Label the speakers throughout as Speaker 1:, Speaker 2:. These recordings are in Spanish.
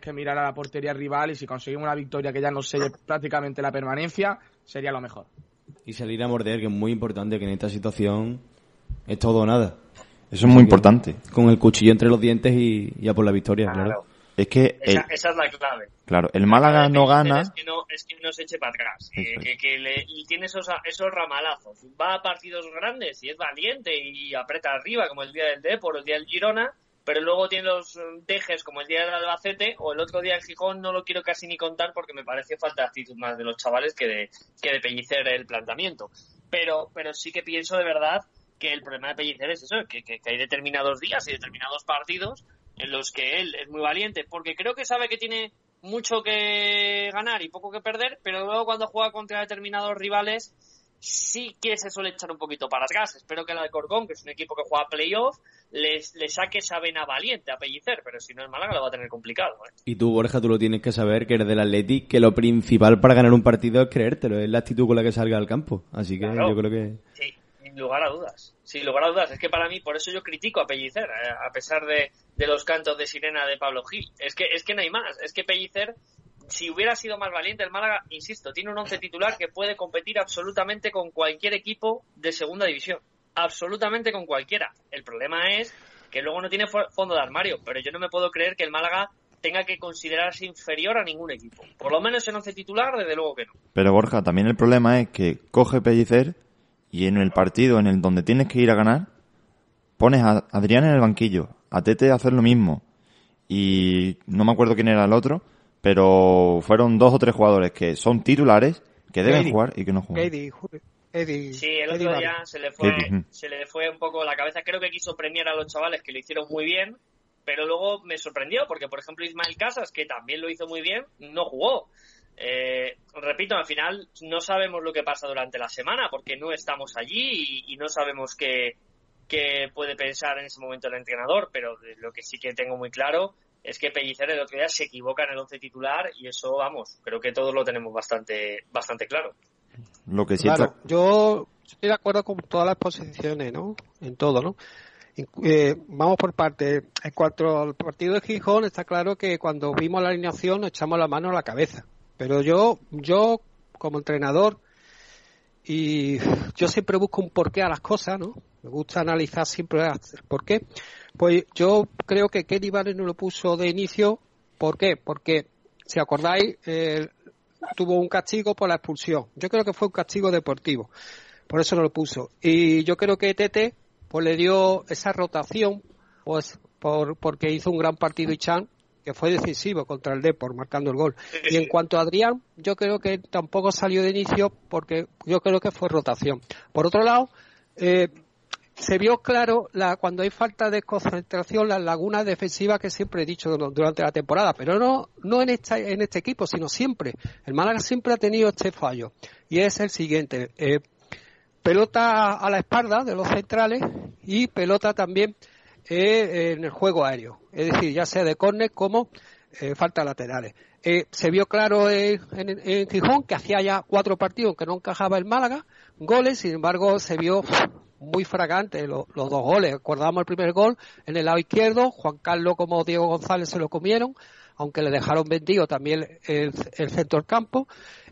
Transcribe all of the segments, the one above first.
Speaker 1: que mirar a la portería rival y si conseguimos una victoria que ya no selle prácticamente la permanencia, sería lo mejor.
Speaker 2: Y salir a morder, que es muy importante, que en esta situación es todo o nada.
Speaker 3: Eso es muy importante.
Speaker 2: Con el cuchillo entre los dientes y, a por la victoria, claro.
Speaker 3: Es que
Speaker 4: esa, es la clave.
Speaker 3: Claro, el Málaga no gana.
Speaker 4: Es que no, es que no se eche para atrás. que, que le, y tiene esos, esos ramalazos. Va a partidos grandes y es valiente y aprieta arriba, como el día del Depor, el día del Girona pero luego tiene los dejes como el día del Albacete o el otro día en Gijón, no lo quiero casi ni contar porque me parece falta actitud más de los chavales que de, que de Pellicer el planteamiento. Pero, pero sí que pienso de verdad que el problema de Pellicer es eso, que, que, hay determinados días y determinados partidos en los que él es muy valiente, porque creo que sabe que tiene mucho que ganar y poco que perder, pero luego cuando juega contra determinados rivales sí que se suele echar un poquito para atrás. Espero que la de Corcón, que es un equipo que juega playoff, les, le saque esa vena valiente a Pellicer, pero si no es Málaga lo va a tener complicado. ¿eh?
Speaker 2: Y tú, Borja, tú lo tienes que saber, que eres del Atleti, que lo principal para ganar un partido es creértelo, es la actitud con la que salga al campo. Así que yo creo que...
Speaker 4: Sí, sin lugar a dudas. Sin lugar a dudas. Es que para mí, por eso yo critico a Pellicer, eh, a pesar de, de los cantos de sirena de Pablo Gil. Es que, es que no hay más. Es que Pellicer si hubiera sido más valiente el Málaga, insisto, tiene un once titular que puede competir absolutamente con cualquier equipo de segunda división. Absolutamente con cualquiera. El problema es que luego no tiene fondo de armario, pero yo no me puedo creer que el Málaga tenga que considerarse inferior a ningún equipo. Por lo menos en once titular, desde luego que no.
Speaker 3: Pero Borja, también el problema es que coge Pellicer y en el partido en el donde tienes que ir a ganar, pones a Adrián en el banquillo, a Tete a hacer lo mismo. Y no me acuerdo quién era el otro, pero fueron dos o tres jugadores que son titulares, que deben jugar y que no juegan.
Speaker 4: sí, el otro día se le, fue, se le fue un poco la cabeza. Creo que quiso premiar a los chavales que lo hicieron muy bien, pero luego me sorprendió porque, por ejemplo, Ismael Casas, que también lo hizo muy bien, no jugó. Eh, repito, al final no sabemos lo que pasa durante la semana porque no estamos allí y, y no sabemos qué, qué, puede pensar en ese momento el entrenador, pero lo que sí que tengo muy claro es que Pellicer el otro día se equivoca en el once titular y eso, vamos, creo que todos lo tenemos bastante, bastante claro.
Speaker 3: Lo que sí
Speaker 5: claro, yo estoy de acuerdo con todas las posiciones, ¿no? En todo, ¿no? Eh, vamos por parte. En cuanto al partido de Gijón, está claro que cuando vimos la alineación nos echamos la mano a la cabeza. Pero yo, yo como entrenador, y yo siempre busco un porqué a las cosas, ¿no? Me gusta analizar siempre el porqué. Pues yo creo que Kenny Barnes no lo puso de inicio. ¿Por qué? Porque, si acordáis, tuvo un castigo por la expulsión. Yo creo que fue un castigo deportivo. Por eso no lo puso. Y yo creo que Tete pues le dio esa rotación pues por, porque hizo un gran partido y Chan que fue decisivo contra el Depor marcando el gol. Y en cuanto a Adrián, yo creo que tampoco salió de inicio porque yo creo que fue rotación. Por otro lado, eh, se vio claro la, cuando hay falta de concentración las lagunas defensivas que siempre he dicho durante la temporada, pero no, no en, esta, en este equipo, sino siempre. El Málaga siempre ha tenido este fallo y es el siguiente. Eh, pelota a la espalda de los centrales y pelota también eh, en el juego aéreo, es decir, ya sea de córner como eh, falta laterales. Eh, se vio claro en, Gijón que hacía ya cuatro partidos que no encajaba el Málaga, goles, sin embargo se vio muy fragante los, dos goles. Acordamos el primer gol en el lado izquierdo, Juan Carlos como Diego González se lo comieron, aunque le dejaron vendido también el, centro del campo.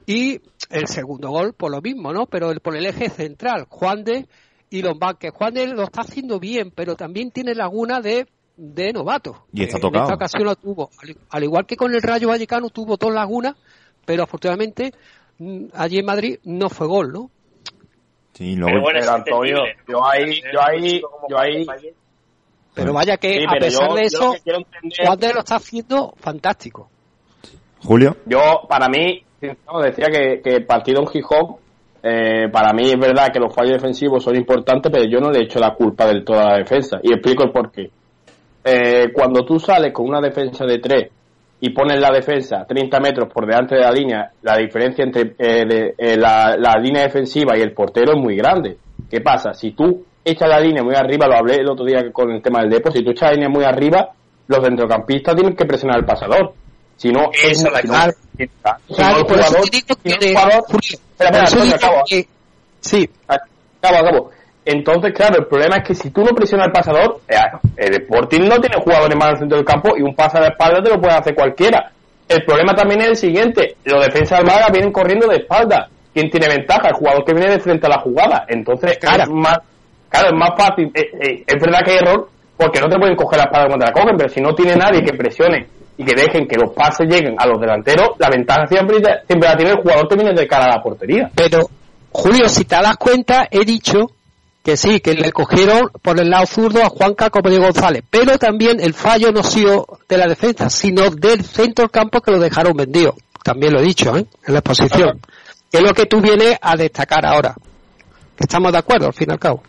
Speaker 5: Y el segundo gol por lo mismo, ¿no? Pero por el eje central, Juan de y Lombán, Juan de lo está haciendo bien, pero también tiene laguna de de novato.
Speaker 3: Y está tocado.
Speaker 5: En esta ocasión lo tuvo. Al, igual que con el Rayo Vallecano tuvo dos lagunas, pero afortunadamente mm, allí en Madrid no fue gol, ¿no?
Speaker 3: Sí, luego
Speaker 6: pero Antonio, yo ahí, yo ahí, yo ahí.
Speaker 5: Pero vaya que a pesar de eso, Juan de lo está haciendo fantástico.
Speaker 3: Julio.
Speaker 6: Yo, para mí, decía que, que el partido en Gijón, eh, para mí es verdad que los fallos defensivos son importantes, pero yo no le echo la culpa del todo a la defensa. Y explico el porqué. Eh, cuando tú sales con una defensa de tres y pones la defensa 30 metros por delante de la línea, la diferencia entre eh, eh, la, línea defensiva y el portero es muy grande. ¿Qué pasa? Si tú echas la línea muy arriba, lo hablé el otro día con el tema del depo, si tú echas la línea muy arriba, los centrocampistas tienen que presionar al pasador. Si no, es la claro,
Speaker 5: jugador,
Speaker 6: Sí. Acabo, acabo.
Speaker 7: Entonces, claro, el problema es que si tú no presionas al pasador, eh, el Sporting no tiene jugadores más al centro del campo y un pase de espalda te lo puede hacer cualquiera. El problema también es el siguiente, los defensas Málaga vienen corriendo de espalda. ¿Quién tiene ventaja? El jugador que viene de frente a la jugada. Entonces, claro, es más, claro, es más fácil. Eh, eh, es verdad que hay error, porque no te pueden coger la espalda cuando la cogen, pero si no tiene nadie que presione y que dejen que los pases lleguen a los delanteros, la ventaja siempre, siempre la tiene el jugador que viene de cara a la portería.
Speaker 5: Pero, Julio, si te das cuenta, he dicho que sí, que le cogieron por el lado zurdo a Juanca como Diego González, pero también el fallo no ha sido de la defensa, sino del centro del campo que lo dejaron vendido. También lo he dicho, ¿eh? En la exposición. Que es lo que tú vienes a destacar ahora. Estamos de acuerdo, al fin y al cabo.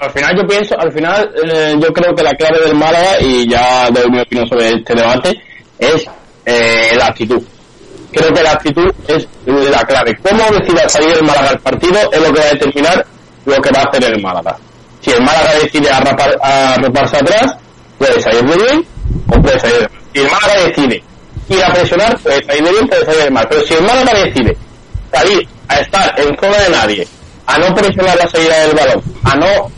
Speaker 7: Al final yo pienso, al final eh, yo creo que la clave del Málaga, y ya doy mi opinión sobre este debate, es eh, la actitud. Creo que la actitud es la clave. Cómo decida salir el Málaga al partido es lo que va a determinar lo que va a hacer el Málaga. Si el Málaga decide arroparse atrás, puede salir de bien o puede salir de mal. Si el Málaga decide ir a presionar, puede salir de bien, puede salir de mal. Pero si el Málaga decide salir a estar en zona de nadie, a no presionar la salida del balón, a no,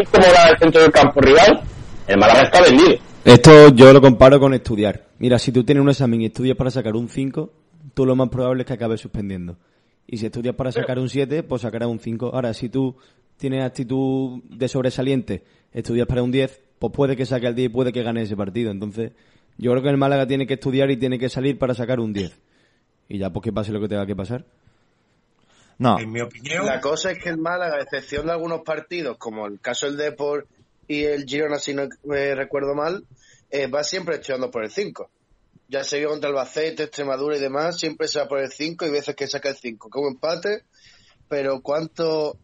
Speaker 7: incomodar el centro del campo rival, el Málaga está vendido.
Speaker 2: Esto yo lo comparo con estudiar. Mira, si tú tienes un examen y estudias para sacar un 5, tú lo más probable es que acabes suspendiendo. Y si estudias para sacar un 7, pues sacarás un 5. Ahora, si tú tienes actitud de sobresaliente, estudias para un 10, pues puede que saque el 10 y puede que gane ese partido. Entonces, yo creo que el Málaga tiene que estudiar y tiene que salir para sacar un 10. Y ya, pues que pase lo que tenga que pasar.
Speaker 3: No.
Speaker 8: En mi opinión. La cosa es que el Málaga, a excepción de algunos partidos, como el caso del Deport y el Girona, si no me recuerdo mal, eh, va siempre estudiando por el 5 ya se vio contra Albacete, Extremadura y demás, siempre se va por el 5 y veces que saca el 5. Como empate, pero ¿cuánto,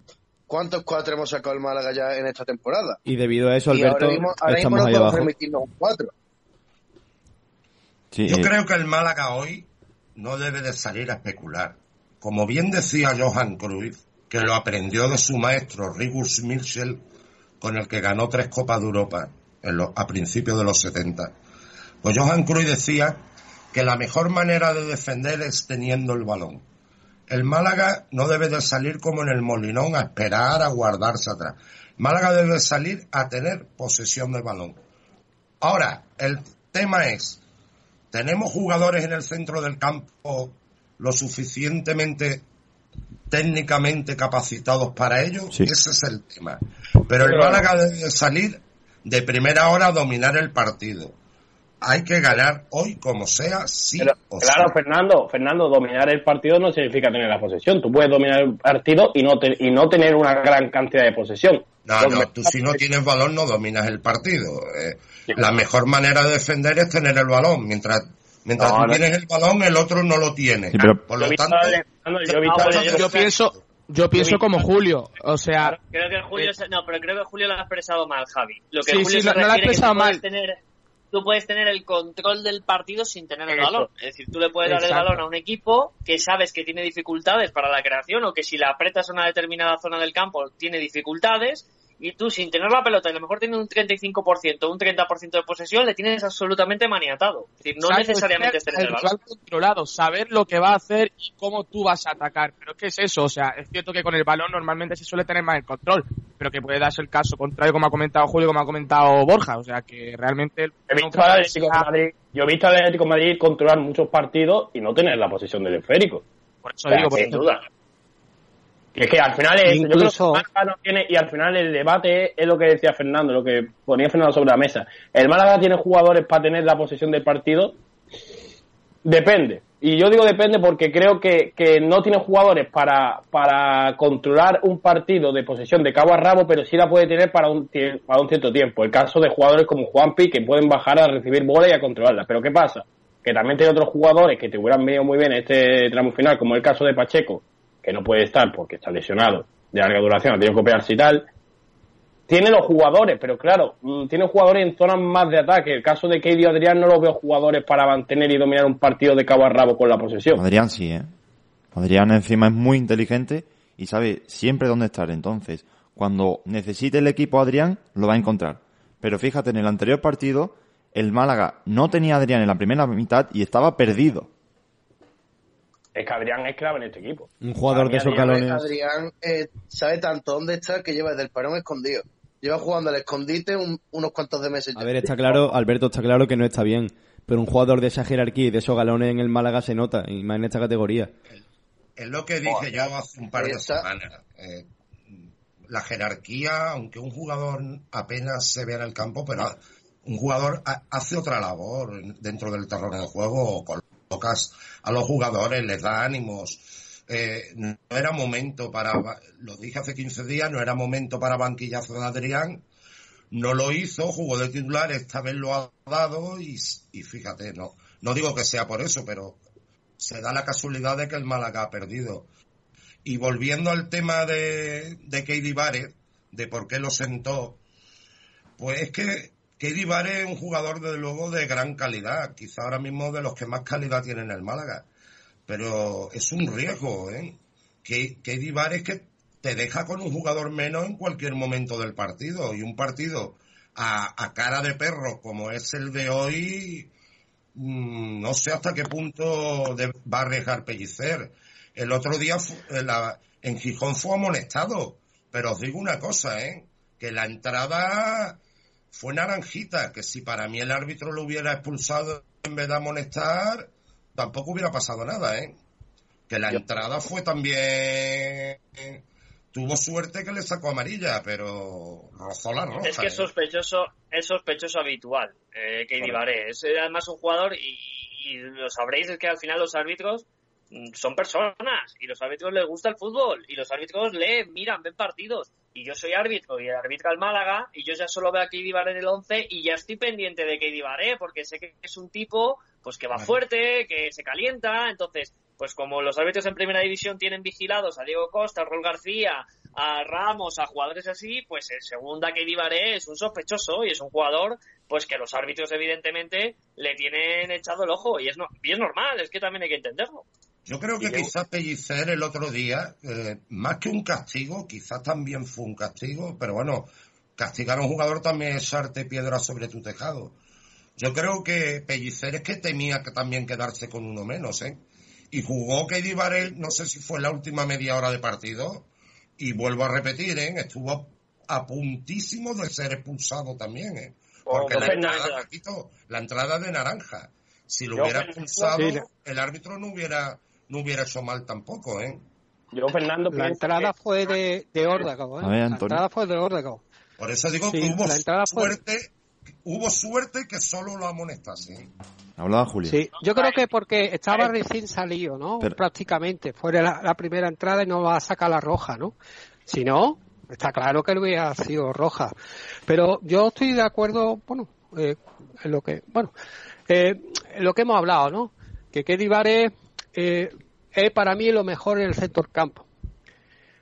Speaker 8: ¿cuántos cuatro hemos sacado el Málaga ya en esta temporada?
Speaker 2: Y debido a eso, Alberto, ahora mismo, ahora
Speaker 8: estamos
Speaker 2: mismo no podemos
Speaker 8: permitirnos un 4.
Speaker 3: Sí,
Speaker 8: Yo
Speaker 3: eh,
Speaker 8: creo que el Málaga hoy no debe de salir a especular. Como bien decía Johan Cruyff, que lo aprendió de su maestro Rigus Mitchell, con el que ganó tres Copas de Europa en los, a principios de los 70 pues Johan Cruyff decía que la mejor manera de defender es teniendo el balón. El Málaga no debe de salir como en el Molinón a esperar, a guardarse atrás. Málaga debe salir a tener posesión del balón. Ahora, el tema es, ¿tenemos jugadores en el centro del campo lo suficientemente técnicamente capacitados para ello?
Speaker 3: Sí.
Speaker 8: Ese es el tema. Pero el Málaga debe salir de primera hora a dominar el partido hay que ganar hoy como sea, sí
Speaker 7: Pero,
Speaker 8: o
Speaker 7: claro. Fernando, Fernando, dominar el partido no significa tener la posesión. Tú puedes dominar el partido y no, te- y no tener una gran cantidad de posesión.
Speaker 8: No,
Speaker 7: Porque-
Speaker 8: no, tú si no tienes balón no dominas el partido. Eh, la mejor manera de defender es tener el balón. Mientras, mientras
Speaker 7: No,
Speaker 8: tú
Speaker 7: no.
Speaker 8: tienes el balón, el otro no lo tiene.
Speaker 3: Sí, pero-
Speaker 8: Por
Speaker 7: Yo
Speaker 8: lo tanto,
Speaker 7: yo
Speaker 1: pienso, yo pienso como Julio. O sea,
Speaker 4: creo que Julio se- no, pero creo que Julio lo ha expresado mal, Javi. Lo que
Speaker 1: Sí,
Speaker 4: Julio
Speaker 1: sí,
Speaker 4: se
Speaker 1: lo- no lo ha expresado mal.
Speaker 4: Tener, tú puedes tener el control del partido sin tener el
Speaker 7: Eso.
Speaker 4: balón. Es decir, tú le puedes dar el balón a un equipo que sabes que tiene dificultades para la creación o que si la apretas a una determinada zona del campo tiene dificultades y tú sin tener la pelota y a lo mejor tiene un 35%, un 30% de posesión, le tienes absolutamente maniatado. Es decir, no
Speaker 1: Exacto,
Speaker 4: necesariamente es tener el
Speaker 1: el
Speaker 4: balón.
Speaker 1: controlado, saber lo que va a hacer y cómo tú vas a atacar. Pero es que es eso, o sea, es cierto que con el balón normalmente se suele tener más el control, pero que puede darse el caso contrario, como ha comentado Julio, como ha comentado Borja, o sea, que realmente...
Speaker 7: He visto al Atlético de Madrid, yo he visto al Atlético de Madrid controlar muchos partidos y no tener la posesión del esférico.
Speaker 1: Por eso
Speaker 7: O sea,
Speaker 1: digo, por
Speaker 7: sin duda. Que es que al final es, yo creo que
Speaker 5: Incluso-
Speaker 7: el Málaga no tiene, y al final el debate es, lo que decía Fernando, lo que ponía Fernando sobre la mesa. ¿El Málaga tiene jugadores para tener la posesión del partido? Depende. Y yo digo depende porque creo que, que no tiene jugadores para, para controlar un partido de posesión de cabo a rabo, pero sí la puede tener para un, para un cierto tiempo. El caso de jugadores como Juanpi que pueden bajar a recibir bola y a controlarla. Pero ¿qué pasa? Que también tiene otros jugadores que te hubieran venido muy bien en este tramo final, como el caso de Pacheco, que no puede estar porque está lesionado de larga duración, ha tenido que operarse y tal. Tiene los jugadores, pero claro, mm, tiene jugadores en zonas más de ataque. El caso de Keidi Adrián no lo veo jugadores para mantener y dominar un partido de cabo a rabo con la posesión.
Speaker 3: Adrián sí, ¿eh? Adrián encima es muy inteligente y sabe siempre dónde estar. Entonces, cuando necesite el equipo Adrián, lo va a encontrar. Pero fíjate, en el anterior partido, el Málaga no tenía Adrián en la primera mitad y estaba perdido.
Speaker 6: Es que Adrián es clave en este equipo.
Speaker 2: Un jugador de esos galones.
Speaker 9: Adrián eh, sabe tanto dónde está que lleva desde el parón escondido. Lleva jugando al escondite un- unos cuantos de meses.
Speaker 2: A
Speaker 9: ya.
Speaker 2: ver, está claro, Alberto, está claro que no está bien. Pero un jugador de esa jerarquía y de esos galones en el Málaga se nota, y más en esta categoría.
Speaker 8: Es lo que dije ya hace un par de
Speaker 9: está.
Speaker 8: semanas. Eh, la jerarquía, aunque un jugador apenas se vea en el campo, pero un jugador ha- hace otra labor dentro del terreno de juego, colocas a los jugadores, les da ánimos. Eh, no era momento para, lo dije hace 15 días, no era momento para banquillazo de Adrián. No lo hizo, jugó de titular, esta vez lo ha dado y, fíjate, no, no digo que sea por eso, pero se da la casualidad de que el Málaga ha perdido. Y volviendo al tema de, de Keidi Barrett, de por qué lo sentó, pues es que Keidi Barrett es un jugador, desde luego, de gran calidad, quizá ahora mismo de los que más calidad tiene en el Málaga. Pero es un riesgo, ¿eh? Que Barrett es que te deja con un jugador menos en cualquier momento del partido. Y un partido a, cara de perro como es el de hoy, Mm, no sé hasta qué punto va a arriesgar Pellicer. El otro día la- en Gijón fue amonestado, pero os digo una cosa, ¿eh? que la entrada fue naranjita, que si para mí el árbitro lo hubiera expulsado en vez de amonestar, tampoco hubiera pasado nada, ¿eh? Que la entrada fue también... Tuvo suerte que le sacó amarilla, pero rozó la roja.
Speaker 4: Es que es
Speaker 8: ¿eh?
Speaker 4: sospechoso, es sospechoso habitual, eh, Keidi Baré. Es eh, además un jugador, y, y lo sabréis, es que al final los árbitros mm, son personas, y los árbitros les gusta el fútbol, y los árbitros leen, miran, ven partidos. Y yo soy árbitro, y arbitra el Málaga, y yo ya solo veo a Baré en el 11, y ya estoy pendiente de Keidi Baré, porque sé que es un tipo pues que va
Speaker 8: Vale.
Speaker 4: fuerte, que se calienta, entonces pues como los árbitros en primera división tienen vigilados a Diego Costa, a Rol García, a Ramos, a jugadores así, pues en segunda que Baré es un sospechoso y es un jugador pues que los árbitros evidentemente le tienen echado el ojo y es, no, y es normal, es que también hay que entenderlo.
Speaker 8: Yo creo que quizás Pellicer el otro día, eh, más que un castigo, quizás también fue un castigo, pero bueno, castigar a un jugador también es echarte piedra sobre tu tejado. Yo creo que Pellicer es que temía que también quedarse con uno menos, ¿eh? Y jugó que Baré, no sé si fue la última media hora de partido, y vuelvo a repetir, ¿eh? Estuvo a puntísimo de ser expulsado también, ¿eh? Porque
Speaker 4: Oh,
Speaker 8: la
Speaker 4: Fernando.
Speaker 8: entrada, la entrada de naranja. Si lo hubiera expulsado, el árbitro no hubiera, no hubiera hecho mal tampoco, ¿eh?
Speaker 6: Yo, Fernando,
Speaker 5: La entrada
Speaker 6: que-
Speaker 5: fue de, de Órdago, ¿eh?
Speaker 3: A ver,
Speaker 5: La entrada fue de Órdago.
Speaker 8: Por eso digo
Speaker 5: Sí,
Speaker 8: que hubo
Speaker 5: la entrada fue-
Speaker 8: suerte, hubo suerte que solo lo amonestasen.
Speaker 3: Hablaba Julio.
Speaker 5: Sí, yo creo que porque estaba recién salido, ¿no?
Speaker 3: Pero-
Speaker 5: Prácticamente. Fue la, la primera entrada y no va a sacar la roja, ¿no? Si no, está claro que le hubiera sido roja. Pero yo estoy de acuerdo, bueno, eh, en lo que, bueno, eh, en lo que hemos hablado, ¿no? Que Keddy Vare eh, es para mí lo mejor en el del campo.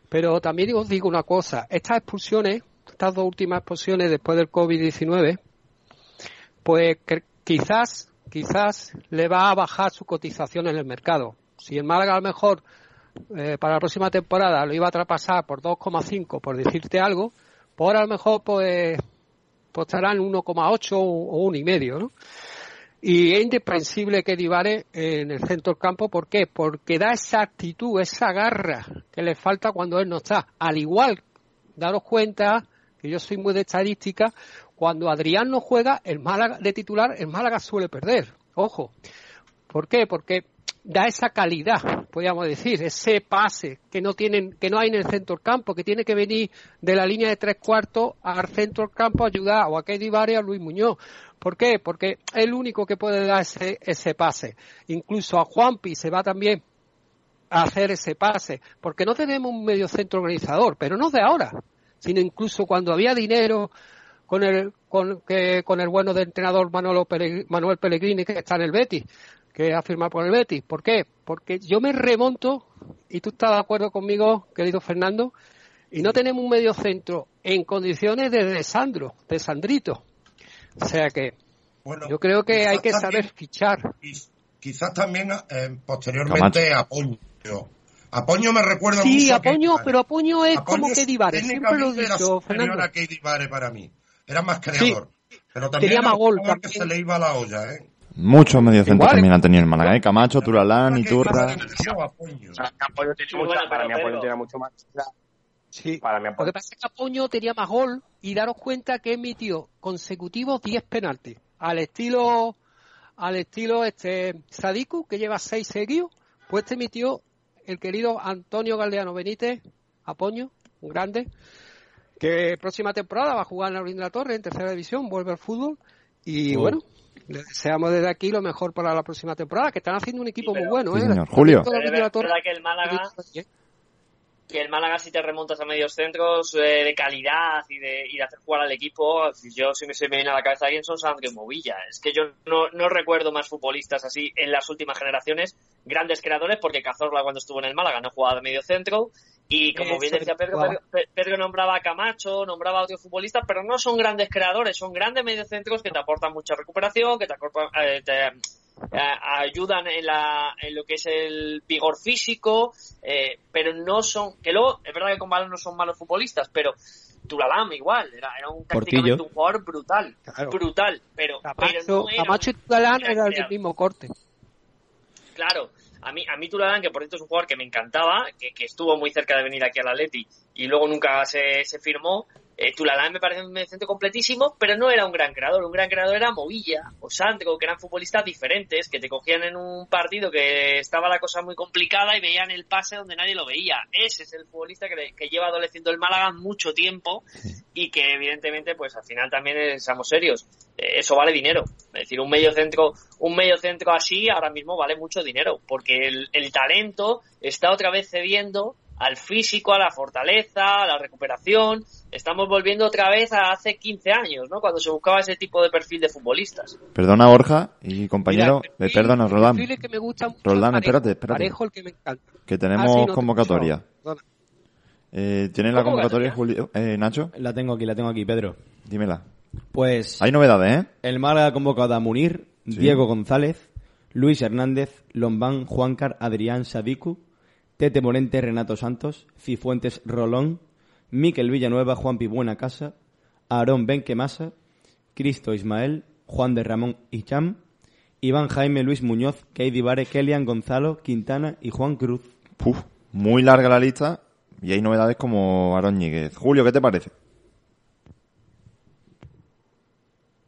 Speaker 5: Pero también os digo una cosa, estas expulsiones, estas dos últimas expulsiones después del COVID-19, pues quizás, quizás le va a bajar su cotización en el mercado. Si el Málaga a lo mejor eh, para la próxima temporada lo iba a traspasar por 2,5, por decirte algo, pues ahora a lo mejor pues, pues estarán 1,8 o, o 1,5, ¿no? Y es indispensable que Divare en el centro del campo, ¿por qué? Porque da esa actitud, esa garra que le falta cuando él no está. Al igual, daros cuenta, que yo soy muy de estadística, cuando Adrián no juega, el Málaga de titular, el Málaga suele perder. Ojo. ¿Por qué? Porque da esa calidad, podríamos decir, ese pase que no tienen, que no hay en el centro del campo, que tiene que venir de la línea de tres cuartos al centro del campo a ayudar o a Keddy Vare o a Luis Muñoz. ¿Por qué? Porque es el único que puede dar ese, ese pase. Incluso a Juanpi se va también a hacer ese pase, porque no tenemos un medio centro organizador, pero no de ahora, sino incluso cuando había dinero con el con, que, con el bueno del entrenador Manolo Manuel Pellegrini que está en el Betis, que ha firmado por el Betis. ¿Por qué? Porque yo me remonto, y tú estás de acuerdo conmigo, querido Fernando, y no tenemos un medio centro en condiciones de, de Sandro, de Sandrito. O sea que
Speaker 8: Bueno,
Speaker 5: yo creo que hay que saber
Speaker 8: también-
Speaker 5: fichar.
Speaker 8: quiz- Quizás también eh, posteriormente Apoño. Apoño me recuerda
Speaker 5: Sí,
Speaker 8: mucho a
Speaker 5: Apoño,
Speaker 8: Keidi Vare.
Speaker 5: pero Apoño es
Speaker 8: Apoño
Speaker 5: como que Divare, siempre lo he
Speaker 8: era
Speaker 5: dicho, Fernando.
Speaker 8: a Keidi Vare para mí. Era más creador. Pero también
Speaker 5: Tenía
Speaker 8: era
Speaker 5: más gol
Speaker 8: que se le iba la olla, ¿eh?
Speaker 3: Muchos mediocentros también han tenido el Málaga, ¿eh? Camacho, Turalán, Iturra.
Speaker 7: Para mí Apoyo
Speaker 4: Sí,
Speaker 7: tiene mucho más.
Speaker 5: Sí.
Speaker 7: Para mí
Speaker 5: Lo que pasa es que Apoño tenía más gol y daros cuenta que emitió consecutivos 10 penaltis. Al estilo al estilo este Sadiku, que lleva 6 seguidos, pues te emitió el querido Antonio Galdeano Benítez, Apoño, un grande, que próxima temporada va a jugar en la Orilla de la Torre, en tercera división, vuelve al fútbol. Y
Speaker 3: Oh.
Speaker 5: bueno, le deseamos desde aquí lo mejor para la próxima temporada, que están haciendo un equipo
Speaker 4: Sí,
Speaker 5: muy bueno,
Speaker 3: Sí,
Speaker 5: ¿eh?
Speaker 3: señor. Julio.
Speaker 4: Pero que el Málaga que el Málaga si te remontas a medios centros eh, de calidad y de, y de hacer jugar al equipo, yo si me se me viene a la cabeza alguien son Sandro y Movilla. Es que yo no, no recuerdo más futbolistas así en las últimas generaciones, grandes creadores, porque Cazorla cuando estuvo en el Málaga no jugaba de medio centro y como bien decía Pedro. Pedro, Pedro nombraba a Camacho, nombraba a otros futbolistas, pero no son grandes creadores, son grandes mediocentros que te aportan mucha recuperación, que te, acorpan- eh, te, ayudan en, la, en lo que es el vigor físico, eh, pero no son, que luego, es verdad que con balón no son malos futbolistas, pero Tulalam igual, era, era un tácticamente
Speaker 2: Portillo.
Speaker 4: un jugador brutal,
Speaker 5: Claro.
Speaker 4: brutal, pero, pero
Speaker 5: Camacho,
Speaker 4: no era
Speaker 5: Camacho y
Speaker 4: gran
Speaker 5: eran del mismo corte.
Speaker 4: Claro, a mí, a mí Tulalán, que por cierto es un jugador que me encantaba, que, que estuvo muy cerca de venir aquí al Atleti y luego nunca se, se firmó, eh, Tulalán me parece un mediocentro completísimo, pero no era un gran creador. Un gran creador era Movilla o Sandro, que eran futbolistas diferentes, que te cogían en un partido que estaba la cosa muy complicada y veían el pase donde nadie lo veía. Ese es el futbolista que, que lleva adoleciendo el Málaga mucho tiempo y que evidentemente, pues al final también seamos serios, eh, eso vale dinero. Es decir, un medio centro, un medio centro así ahora mismo vale mucho dinero, porque el, el talento está otra vez cediendo al físico, a la fortaleza, a la recuperación. Estamos volviendo otra vez a hace 15 años, ¿no? Cuando se buscaba ese tipo de perfil de futbolistas.
Speaker 3: Perdona, Borja y compañero.
Speaker 5: Mira, el
Speaker 3: eh, perdona,
Speaker 5: el
Speaker 3: Roldán.
Speaker 5: perfil que me gusta mucho
Speaker 3: Roldán,
Speaker 5: Parejo.
Speaker 3: espérate, espérate.
Speaker 5: Parejo el que me encanta.
Speaker 3: Que
Speaker 5: Ah,
Speaker 3: tenemos
Speaker 5: sí, no te he
Speaker 3: convocatoria.
Speaker 5: Perdona.
Speaker 3: Eh, ¿Tienes la
Speaker 4: ¿Cómo
Speaker 3: convocatoria,
Speaker 4: convocatoria?
Speaker 3: Julio? Eh, Nacho,
Speaker 2: La tengo aquí, la tengo aquí, Pedro.
Speaker 3: dímela.
Speaker 2: Pues
Speaker 3: Hay novedades, ¿eh?
Speaker 2: el Málaga ha convocado a Munir,
Speaker 3: Sí.
Speaker 2: Diego González, Luis Hernández, Lombán, Juancar, Adrián Sadiku, Tete Morente, Renato Santos, Cifuentes Rolón, Miquel Villanueva, Juanpi Buena Casa, Aarón Benquemasa, Cristo Ismael, Juan de Ramón Icham, Iván Jaime Luis Muñoz, Keidi Vare, Kelian Gonzalo, Quintana y Juan Cruz.
Speaker 3: Puf, muy larga la lista y hay novedades como Ñíguez. Julio, ¿qué te parece?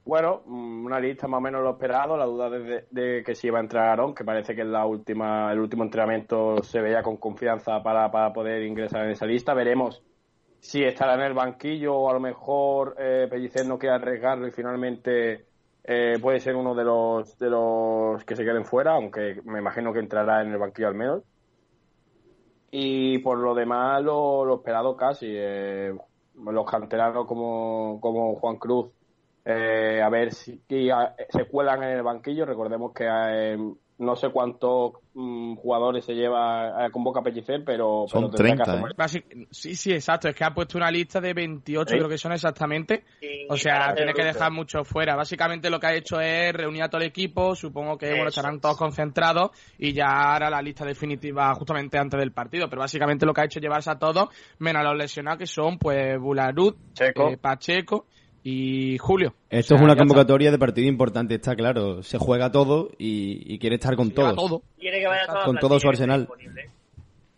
Speaker 7: Bueno, mm, una lista más o menos lo esperado, la duda de, de que si iba a entrar Aarón, que parece que en la última, el último entrenamiento se veía con confianza para, para poder ingresar en esa lista. Veremos si estará en el banquillo o a lo mejor eh, Pellicer no quiere arriesgarlo y finalmente eh, puede ser uno de los, de los que se queden fuera, aunque me imagino que entrará en el banquillo al menos. Y por lo demás, lo, lo esperado casi. eh, los canteranos como, como Juan Cruz, eh, a ver si y a- se cuelan en el banquillo. Recordemos que eh, no sé cuántos mm, jugadores se lleva a convoca Pellicer, pero,
Speaker 3: Son
Speaker 7: pero tendrá que
Speaker 3: 30,
Speaker 7: hacer-
Speaker 3: ¿eh?
Speaker 1: Basi- Sí, sí, exacto. Es que ha puesto una lista de 28,
Speaker 7: Sí.
Speaker 1: creo que son exactamente. O sea, tiene que dejar muchos fuera. Básicamente lo que ha hecho es reunir a todo el equipo. Supongo que bueno, estarán
Speaker 4: es.
Speaker 1: todos concentrados y ya hará la lista definitiva justamente antes del partido. Pero básicamente lo que ha hecho es llevarse a todos, menos a los lesionados que son pues Bularut,
Speaker 7: Checo.
Speaker 1: eh, Pacheco y Julio.
Speaker 2: Esto
Speaker 1: O sea,
Speaker 2: es una convocatoria de partido importante, está claro. Se juega todo y, y quiere estar con
Speaker 1: todo.
Speaker 4: Quiere que vaya toda
Speaker 2: Con todo su
Speaker 4: que esté
Speaker 2: arsenal.
Speaker 4: disponible.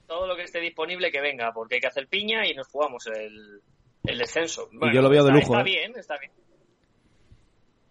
Speaker 4: Todo lo que esté disponible que venga, porque hay que hacer piña y nos jugamos el, el descenso.
Speaker 2: yo lo veo de
Speaker 4: está-
Speaker 2: lujo,
Speaker 4: Está
Speaker 2: ¿eh?
Speaker 4: bien, está bien.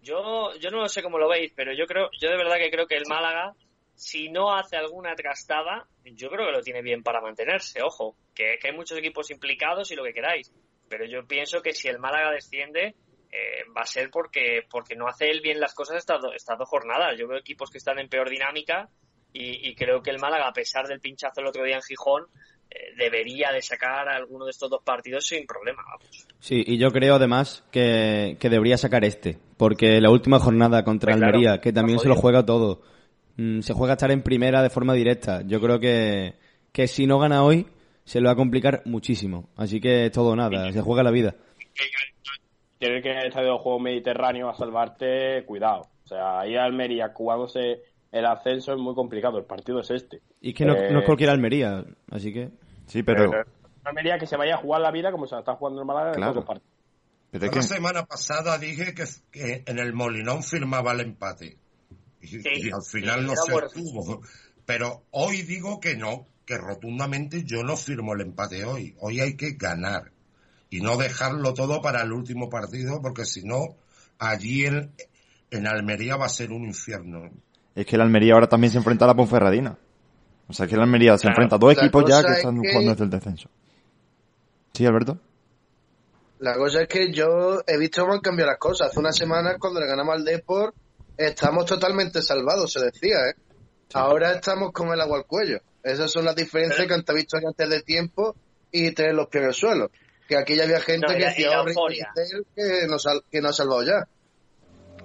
Speaker 4: Yo, yo no sé cómo lo veis, pero yo creo, yo de verdad que creo que el Málaga, si no hace alguna trastada, yo creo que lo tiene bien para mantenerse. Ojo, que, que hay muchos equipos implicados y lo que queráis. Pero yo pienso que si el Málaga desciende, eh, va a ser porque, porque no hace él bien las cosas estas, do- estas dos jornadas. Yo veo equipos que están en peor dinámica y, y creo que el Málaga, a pesar del pinchazo el otro día en Gijón, eh, debería de sacar alguno de estos dos partidos sin problema. Vamos.
Speaker 2: Sí, y yo creo además que, que debería sacar este, porque la última jornada contra
Speaker 4: Pues claro,
Speaker 2: Almería, que también se lo juega todo, mm, se juega estar en primera de forma directa. Yo creo que, que si no gana hoy, se lo va a complicar muchísimo. Así que es todo nada, se juega la vida.
Speaker 7: Tienes que ir al estadio de juego mediterráneo a salvarte, cuidado. O sea, ahí a Almería jugándose el ascenso es muy complicado. El partido es este.
Speaker 2: Y es que no,
Speaker 7: Eh,
Speaker 2: no es cualquier Almería, así que...
Speaker 3: Sí, pero,
Speaker 7: Pero Almería que se vaya a jugar la vida como se la está jugando el Málaga en
Speaker 3: Claro.
Speaker 7: todos los partidos.
Speaker 3: pero es
Speaker 8: Yo la
Speaker 3: que
Speaker 8: semana pasada dije que, que en el Molinón firmaba el empate. Y,
Speaker 4: Sí,
Speaker 8: y al final
Speaker 4: sí,
Speaker 8: no se
Speaker 4: bueno.
Speaker 8: tuvo. Pero hoy digo que no, que rotundamente yo no firmo el empate hoy. Hoy hay que ganar y no dejarlo todo para el último partido, porque si no, allí en, en Almería va a ser un infierno.
Speaker 3: Es que el Almería ahora también se enfrenta a la Ponferradina. O sea, que el Almería se
Speaker 4: Claro.
Speaker 3: enfrenta a dos equipos ya que
Speaker 9: es
Speaker 3: están
Speaker 9: que-
Speaker 3: jugando desde el descenso. Sí, Alberto.
Speaker 9: La cosa es que yo he visto cómo han cambiado las cosas. Hace unas semanas, cuando le ganamos al Deport, estamos totalmente salvados, se decía, ¿eh? Ahora estamos con el agua al cuello. Esas son las diferencias que antes visto antes de tiempo y tener los pies en el suelo. Que aquí ya había gente
Speaker 4: No,
Speaker 9: que. Riquelme, que nos, ha- que nos ha salvado ya.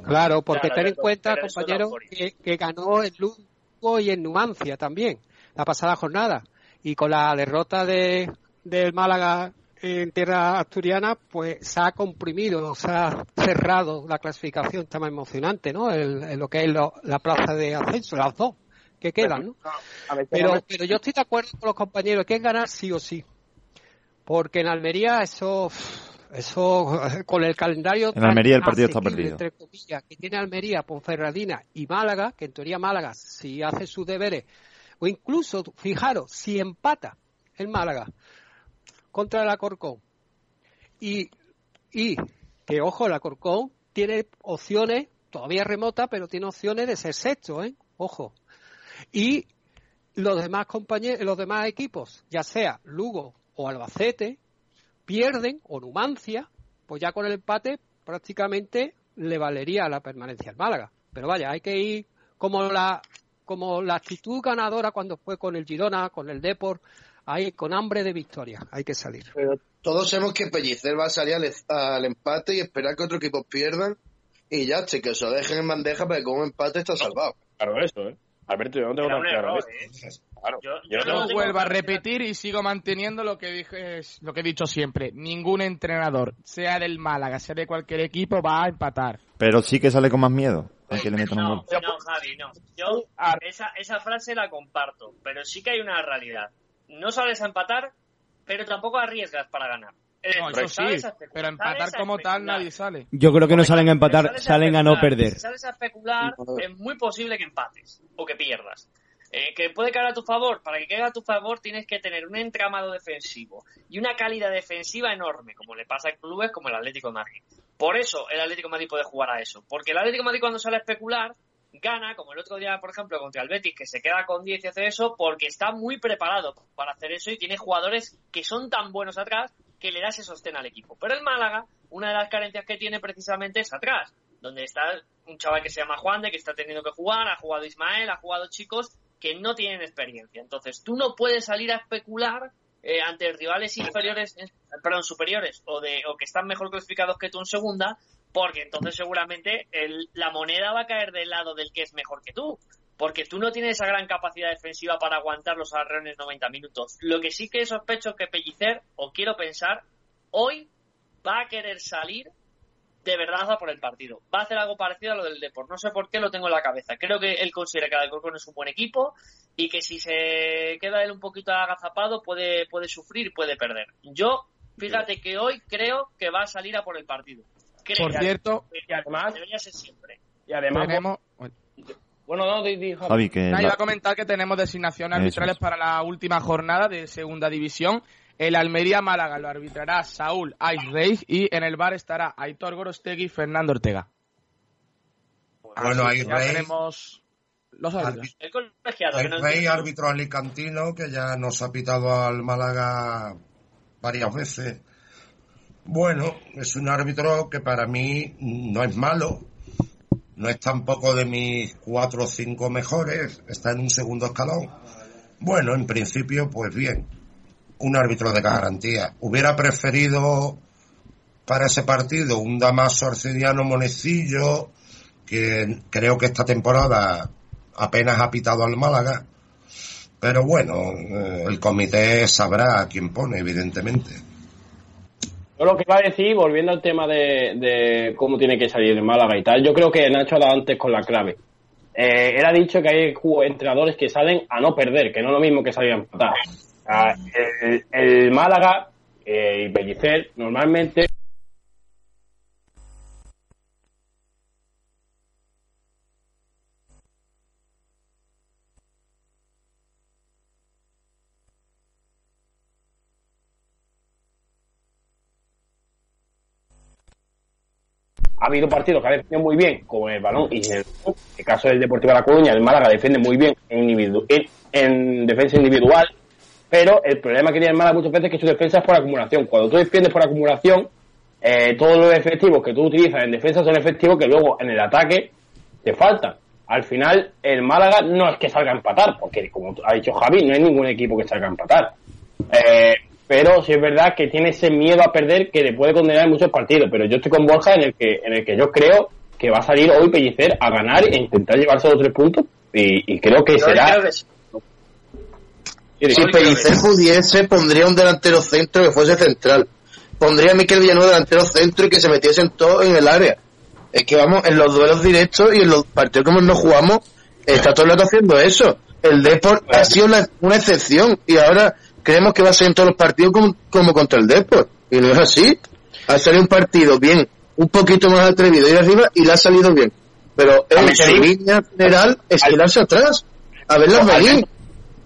Speaker 5: Claro, porque
Speaker 4: Claro,
Speaker 5: ten en cuenta, compañero, que, que ganó en Lugo y en Numancia también, la pasada jornada. Y con la derrota de, del Málaga en tierra asturiana, pues se ha comprimido, se ha cerrado la clasificación, está más emocionante, ¿no? El- en lo que es lo- la plaza de ascenso, las dos que quedan, ¿no? Pero, pero yo estoy de acuerdo con los compañeros, que es ganar sí o sí. Porque en Almería eso, eso con el calendario
Speaker 3: En Almería el partido está perdido.
Speaker 5: entre comillas, que tiene Almería, Ponferradina y Málaga, que en teoría Málaga, si hace sus deberes, o incluso, fijaros, si empata el Málaga contra el Alcorcón, y, y que ojo, el Alcorcón tiene opciones, todavía remota, pero tiene opciones de ser sexto, ¿eh? Ojo. Y los demás compañeros, los demás equipos, ya sea Lugo o Albacete, pierden o Numancia, pues ya con el empate prácticamente le valería la permanencia al Málaga. Pero vaya, hay que ir como la como la actitud ganadora cuando fue con el Girona, con el Deport, ahí con hambre de victoria, hay que salir.
Speaker 9: Pero todos sabemos que Pellicer va a salir al, al empate y esperar que otros equipos pierdan y ya, che, que se lo dejen en bandeja para que con un empate está salvado.
Speaker 6: Claro, eso, ¿eh? Alberto, yo no tengo tan claro
Speaker 4: error,
Speaker 6: eso.
Speaker 4: ¿eh?
Speaker 6: Claro.
Speaker 4: Yo,
Speaker 6: Yo no
Speaker 1: vuelvo a repetir y sigo manteniendo lo que dije, lo que he dicho siempre. Ningún entrenador, sea del Málaga, sea de cualquier equipo, va a empatar.
Speaker 3: Pero sí que sale con más miedo. Aunque le metan un
Speaker 4: No,
Speaker 3: gol.
Speaker 4: no, Javi, no. Yo esa, esa frase la comparto, pero sí que hay una realidad. No sales a empatar, pero tampoco arriesgas para ganar. Es
Speaker 1: No, eso sí, pero empatar como tal nadie sale.
Speaker 2: Yo creo que no salen a empatar,
Speaker 4: Sales
Speaker 2: salen a no perder.
Speaker 4: Si sales a especular, es muy posible que empates o que pierdas. Eh, que puede caer a tu favor. Para que caiga a tu favor tienes que tener un entramado defensivo y una calidad defensiva enorme, como le pasa a clubes como el Atlético de Madrid. Por eso el Atlético de Madrid puede jugar a eso. Porque el Atlético de Madrid cuando sale a especular gana, como el otro día, por ejemplo, contra el Betis, que se queda con 10 y hace eso, porque está muy preparado para hacer eso y tiene jugadores que son tan buenos atrás que le da ese sostén al equipo. Pero el Málaga, una de las carencias que tiene precisamente es atrás, donde está un chaval que se llama Juan de que está teniendo que jugar, ha jugado Ismael, ha jugado chicos que no tienen experiencia. Entonces, tú no puedes salir a especular eh, ante rivales inferiores, perdón, superiores o, de, o que están mejor clasificados que tú en segunda, porque entonces seguramente el- la moneda va a caer del lado del que es mejor que tú. Porque tú no tienes esa gran capacidad defensiva para aguantar los arreones 90 minutos. Lo que sí que sospecho es que Pellicer, o quiero pensar, hoy va a querer salir de verdad a por el partido. Va a hacer algo parecido a lo del Deport. No sé por qué lo tengo en la cabeza. Creo que él considera que el Alcorcón es un buen equipo y que si se queda él un poquito agazapado puede, puede sufrir y puede perder. Yo, fíjate que hoy creo que va a salir a por el partido. Creo.
Speaker 1: Por cierto,
Speaker 6: Y además,
Speaker 4: Debería ser siempre.
Speaker 6: y además
Speaker 1: tenemos...
Speaker 6: bueno, no, di, di, Javi.
Speaker 3: Javi, que la-
Speaker 1: iba a comentar que tenemos designaciones arbitrales
Speaker 3: es.
Speaker 1: para la última jornada de segunda división. El Almería Málaga lo arbitrará Saúl Aizreig y en el bar estará Aitor Gorostegui y Fernando Ortega.
Speaker 8: Bueno,
Speaker 1: que ya tenemos los árbitros.
Speaker 4: El
Speaker 8: rey
Speaker 4: entiendo.
Speaker 8: árbitro alicantino que ya nos ha pitado al Málaga varias veces. Bueno, es un árbitro que para mí no es malo, no es tampoco de mis cuatro o cinco mejores, está en un segundo escalón. Bueno, en principio, pues bien, un árbitro de garantía. Hubiera preferido para ese partido un Damaso Arcediano Monecillo, que creo que esta temporada apenas ha pitado al Málaga. Pero bueno, eh, el comité sabrá a quién pone, evidentemente.
Speaker 6: Yo lo que iba a decir, volviendo al tema de, de cómo tiene que salir el Málaga y tal, yo creo que Nacho ha dado antes con la clave. Eh, él ha dicho que hay entrenadores que salen a no perder, que no es lo mismo que salir a empatar. El, el Málaga eh, y Pellicer normalmente
Speaker 7: ha habido partidos que ha defendido muy bien, como el balón, y en el, caso del Deportivo de La Coruña, el Málaga defiende muy bien en, defensa individual, pero el problema que tiene el Málaga muchas veces es que su defensa es por acumulación. Cuando tú defiendes por acumulación, eh, todos los efectivos que tú utilizas en defensa son efectivos que luego en el ataque te faltan. Al final, el Málaga no es que salga a empatar, porque como ha dicho Javi, no hay ningún equipo que salga a empatar. Eh, pero sí es verdad que tiene ese miedo a perder que le puede condenar en muchos partidos. Pero yo estoy con Borja en el que, en el que yo creo que va a salir hoy Pellicer a ganar e intentar llevarse los tres puntos. Y, y creo que
Speaker 10: Yo
Speaker 7: será.
Speaker 10: creo que sí.
Speaker 9: Si Pellicer pudiese, pondría un delantero centro que fuese central. Pondría a Miquel Villanueva delantero centro y que se metiesen todos en el área. Es que vamos, en los duelos directos y en los partidos como no jugamos, está todo el rato haciendo eso. El Deport ha sido una excepción y ahora creemos que va a ser en todos los partidos como, como contra el Deport. Y no es así. Ha salido un partido bien, un poquito más atrevido ir arriba y le ha salido bien. Pero en su línea general es quedarse atrás. A verlas venir.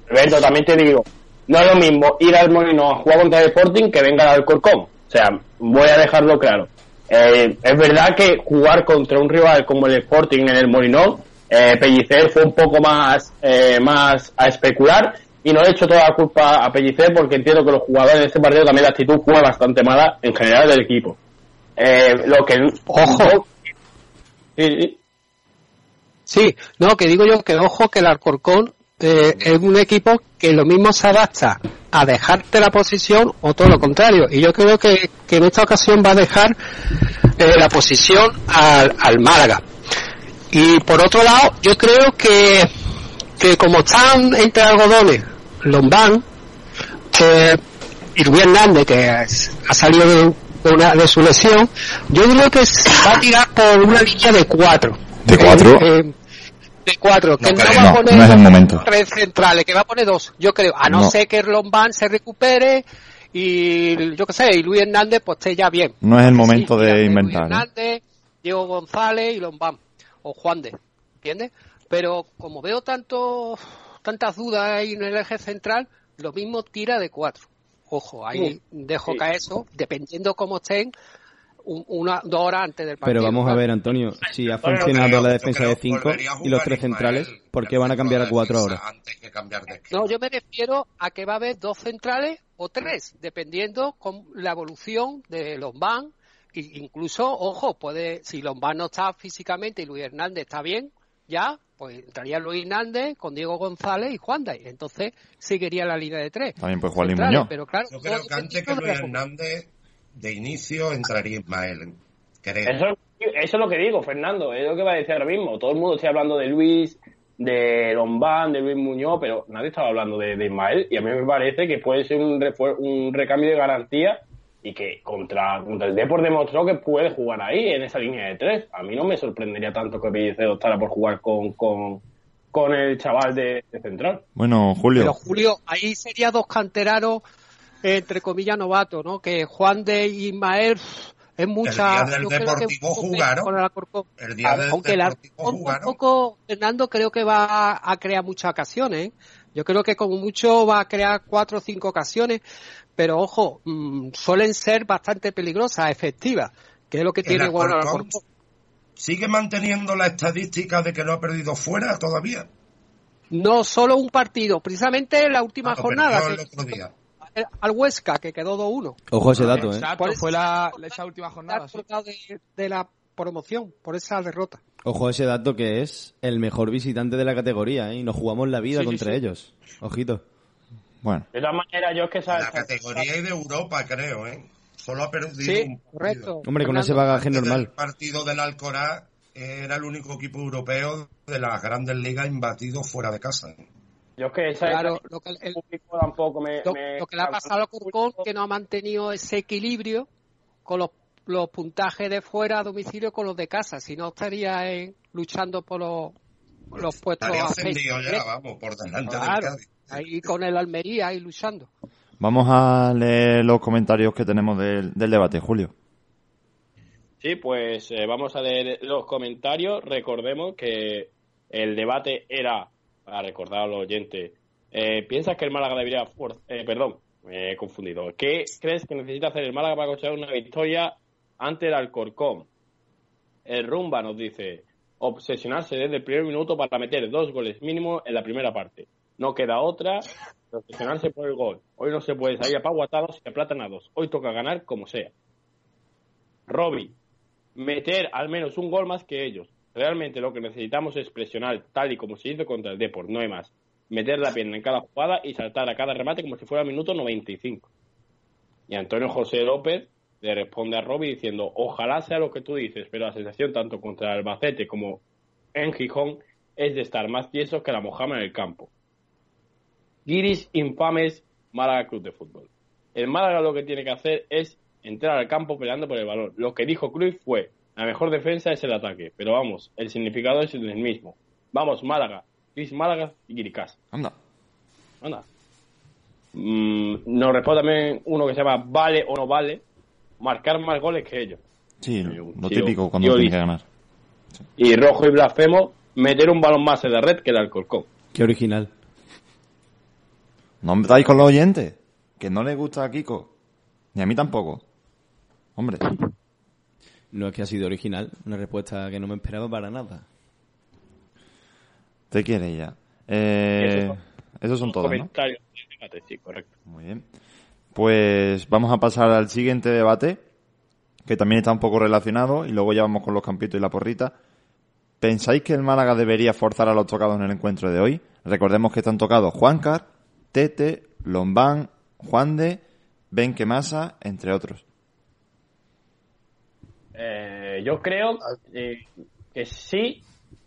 Speaker 7: Alberto, también te digo, no es lo mismo ir al Molino a jugar contra el Sporting que venga al Alcorcón. O sea, voy a dejarlo claro. Eh, es verdad que jugar contra un rival como el Sporting en el Molinón, eh, Pellicer fue un poco más, eh, más a especular y no he hecho toda la culpa a Pellicer porque entiendo que los jugadores en este partido también la actitud fue bastante mala en general del equipo. Eh, lo que...
Speaker 5: Ojo.
Speaker 7: Sí, sí.
Speaker 5: Sí, no, que digo yo que ojo que el Alcorcón eh, es un equipo que lo mismo se adapta a dejarte la posición o todo lo contrario. Y yo creo que, que en esta ocasión va a dejar eh, la posición al, al Málaga. Y por otro lado, yo creo que, que como están entre algodones Lombán eh, y Rubén Hernández, que ha salido de, una, de su lesión, yo creo que se va a tirar por una línea de cuatro.
Speaker 3: ¿De cuatro?
Speaker 5: Eh, de cuatro, que
Speaker 3: No
Speaker 5: no, va a poner
Speaker 3: no es el momento.
Speaker 5: tres centrales, que va a poner dos, yo creo, a no, ser que Lombán se recupere y yo qué sé, y Luis Hernández pues esté ya bien.
Speaker 3: No es el momento
Speaker 5: Sí,
Speaker 3: de
Speaker 5: Luis
Speaker 3: inventar. ¿eh?
Speaker 5: Hernández, Diego González y Lombán, o Juan de, ¿entiendes? Pero como veo tanto, tantas dudas ahí en el eje central, lo mismo tira de cuatro. Ojo, ahí dejo
Speaker 7: Sí.
Speaker 5: caer eso, dependiendo cómo estén, un- una, dos horas antes del partido.
Speaker 2: Pero vamos a ver, Antonio, si ha funcionado
Speaker 8: creo-
Speaker 2: la defensa de
Speaker 8: que
Speaker 2: 5
Speaker 8: volvería a
Speaker 2: y los tres centrales, ¿por qué
Speaker 8: el
Speaker 2: van a cambiar a
Speaker 8: centro de
Speaker 2: 4 ahora?
Speaker 8: defensa Antes que cambiar de.
Speaker 5: No, yo me refiero a que va a haber dos centrales o tres, dependiendo con la evolución de Lombán. Y incluso, ojo, puede, si Lombán no está físicamente y Luis Hernández está bien, ya, pues entraría Luis Hernández con Diego González y Juan Day. Entonces seguiría la línea de tres.
Speaker 3: También puede jugar Muñoz.
Speaker 5: Pero claro,
Speaker 8: Yo creo que antes que Luis Hernández, de inicio entraría Ismael. Creo.
Speaker 7: Eso, eso es lo que digo, Fernando, es lo que va a decir ahora mismo. Todo el mundo está hablando de Luis, de Lombán, de Luis Muñoz, pero nadie estaba hablando de, de Ismael. Y a mí me parece que puede ser un, un recambio de garantía y que contra, contra el Depor demostró que puede jugar ahí, en esa línea de tres. A mí no me sorprendería tanto que Pellicer optara por jugar con, con, con el chaval de, de central.
Speaker 3: Bueno, Julio,
Speaker 5: Pero Julio, ahí sería dos canteranos, entre comillas, novatos, ¿no? Que Juan de Ismael es mucha.
Speaker 8: día del
Speaker 5: yo creo que
Speaker 8: Deportivo jugaron.
Speaker 5: con el.
Speaker 8: El día del
Speaker 5: Aunque el
Speaker 8: Deportivo
Speaker 5: Alcorcón
Speaker 8: jugaron.
Speaker 5: tampoco, Fernando, creo que va a crear muchas ocasiones. ¿eh? Yo creo que como mucho va a crear cuatro o cinco ocasiones, pero ojo, mm, suelen ser bastante peligrosas, efectivas, que es lo que tiene
Speaker 8: Alcorcón sigue manteniendo la estadística de que no ha perdido fuera todavía.
Speaker 5: No solo un partido, precisamente la última
Speaker 8: Ah,
Speaker 5: jornada,
Speaker 8: perdió el
Speaker 5: que-
Speaker 8: otro día.
Speaker 5: al Huesca, que quedó 2-1.
Speaker 2: Ojo a ese dato, ¿eh?
Speaker 1: Exacto, fue la, esa última jornada. sí.
Speaker 5: De, de la promoción, por esa derrota.
Speaker 2: Ojo a ese dato que es el mejor visitante de la categoría, ¿eh? Y nos jugamos la vida
Speaker 1: Sí, sí,
Speaker 2: contra
Speaker 1: sí.
Speaker 2: ellos. Ojito.
Speaker 3: Bueno,
Speaker 7: De todas maneras, yo es que esa,
Speaker 8: la categoría y de Europa, creo, ¿eh? Solo ha perdido
Speaker 5: Sí,
Speaker 8: un
Speaker 5: correcto.
Speaker 2: Hombre, con
Speaker 5: Fernando.
Speaker 2: ese bagaje normal.
Speaker 8: partido del Alcoraz era el único equipo europeo de las grandes ligas imbatido fuera de casa.
Speaker 7: yo es que esa
Speaker 5: Claro, lo que, el-
Speaker 7: público tampoco me,
Speaker 5: lo-
Speaker 7: me-
Speaker 5: lo que le ha pasado a Corcón que no ha mantenido ese equilibrio con los, los puntajes de fuera a domicilio con los de casa. Si no, estaría en- luchando por los, los puestos a
Speaker 8: ya, vamos, por delante del Cádiz.
Speaker 5: ahí con el Almería ahí luchando.
Speaker 3: vamos a leer los comentarios que tenemos del, del debate, Julio.
Speaker 7: Sí, pues eh, vamos a leer los comentarios. Recordemos que el debate era, para recordar a los oyentes, eh, ¿piensas que el Málaga debería... for- eh, perdón, me he confundido. ¿Qué crees que necesita hacer el Málaga para conseguir una victoria ante el Alcorcón? el Rumba nos dice, obsesionarse desde el primer minuto para meter dos goles mínimo en la primera parte. No queda otra, obsesionarse por el gol. Hoy no se puede salir a paguatados y aplatanados. Hoy toca ganar como sea. Robbie, meter al menos un gol más que ellos. Realmente lo que necesitamos es presionar tal y como se hizo contra el Deport, no hay más. Meter la pierna en cada jugada y saltar a cada remate como si fuera minuto 95. Y Antonio José López le responde a Robbie diciendo, ojalá sea lo que tú dices, pero la sensación tanto contra el Albacete como en Gijón es de estar más tiesos que la mojama en el campo. Guiris infames Málaga Club de Fútbol. El Málaga lo que tiene que hacer es entrar al campo peleando por el balón. Lo que dijo Cruz fue, la mejor defensa es el ataque, pero vamos, el significado es el mismo. Vamos, Málaga, Luis Málaga y Guiricás.
Speaker 3: Anda.
Speaker 7: Anda. Mm, nos responde también uno que se llama vale o no vale, marcar más goles que ellos.
Speaker 3: Sí, lo, lo
Speaker 7: Tío,
Speaker 3: típico cuando tiene
Speaker 7: y-
Speaker 3: que ganar.
Speaker 7: Y rojo y blasfemo, meter un balón más en la red que el Alcorcón.
Speaker 2: Qué original.
Speaker 3: No me estáis con los oyentes. Que no les gusta a Kiko. Ni a mí tampoco. Hombre.
Speaker 2: No es que ha sido original, una respuesta que no me esperaba para nada.
Speaker 3: Te quiere ya. Eh, esos son todos, ¿no?
Speaker 7: Comentarios de debate, sí, correcto.
Speaker 3: Muy bien. Pues vamos a pasar al siguiente debate, que también está un poco relacionado, y luego ya vamos con los campitos y la porrita. ¿Pensáis que el Málaga debería forzar a los tocados en el encuentro de hoy? Recordemos que están tocados Juancar, Tete, Lombán, Juan de, Benquemasa, entre otros.
Speaker 7: Eh, yo creo eh, que sí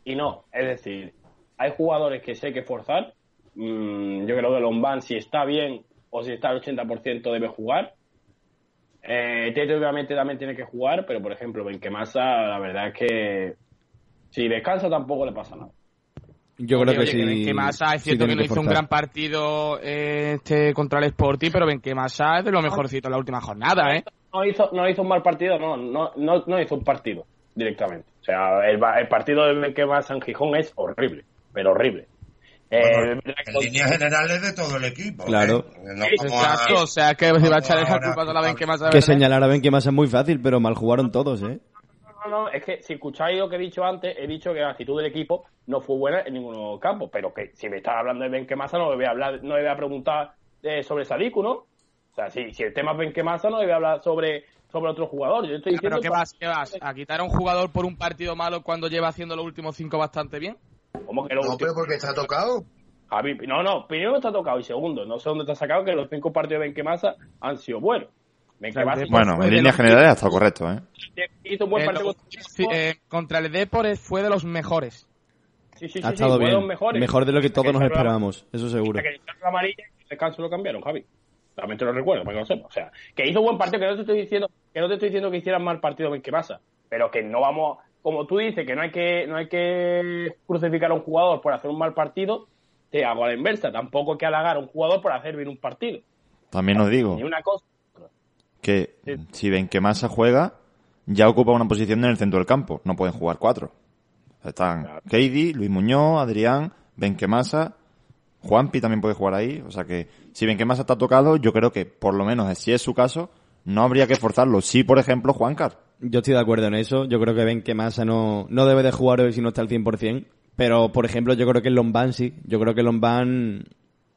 Speaker 7: y no. Es decir, hay jugadores que sé que forzar. Mm, yo creo que Lombán, si está bien o si está al 80%, debe jugar. Eh, Tete obviamente también tiene que jugar, pero por ejemplo, Benquemasa, la verdad es que si descansa tampoco le pasa nada.
Speaker 2: Yo creo que
Speaker 1: Oye,
Speaker 2: sí.
Speaker 1: Benquemasa es
Speaker 2: sí
Speaker 1: cierto que no hizo un gran partido eh, este contra el Sporting, pero Benquemasa es de lo mejorcito en la última jornada, ¿eh?
Speaker 7: No hizo, no hizo un mal partido, no, no, no, no hizo un partido directamente. O sea, el, ba- el partido de Benquemasa en Gijón es horrible, pero horrible. Eh,
Speaker 8: Bueno, en líneas generales de todo el equipo.
Speaker 2: Claro.
Speaker 8: ¿eh? No a-
Speaker 1: Exacto, o sea, que si va a echar esa
Speaker 8: Ahora,
Speaker 1: culpa a la Benquemasa
Speaker 2: Que
Speaker 1: verdad.
Speaker 2: señalar a Benquemasa es muy fácil, pero mal jugaron todos, ¿eh?
Speaker 7: No, no, es que si escucháis lo que he dicho antes, he dicho que la actitud del equipo no fue buena en ningún campo, pero que si me estás hablando de Benquemasa no me voy a hablar, no me voy a preguntar eh, sobre Sadiku, ¿no? O sea, si, si el tema es Benquemasa no debe hablar sobre, sobre otro jugador. Yo estoy diciendo
Speaker 1: Pero ¿qué vas? ¿Qué vas? ¿A quitar a un jugador por un partido malo cuando lleva haciendo los últimos cinco bastante bien?
Speaker 7: ¿Cómo que lo
Speaker 9: No, pero porque está tocado.
Speaker 7: Javi, no, no, primero está tocado y segundo, no sé dónde te has sacado que los cinco partidos de Benquemasa han sido buenos. Benquemasa
Speaker 3: Bueno, en líneas generales está correcto, ¿eh?
Speaker 7: hizo un buen
Speaker 1: Eh,
Speaker 7: partido
Speaker 1: lo-
Speaker 7: contra
Speaker 1: sí, eh, contra el Depor fue de los mejores.
Speaker 7: Sí, sí, sí,
Speaker 2: Ha
Speaker 7: sí,
Speaker 2: estado
Speaker 7: fue de
Speaker 2: bien.
Speaker 7: los mejores.
Speaker 2: Mejor de lo que todos nos esperábamos, eso seguro.
Speaker 7: Que la amarilla y el descanso lo cambiaron, Javi. También te lo recuerdo, para que lo sepas. O sea, que hizo buen partido, que no te estoy diciendo que no te estoy diciendo que hicieran mal partido en que pasa, pero que no vamos, como tú dices, que no hay que no hay que crucificar a un jugador por hacer un mal partido, te hago a la inversa. Tampoco hay que halagar a un jugador por hacer bien un partido.
Speaker 3: También os digo
Speaker 7: Ni una cosa.
Speaker 3: que si Benquemasa juega, ya ocupa una posición en el centro del campo. No pueden jugar cuatro. Están
Speaker 7: Claro.
Speaker 3: Luis Muñoz, Adrián, Benquemasa, Juanpi también puede jugar ahí. O sea que si Benquemasa está tocado, yo creo que por lo menos si es su caso, no habría que forzarlo. Sí, por ejemplo, Juancar.
Speaker 2: Yo estoy de acuerdo en eso. Yo creo que Benquemasa no, no debe de jugar hoy si no está al 100%. Pero, por ejemplo, yo creo que Lombán sí. Yo creo que Lombán,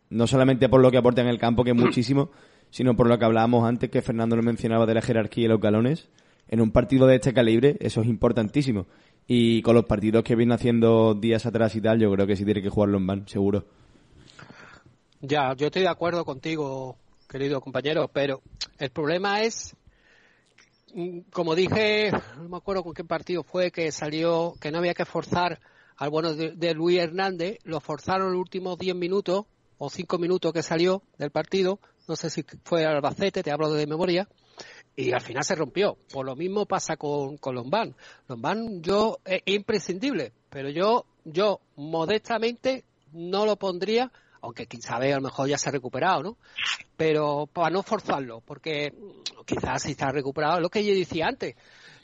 Speaker 2: no solamente por lo que aporta en el campo, que es muchísimo, sino por lo que hablábamos antes, que Fernando lo mencionaba de la jerarquía y los galones. En un partido de este calibre, eso es importantísimo. Y con los partidos que viene haciendo días atrás y tal, yo creo que sí tiene que jugar Lombán, seguro.
Speaker 5: Ya, yo estoy de acuerdo contigo, querido compañero, pero el problema es, como dije, no me acuerdo con qué partido fue que salió, que no había que forzar al bueno de, Luis Hernández, lo forzaron los últimos 10 minutos o 5 minutos que salió del partido, no sé si fue Albacete, te hablo de memoria, y al final se rompió. Por lo mismo pasa con, con Lombán. Lombán yo es imprescindible, pero yo, yo modestamente no lo pondría aunque quién sabe, a lo mejor ya se ha recuperado, ¿no? Pero para no forzarlo, porque quizás si está recuperado, lo que yo decía antes,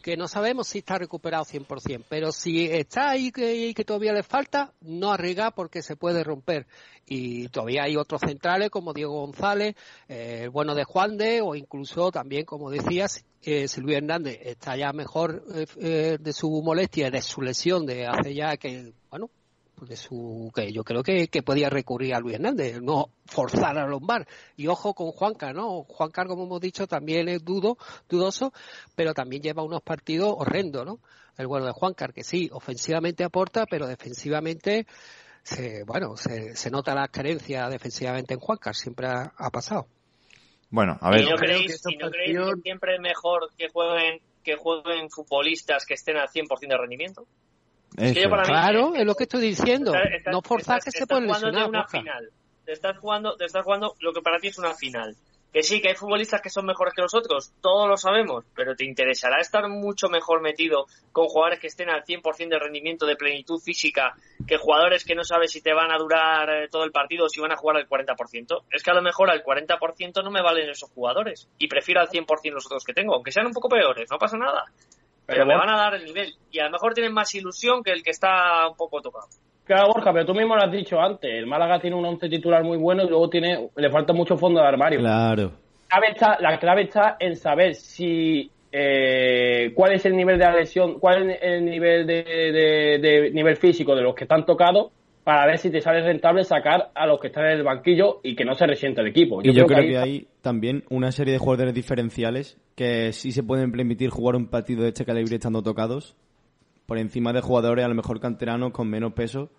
Speaker 5: que no sabemos si está recuperado 100%, pero si está ahí que, que todavía le falta, no arriesga porque se puede romper. Y todavía hay otros centrales como Diego González, eh, el bueno de Juan de, o incluso también, como decías, eh, Silvio Hernández está ya mejor eh, eh, de su molestia, de su lesión de hace ya que, bueno, de su que yo creo que, que podía recurrir a Luis Hernández, no forzar a Lombard. Y ojo con Juanca, ¿no? Juanca, como hemos dicho, también es dudo, dudoso, pero también lleva unos partidos horrendos, ¿no? El bueno de Juancar, que sí, ofensivamente aporta, pero defensivamente se, bueno, se, se nota la carencia defensivamente en Juancar, siempre ha, ha pasado.
Speaker 3: Bueno, a ver.
Speaker 4: ¿Y no
Speaker 9: creo
Speaker 4: creéis,
Speaker 9: que
Speaker 4: y no creéis que siempre es mejor que jueguen que jueguen futbolistas que estén al 100% de rendimiento?
Speaker 3: Eso.
Speaker 4: que
Speaker 5: Claro, es lo que estoy diciendo. No forzar que se puede
Speaker 4: jugando
Speaker 5: lesionar.
Speaker 4: una final. Te estás jugando, te estás jugando lo que para ti es una final. Que sí, que hay futbolistas que son mejores que los otros, todos lo sabemos, pero te interesará estar mucho mejor metido con jugadores que estén al 100% de rendimiento, de plenitud física, que jugadores que no sabes si te van a durar eh, todo el partido o si van a jugar al 40%. Es que a lo mejor al 40% no me valen esos jugadores y prefiero al 100% los otros que tengo, aunque sean un poco peores, no pasa nada. Pero
Speaker 7: Pero
Speaker 4: me van a dar el nivel y a lo mejor tienen más ilusión que el que está un poco tocado.
Speaker 7: Claro, Borja, pero tú mismo lo has dicho antes. El Málaga tiene un once titular muy bueno y luego tiene le falta mucho fondo de armario.
Speaker 2: Claro.
Speaker 7: La, clave está, la clave está en saber si eh, cuál es el nivel de la lesión, cuál es el nivel de, de- de nivel físico de los que están tocados para ver si te sale rentable sacar a los que están en el banquillo y que no se resiente el equipo.
Speaker 2: Y yo creo
Speaker 7: ahí
Speaker 2: que hay también una serie de jugadores diferenciales que sí se pueden permitir jugar un partido de este calibre estando tocados por encima de jugadores a lo mejor canteranos con menos peso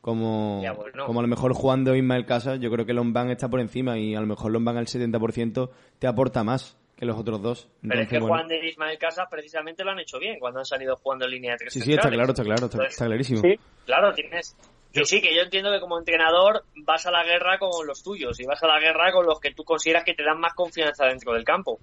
Speaker 2: como,
Speaker 4: Ya, bueno.
Speaker 2: como a lo mejor Juan de Ismael Casas yo creo que Lombán está por encima y a lo mejor Lombán al 70% te aporta más que los otros dos
Speaker 4: Pero es que
Speaker 2: bueno.
Speaker 4: Juan de Ismael Casas precisamente lo han hecho bien cuando han salido jugando en línea de tres
Speaker 2: sí sí está claro está claro está, está clarísimo
Speaker 7: Sí.
Speaker 4: Claro, tienes. Que sí, que yo entiendo que como entrenador vas a la guerra con los tuyos y vas a la guerra con los que tú consideras que te dan más confianza dentro del campo.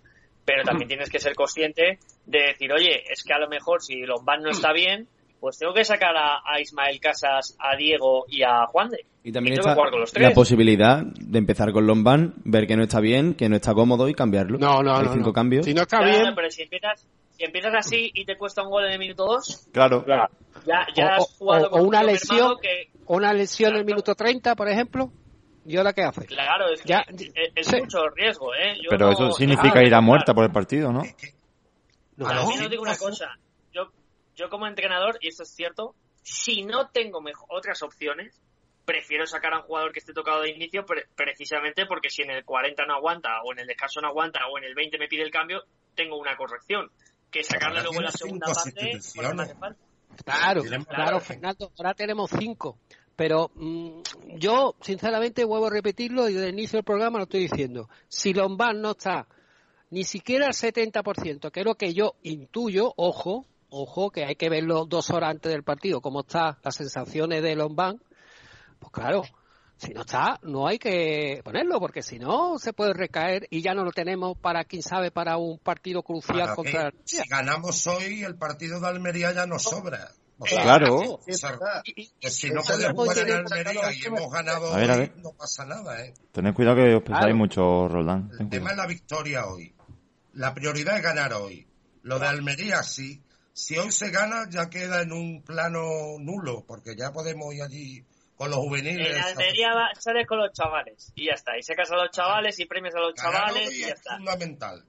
Speaker 4: Pero también tienes que ser consciente de decir, oye, es que a lo mejor si Lombán no está bien, pues tengo que sacar a, a Ismael Casas, a Diego y a Juan de.
Speaker 2: y también
Speaker 4: tengo que
Speaker 2: está
Speaker 4: jugar con los
Speaker 2: la posibilidad de empezar con Lombán ver que no está bien que no está cómodo y cambiarlo
Speaker 5: No, no,
Speaker 2: hay
Speaker 5: no,
Speaker 2: cinco
Speaker 5: no.
Speaker 2: cambios
Speaker 5: Si no está
Speaker 4: Claro,
Speaker 5: bien,
Speaker 4: pero si empiezas, si empiezas así y te cuesta un gol en el minuto dos,
Speaker 3: Claro.
Speaker 7: Claro.
Speaker 4: ya, ya
Speaker 5: O-
Speaker 4: has jugado
Speaker 5: o-
Speaker 4: con
Speaker 5: o
Speaker 4: un
Speaker 5: una lesión.
Speaker 4: que,
Speaker 5: una lesión en el minuto 30, por ejemplo, ¿y ahora qué hace?
Speaker 4: claro, es, que
Speaker 5: Ya,
Speaker 4: es, es
Speaker 5: sí.
Speaker 4: mucho riesgo, ¿eh? Yo
Speaker 3: Pero
Speaker 4: no-
Speaker 3: eso significa
Speaker 4: Claro,
Speaker 3: ir a
Speaker 4: claro.
Speaker 3: muerta por el partido, ¿no?
Speaker 5: No,
Speaker 8: A
Speaker 4: mí
Speaker 5: no.
Speaker 4: no digo una cosa. Yo, yo como entrenador, y esto es cierto, si no tengo mejo- otras opciones, prefiero sacar a un jugador que esté tocado de inicio pre- precisamente porque si en el 40 no aguanta, o en el descanso no aguanta, o en el 20 me pide el cambio, tengo una corrección. Que sacarle luego en la segunda parte,
Speaker 8: sustituciones.
Speaker 4: hace falta.
Speaker 5: Claro, claro, Fernando, ahora tenemos cinco. Pero mm, yo, sinceramente, vuelvo a repetirlo y desde el inicio del programa lo estoy diciendo. Si Lombán no está ni siquiera al 70%, que es lo que yo intuyo, ojo, ojo, que hay que verlo dos horas antes del partido, cómo están las sensaciones de Lombán, pues claro, si no está, no hay que ponerlo, porque si no se puede recaer y ya no lo tenemos para, quién sabe, para un partido crucial contra
Speaker 8: si ganamos hoy, el partido de Almería ya nos sobra. Sea,
Speaker 3: Claro.
Speaker 8: que si no en
Speaker 9: posibilidad,
Speaker 8: Almería y hemos ganado
Speaker 3: A ver, a
Speaker 8: hoy,
Speaker 3: ver.
Speaker 8: no pasa nada, ¿eh?
Speaker 3: Tened cuidado que os pensáis
Speaker 5: Claro.
Speaker 3: mucho, Roldán. Ten
Speaker 8: El tema es la victoria hoy. La prioridad es ganar hoy. Lo de Almería sí. Si hoy se gana, ya queda en un plano nulo, porque ya podemos ir allí con los juveniles.
Speaker 4: En Almería va- sales con los chavales y ya está. Y sacas a los chavales y premias a los
Speaker 8: Ganar
Speaker 4: chavales
Speaker 8: hoy
Speaker 4: y ya
Speaker 8: es
Speaker 4: está.
Speaker 8: fundamental.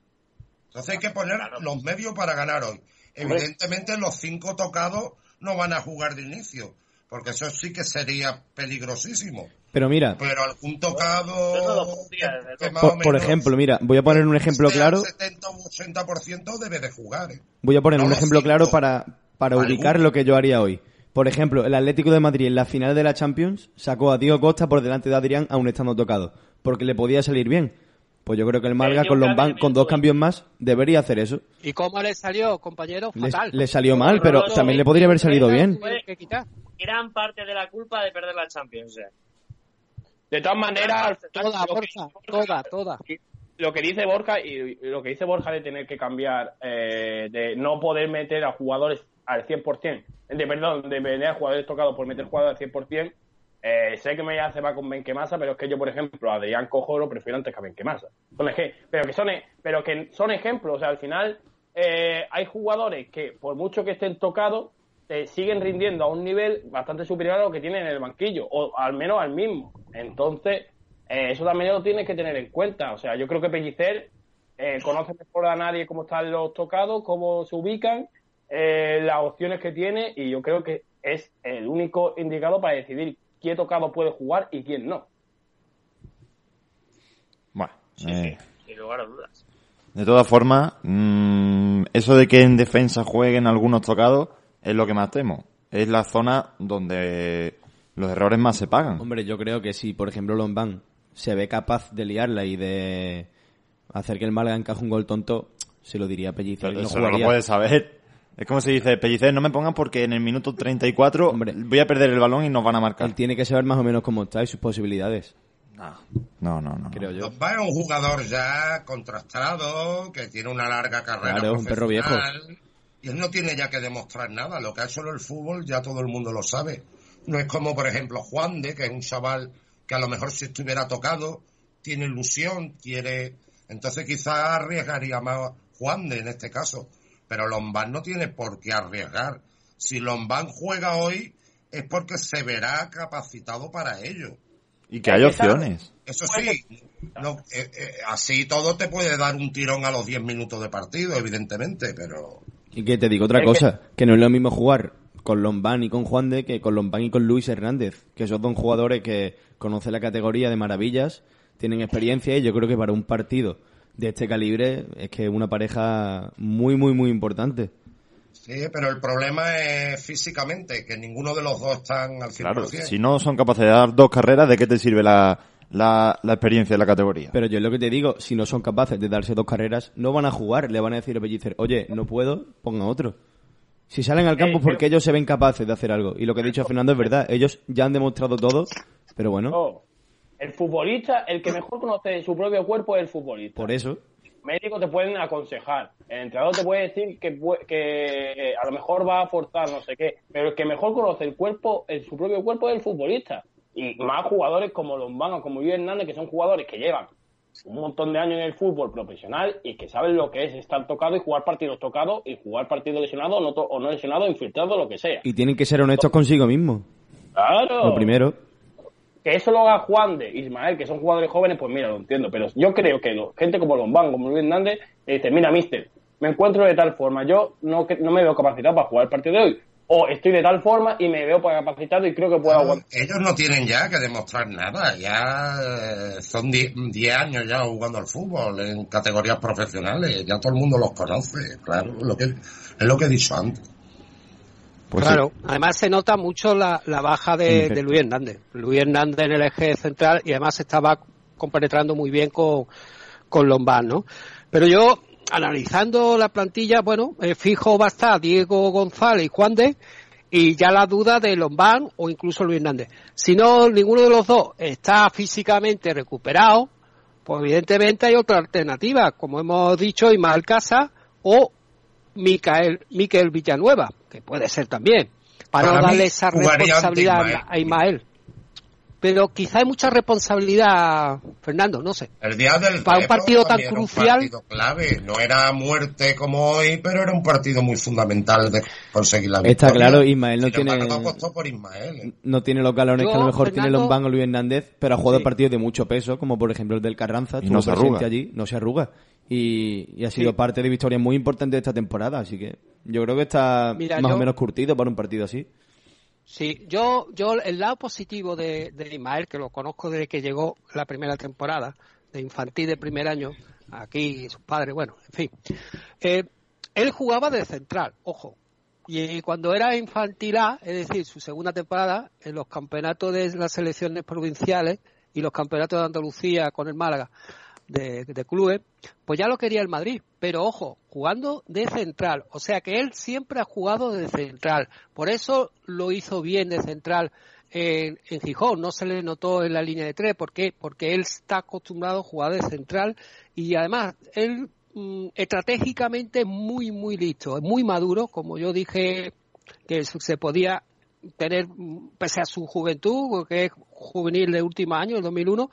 Speaker 8: Entonces hay que poner los medios para ganar hoy. Evidentemente los cinco tocados no van a jugar de inicio, porque eso sí que sería peligrosísimo.
Speaker 2: pero mira
Speaker 8: Pero algún tocado...
Speaker 4: No
Speaker 8: que
Speaker 2: por, ejemplo mira voy a poner un ejemplo claro
Speaker 8: 70 o 80% debe de jugar. ¿eh?
Speaker 2: Voy a poner
Speaker 8: No
Speaker 2: un ejemplo claro para, para ubicar lo que yo haría hoy. Por ejemplo, el Atlético de Madrid en la final de la Champions sacó a Diego Costa por delante de Adrián aún estando tocado, porque le podía salir bien. Pues yo creo que el Malga con, los ban- con dos cambios más debería hacer eso.
Speaker 5: ¿Y cómo le salió, compañero?
Speaker 2: Le,
Speaker 5: Fatal.
Speaker 2: le salió mal, pero también le podría haber salido bien.
Speaker 4: Gran parte de la culpa de perder la Champions. o sea.
Speaker 7: De todas maneras,
Speaker 5: Toda, Borja, toda, toda.
Speaker 7: lo que dice Borja y lo que dice Borja de tener que cambiar, eh, de no poder meter a jugadores al 100%, de, perdón, de meter a jugadores tocados por meter jugadores al 100%, Eh, sé que me hace va con Benquemasa, pero es que yo, por ejemplo, a Adrián Cojoro prefiero antes que a Benquemasa. Pero que son, e- pero que son ejemplos, o sea, al final eh, hay jugadores que, por mucho que estén tocados, eh, siguen rindiendo a un nivel bastante superior a lo que tienen en el banquillo, o al menos al mismo. Entonces, eh, eso también lo tienes que tener en cuenta. O sea, yo creo que Pellicer eh, conoce mejor a nadie cómo están los tocados, cómo se ubican, eh, las opciones que tiene, y yo creo que es el único indicado para decidir quién tocado puede jugar y quién no.
Speaker 3: Bueno,
Speaker 4: Sí,
Speaker 3: eh,
Speaker 4: sí, sin lugar a dudas.
Speaker 3: de todas formas, mm, eso de que en defensa jueguen algunos tocados es lo que más temo. Es la zona donde los errores más se pagan.
Speaker 2: Hombre, yo creo que si, por ejemplo, Lombán se ve capaz de liarla y de hacer que el Málaga encaje un gol tonto, se lo diría a Pellicer.
Speaker 3: Pero
Speaker 2: no
Speaker 3: eso no lo
Speaker 2: jugaría.
Speaker 3: puedes saber. Es como si dice, Pellicer, no me pongan porque en el minuto 34
Speaker 2: Hombre.
Speaker 3: voy a perder el balón y nos van a marcar.
Speaker 2: Él tiene que saber más o menos cómo está y sus posibilidades,
Speaker 3: No, no, no.
Speaker 2: creo yo.
Speaker 8: Es un jugador ya contrastado, que tiene una larga carrera
Speaker 2: Claro, es un perro viejo.
Speaker 8: profesional, Y él no tiene ya que demostrar nada. Lo que ha hecho en el fútbol ya todo el mundo lo sabe. No es como, por ejemplo, Juan de, que es un chaval que a lo mejor si estuviera tocado, tiene ilusión, quiere... Entonces quizás arriesgaría más Juan de en este caso. Pero Lombán no tiene por qué arriesgar. Si Lombán juega hoy es porque se verá capacitado para ello.
Speaker 3: Y que hay opciones.
Speaker 8: Eso sí, no, eh, eh, así todo te puede dar un tirón a los 10 minutos de partido, evidentemente, pero
Speaker 2: Y que te digo otra cosa, que... no es lo mismo jugar con Lombán y con Juan de que con Lombán y con Luis Hernández, que son dos jugadores que conocen la categoría de maravillas, tienen experiencia y yo creo que para un partido de este calibre es que es una pareja muy, muy, muy importante.
Speaker 8: sí, pero el problema es físicamente, que ninguno de los dos están al 100%.
Speaker 3: Claro, si no son capaces de dar dos carreras, ¿de qué te sirve la, la, la experiencia de la categoría?
Speaker 2: Pero yo es lo que te digo, si no son capaces de darse dos carreras, no van a jugar, le van a decir a Pellicer, oye, no puedo, ponga otro. Si salen al campo
Speaker 7: Eh,
Speaker 2: es porque ellos se ven capaces de hacer algo. Y lo que ha dicho Fernando es verdad, ellos ya han demostrado todo, pero bueno,
Speaker 7: No. El futbolista, el que mejor conoce su propio cuerpo es el futbolista.
Speaker 2: por eso.
Speaker 7: médicos te pueden aconsejar, el entrenador te puede decir que, que eh, a lo mejor va a forzar no sé qué, pero el que mejor conoce el cuerpo, el, su propio cuerpo es el futbolista. Y más jugadores como Lombán o como Luis Hernández, que son jugadores que llevan un montón de años en el fútbol profesional y que saben lo que es estar tocado y jugar partidos tocados y jugar partidos lesionados o no, o no lesionados, infiltrados, lo que sea.
Speaker 2: Y tienen que ser honestos consigo mismos.
Speaker 7: Claro.
Speaker 2: Lo primero.
Speaker 7: Que eso lo haga Juan de Ismael, que son jugadores jóvenes, pues mira, lo entiendo. Pero yo creo que lo- gente como Lombán, como Luis Hernández, le dice, mira, mister, me encuentro de tal forma, yo no, que- no me veo capacitado para jugar el partido de hoy. O estoy de tal forma y me veo capacitado y creo que puedo aguantar.
Speaker 8: Ellos no tienen ya que demostrar nada, ya eh, son 10 años ya jugando al fútbol en categorías profesionales, ya todo el mundo los conoce, claro, lo que, es lo que he dicho antes.
Speaker 3: Pues
Speaker 5: claro, además se nota mucho la, la baja de, Luis Hernández. Luis Hernández en el eje central y además estaba compenetrando muy bien con, con Lombán, ¿no? Pero yo, analizando la plantilla, bueno, eh, fijo va a estar Diego González y Juan de, y ya la duda de Lombán o incluso Luis Hernández. Si no, ninguno de los dos está físicamente recuperado, pues evidentemente hay otra alternativa, como hemos dicho, Ismael Casa o Micael, Miquel Villanueva, que puede ser también, para,
Speaker 8: Para
Speaker 5: no darle esa responsabilidad a Ismael. Pero quizá hay mucha responsabilidad, Fernando, no sé.
Speaker 8: El día del
Speaker 5: Para un partido tan
Speaker 8: un
Speaker 5: crucial-
Speaker 8: partido clave, no era muerte como hoy, pero era un partido muy fundamental de conseguir la victoria.
Speaker 2: Está claro, Ismael no tiene-
Speaker 8: no apostó por Ismael. ¿eh?
Speaker 2: No tiene los galones
Speaker 5: Yo,
Speaker 2: que a lo mejor tiene Lombán o Luis Hernández, pero ha jugado
Speaker 5: Sí.
Speaker 2: partidos de mucho peso, como por ejemplo el del Carranza,
Speaker 3: Y no se
Speaker 2: presente
Speaker 3: arruga.
Speaker 2: allí, no se arruga. Y, y ha sido parte de victorias muy importantes de esta temporada, así que yo creo que está
Speaker 5: Mira,
Speaker 2: más
Speaker 5: yo-
Speaker 2: o menos curtido para un partido así.
Speaker 5: Sí, yo, yo el lado positivo de, de Ismael, que lo conozco desde que llegó la primera temporada, de infantil de primer año, aquí sus padres, bueno, en fin. Eh, él jugaba de central, ojo. Y cuando era infantil A, es decir, su segunda temporada, en los campeonatos de las selecciones provinciales y los campeonatos de Andalucía con el Málaga de, de clubes, pues ya lo quería el Madrid. Pero ojo, jugando de central. O sea que él siempre ha jugado de central. Por eso lo hizo bien de central en, en Gijón. No se le notó en la línea de tres. ¿Por qué? Porque él está acostumbrado a jugar de central y además él mm, estratégicamente es muy, muy listo. Es muy maduro, como yo dije que se podía tener, pese a su juventud, que es juvenil de último año, el 2001,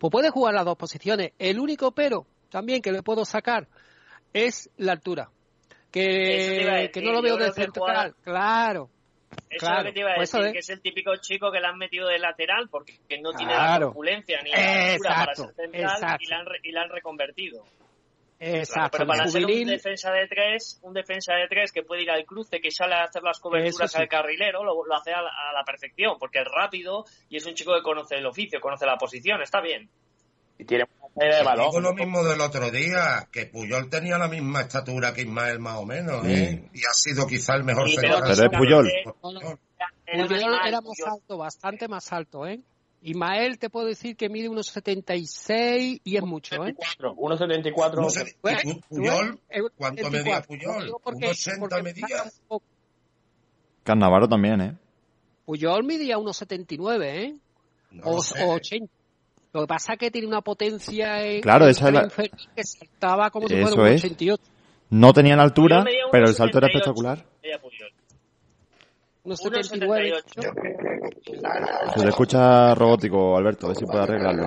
Speaker 5: pues puede jugar las dos posiciones. El único pero también que le puedo sacar es la altura. Que, que no lo veo de central, claro.
Speaker 4: Eso es lo que te iba a pues decir, que es el típico chico que le han metido de lateral porque no tiene la corpulencia ni la altura para ser central y la, han, y la han reconvertido.
Speaker 5: Exacto.
Speaker 4: pero para ser un defensa de tres, un defensa de tres que puede ir al cruce, que sale a hacer las coberturas al carrilero, lo, hace a la, perfección, porque es rápido y es un chico que conoce el oficio, conoce la posición, está bien.
Speaker 7: Y tiene de balón.
Speaker 8: lo mismo del otro día, que Puyol tenía la misma estatura que Ismael más o menos, ¿eh? Y ha sido quizá el mejor
Speaker 3: central. Pero es Puyol.
Speaker 5: Puyol era más alto, bastante más alto, ¿eh? Ismael te puedo decir que mide unos 76 y es mucho, ¿eh?
Speaker 7: 1,74.
Speaker 8: Puyol, ¿cuánto medía Puyol? Unos 60 medía.
Speaker 3: Carnavaro también, ¿eh?
Speaker 5: Puyol medía unos 79, ¿eh? o, 80. Lo que pasa es que tiene una potencia en
Speaker 3: claro, esa es la...
Speaker 5: que saltaba como si fuera un 88.
Speaker 3: No tenía la altura, pero el salto era espectacular.
Speaker 5: Unos 79.
Speaker 3: Se le escucha robótico, Alberto, a ver si puede arreglarlo.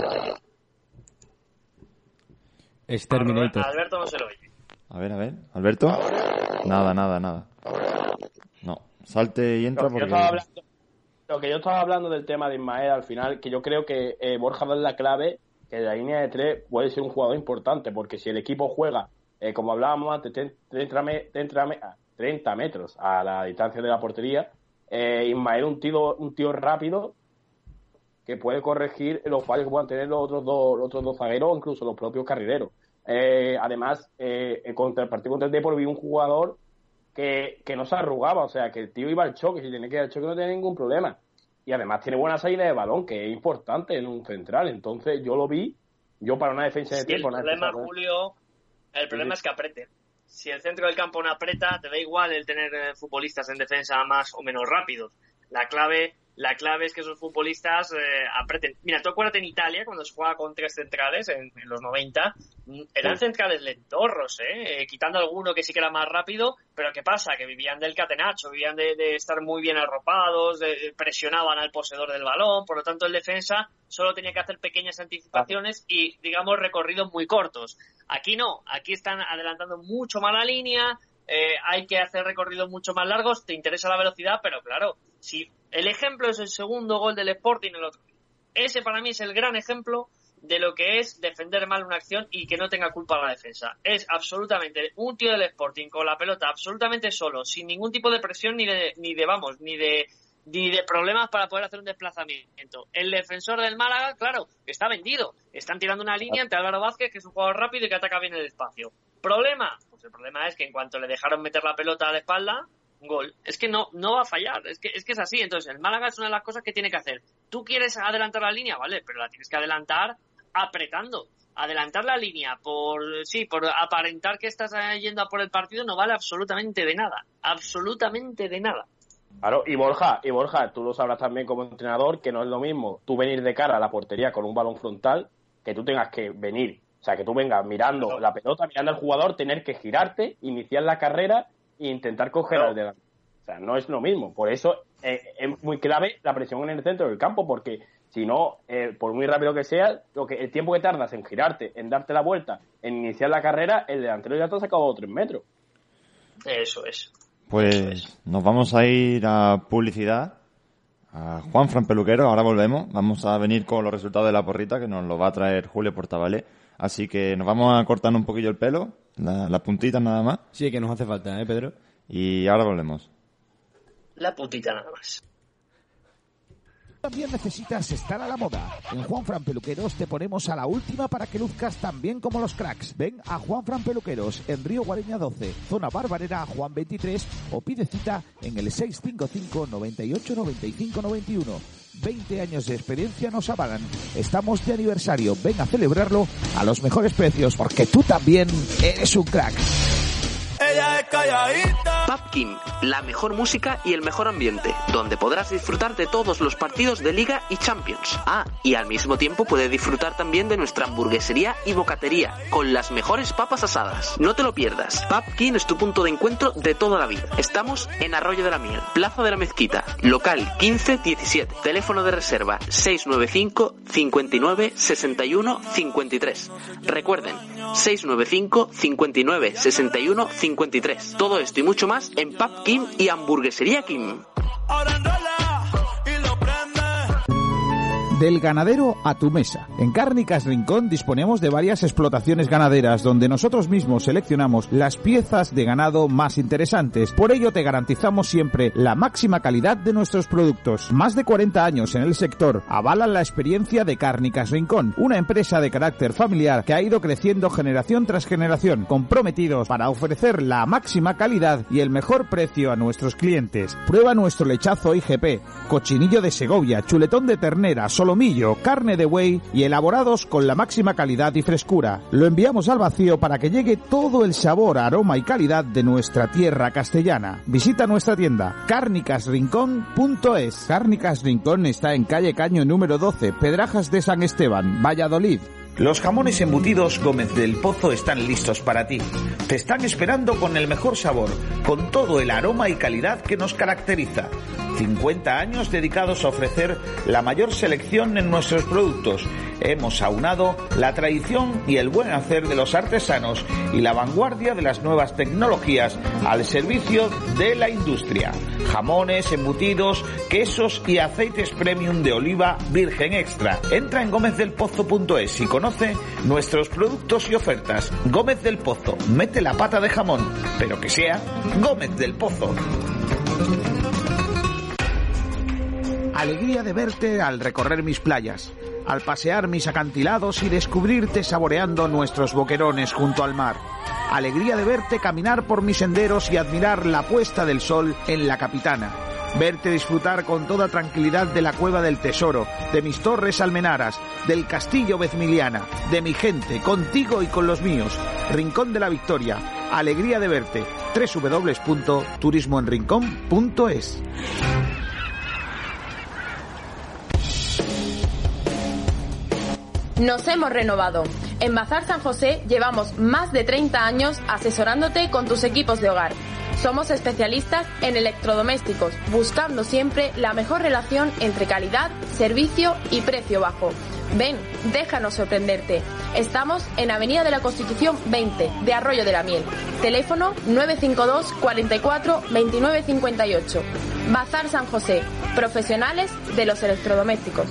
Speaker 2: Exterminator.
Speaker 4: Alberto no se lo oye.
Speaker 3: A ver, a ver. ¿Alberto? Nada, nada, nada. No. Salte y entra porque...
Speaker 7: Lo que yo estaba hablando del tema de Ismael al final, que yo creo que eh, Borja da la clave que la línea de tres puede ser un jugador importante, porque si el equipo juega, eh, como hablábamos antes, 30, metros a la distancia de la portería, eh, Ismael un tío, un tío rápido que puede corregir los fallos que puedan tener los otros dos, los otros dos zagueros o incluso los propios carrileros. Eh, además, eh, contra el partido contra el Depor vi un jugador que, que, no se arrugaba, o sea, que el tío iba al choque, si tiene que ir al choque no tiene ningún problema. Y además tiene buena salida de balón, que es importante en un central. Entonces yo lo vi, yo para una defensa de tiempo...
Speaker 4: El problema, Julio, el problema es que aprete si el centro del campo no aprieta, te da igual el tener eh, futbolistas en defensa más o menos rápidos. La clave la clave es que esos futbolistas eh, apreten. Mira, tú acuérdate en Italia, cuando se jugaba con tres centrales en, los 90, mm, eran centrales lentorros, ¿eh? ¿eh? Quitando alguno que sí que era más rápido, pero ¿qué pasa? Que vivían del catenacho, vivían de, estar muy bien arropados, presionaban al poseedor del balón, por lo tanto el defensa solo tenía que hacer pequeñas anticipaciones y, digamos, recorridos muy cortos. Aquí no, aquí están adelantando mucho más la línea, eh, hay que hacer recorridos mucho más largos, te interesa la velocidad, pero claro, si el ejemplo es el segundo gol del Sporting, el otro. Ese para mí es el gran ejemplo de lo que es defender mal una acción y que no tenga culpa la defensa. Es absolutamente un tío del Sporting con la pelota absolutamente solo, sin ningún tipo de presión ni de, ni de vamos, ni de ni de problemas para poder hacer un desplazamiento. El defensor del Málaga, claro, está vendido. Están tirando una línea entre Álvaro Vázquez, que es un jugador rápido y que ataca bien el espacio. ¿Problema? Pues el problema es que en cuanto le dejaron meter la pelota a la espalda, gol. Es que no, no va a fallar, es que, es que es así. Entonces, el Málaga es una de las cosas que tiene que hacer. Tú quieres adelantar la línea, vale, pero la tienes que adelantar apretando. Adelantar la línea por, sí, por aparentar que estás yendo a por el partido no vale absolutamente de nada. Absolutamente de nada.
Speaker 7: Claro, y Borja, y Borja, tú lo sabrás también como entrenador que no es lo mismo tú venir de cara a la portería con un balón frontal que tú tengas que venir o sea, que tú vengas mirando la pelota, mirando al jugador, tener que girarte, iniciar la carrera e intentar coger al delante. O sea, no es lo mismo. Por eso eh, es muy clave la presión en el centro del campo, porque si no, eh, por muy rápido que sea, lo que el tiempo que tardas en girarte, en darte la vuelta, en iniciar la carrera, el delantero ya te ha sacado tres metros.
Speaker 4: Eso es.
Speaker 3: Pues nos vamos a ir a publicidad. A Juan Fran Peluquero, ahora volvemos. Vamos a venir con los resultados de la porrita que nos lo va a traer Julio Portavale. Así que nos vamos a cortar un poquillo el pelo, las puntitas nada más.
Speaker 2: Sí, que nos hace falta, ¿eh, Pedro?
Speaker 3: Y ahora volvemos.
Speaker 4: La puntita nada más.
Speaker 11: También necesitas estar a la moda. En Juan Fran Peluqueros te ponemos a la última para que luzcas tan bien como los cracks. Ven a Juan Fran Peluqueros en Río Guareña 12, zona Barbarera Juan 23 o pide cita en el 655 98 95 91. 20 años de experiencia nos avalan. Estamos de aniversario. Ven a celebrarlo a los mejores precios porque tú también eres un crack.
Speaker 12: King, la mejor música y el mejor ambiente, donde podrás disfrutar de todos los partidos de Liga y Champions. Ah, y al mismo tiempo puedes disfrutar también de nuestra hamburguesería y bocatería, con las mejores papas asadas. No te lo pierdas. Pub King es tu punto de encuentro de toda la vida. Estamos en Arroyo de la Miel, Plaza de la Mezquita, local 1517, teléfono de reserva 695 59 61 53. Recuerden, 695 59 61 53. Todo esto y mucho más en Pub Kim y Hamburguesería Kim.
Speaker 11: Del ganadero a tu mesa. En Cárnicas Rincón disponemos de varias explotaciones ganaderas donde nosotros mismos seleccionamos las piezas de ganado más interesantes. Por ello te garantizamos siempre la máxima calidad de nuestros productos. Más de 40 años en el sector avalan la experiencia de Cárnicas Rincón, una empresa de carácter familiar que ha ido creciendo generación tras generación, comprometidos para ofrecer la máxima calidad y el mejor precio a nuestros clientes. Prueba nuestro lechazo IGP, cochinillo de Segovia, chuletón de ternera, solomillo, carne de buey y elaborados con la máxima calidad y frescura. Lo enviamos al vacío para que llegue todo el sabor, aroma y calidad de nuestra tierra castellana. Visita nuestra tienda carnicasrincón.es. Cárnicas Rincón está en calle Caño número 12, Pedrajas de San Esteban, Valladolid. Los jamones embutidos Gómez del Pozo están listos para ti. Te están esperando con el mejor sabor, con todo el aroma y calidad que nos caracteriza. 50 años dedicados a ofrecer la mayor selección en nuestros productos. Hemos aunado la tradición y el buen hacer de los artesanos y la vanguardia de las nuevas tecnologías al servicio de la industria. Jamones, embutidos, quesos y aceites premium de oliva virgen extra. Entra en gómezdelpozo.es y conoce nuestros productos y ofertas. Gómez del Pozo, mete la pata de jamón, pero que sea Gómez del Pozo. Alegría de verte al recorrer mis playas, al pasear mis acantilados y descubrirte saboreando nuestros boquerones junto al mar. Alegría de verte caminar por mis senderos y admirar la puesta del sol en la capitana. Verte disfrutar con toda tranquilidad de la cueva del tesoro, de mis torres almenaras, del castillo Bezmiliana, de mi gente, contigo y con los míos. Rincón de la Victoria. Alegría de verte. www.turismoenrincón.es.
Speaker 13: Nos hemos renovado. En Bazar San José llevamos más de 30 años asesorándote con tus equipos de hogar. Somos especialistas en electrodomésticos, buscando siempre la mejor relación entre calidad, servicio y precio bajo. Ven, déjanos sorprenderte. Estamos en Avenida de la Constitución 20, de Arroyo de la Miel. Teléfono 952 44 29 58. Bazar San José, profesionales de los electrodomésticos.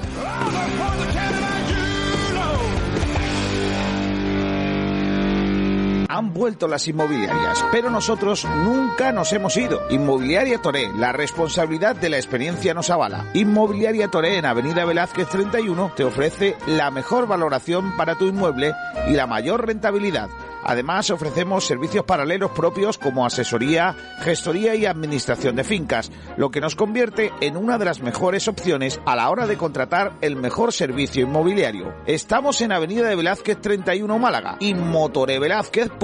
Speaker 11: Han vuelto las inmobiliarias, pero nosotros nunca nos hemos ido. Inmobiliaria Toré, la responsabilidad de la experiencia nos avala. Inmobiliaria Toré en Avenida Velázquez 31 te ofrece la mejor valoración para tu inmueble y la mayor rentabilidad. Además, ofrecemos servicios paralelos propios como asesoría, gestoría y administración de fincas, lo que nos convierte en una de las mejores opciones a la hora de contratar el mejor servicio inmobiliario. Estamos en Avenida de Velázquez 31 Málaga y motorevelázquez.com.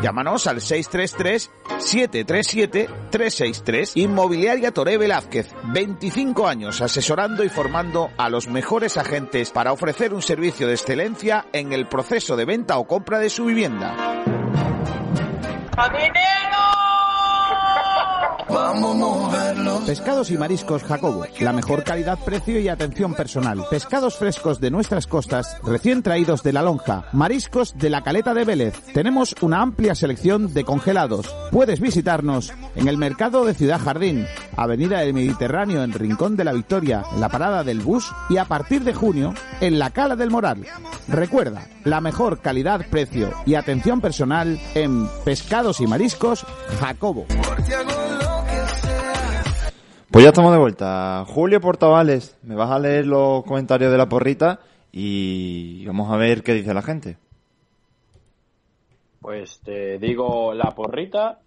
Speaker 11: Llámanos al 633-737-363. Inmobiliaria Toré Velázquez. 25 años asesorando y formando a los mejores agentes para ofrecer un servicio de excelencia en el proceso de venta o compra de su vivienda. Pescados y mariscos Jacobo, la mejor calidad, precio y atención personal. Pescados frescos de nuestras costas, recién traídos de la lonja. Mariscos de la caleta de Vélez. Tenemos una amplia selección de congelados. Puedes visitarnos en el mercado de Ciudad Jardín, Avenida del Mediterráneo en Rincón de la Victoria, en la parada del bus y a partir de junio en la Cala del Moral. Recuerda, la mejor calidad, precio y atención personal en Pescados y Mariscos Jacobo.
Speaker 3: Pues ya estamos de vuelta. Julio Portavales, me vas a leer los comentarios de la porrita y vamos a ver qué dice la gente.
Speaker 7: Pues te digo la porrita.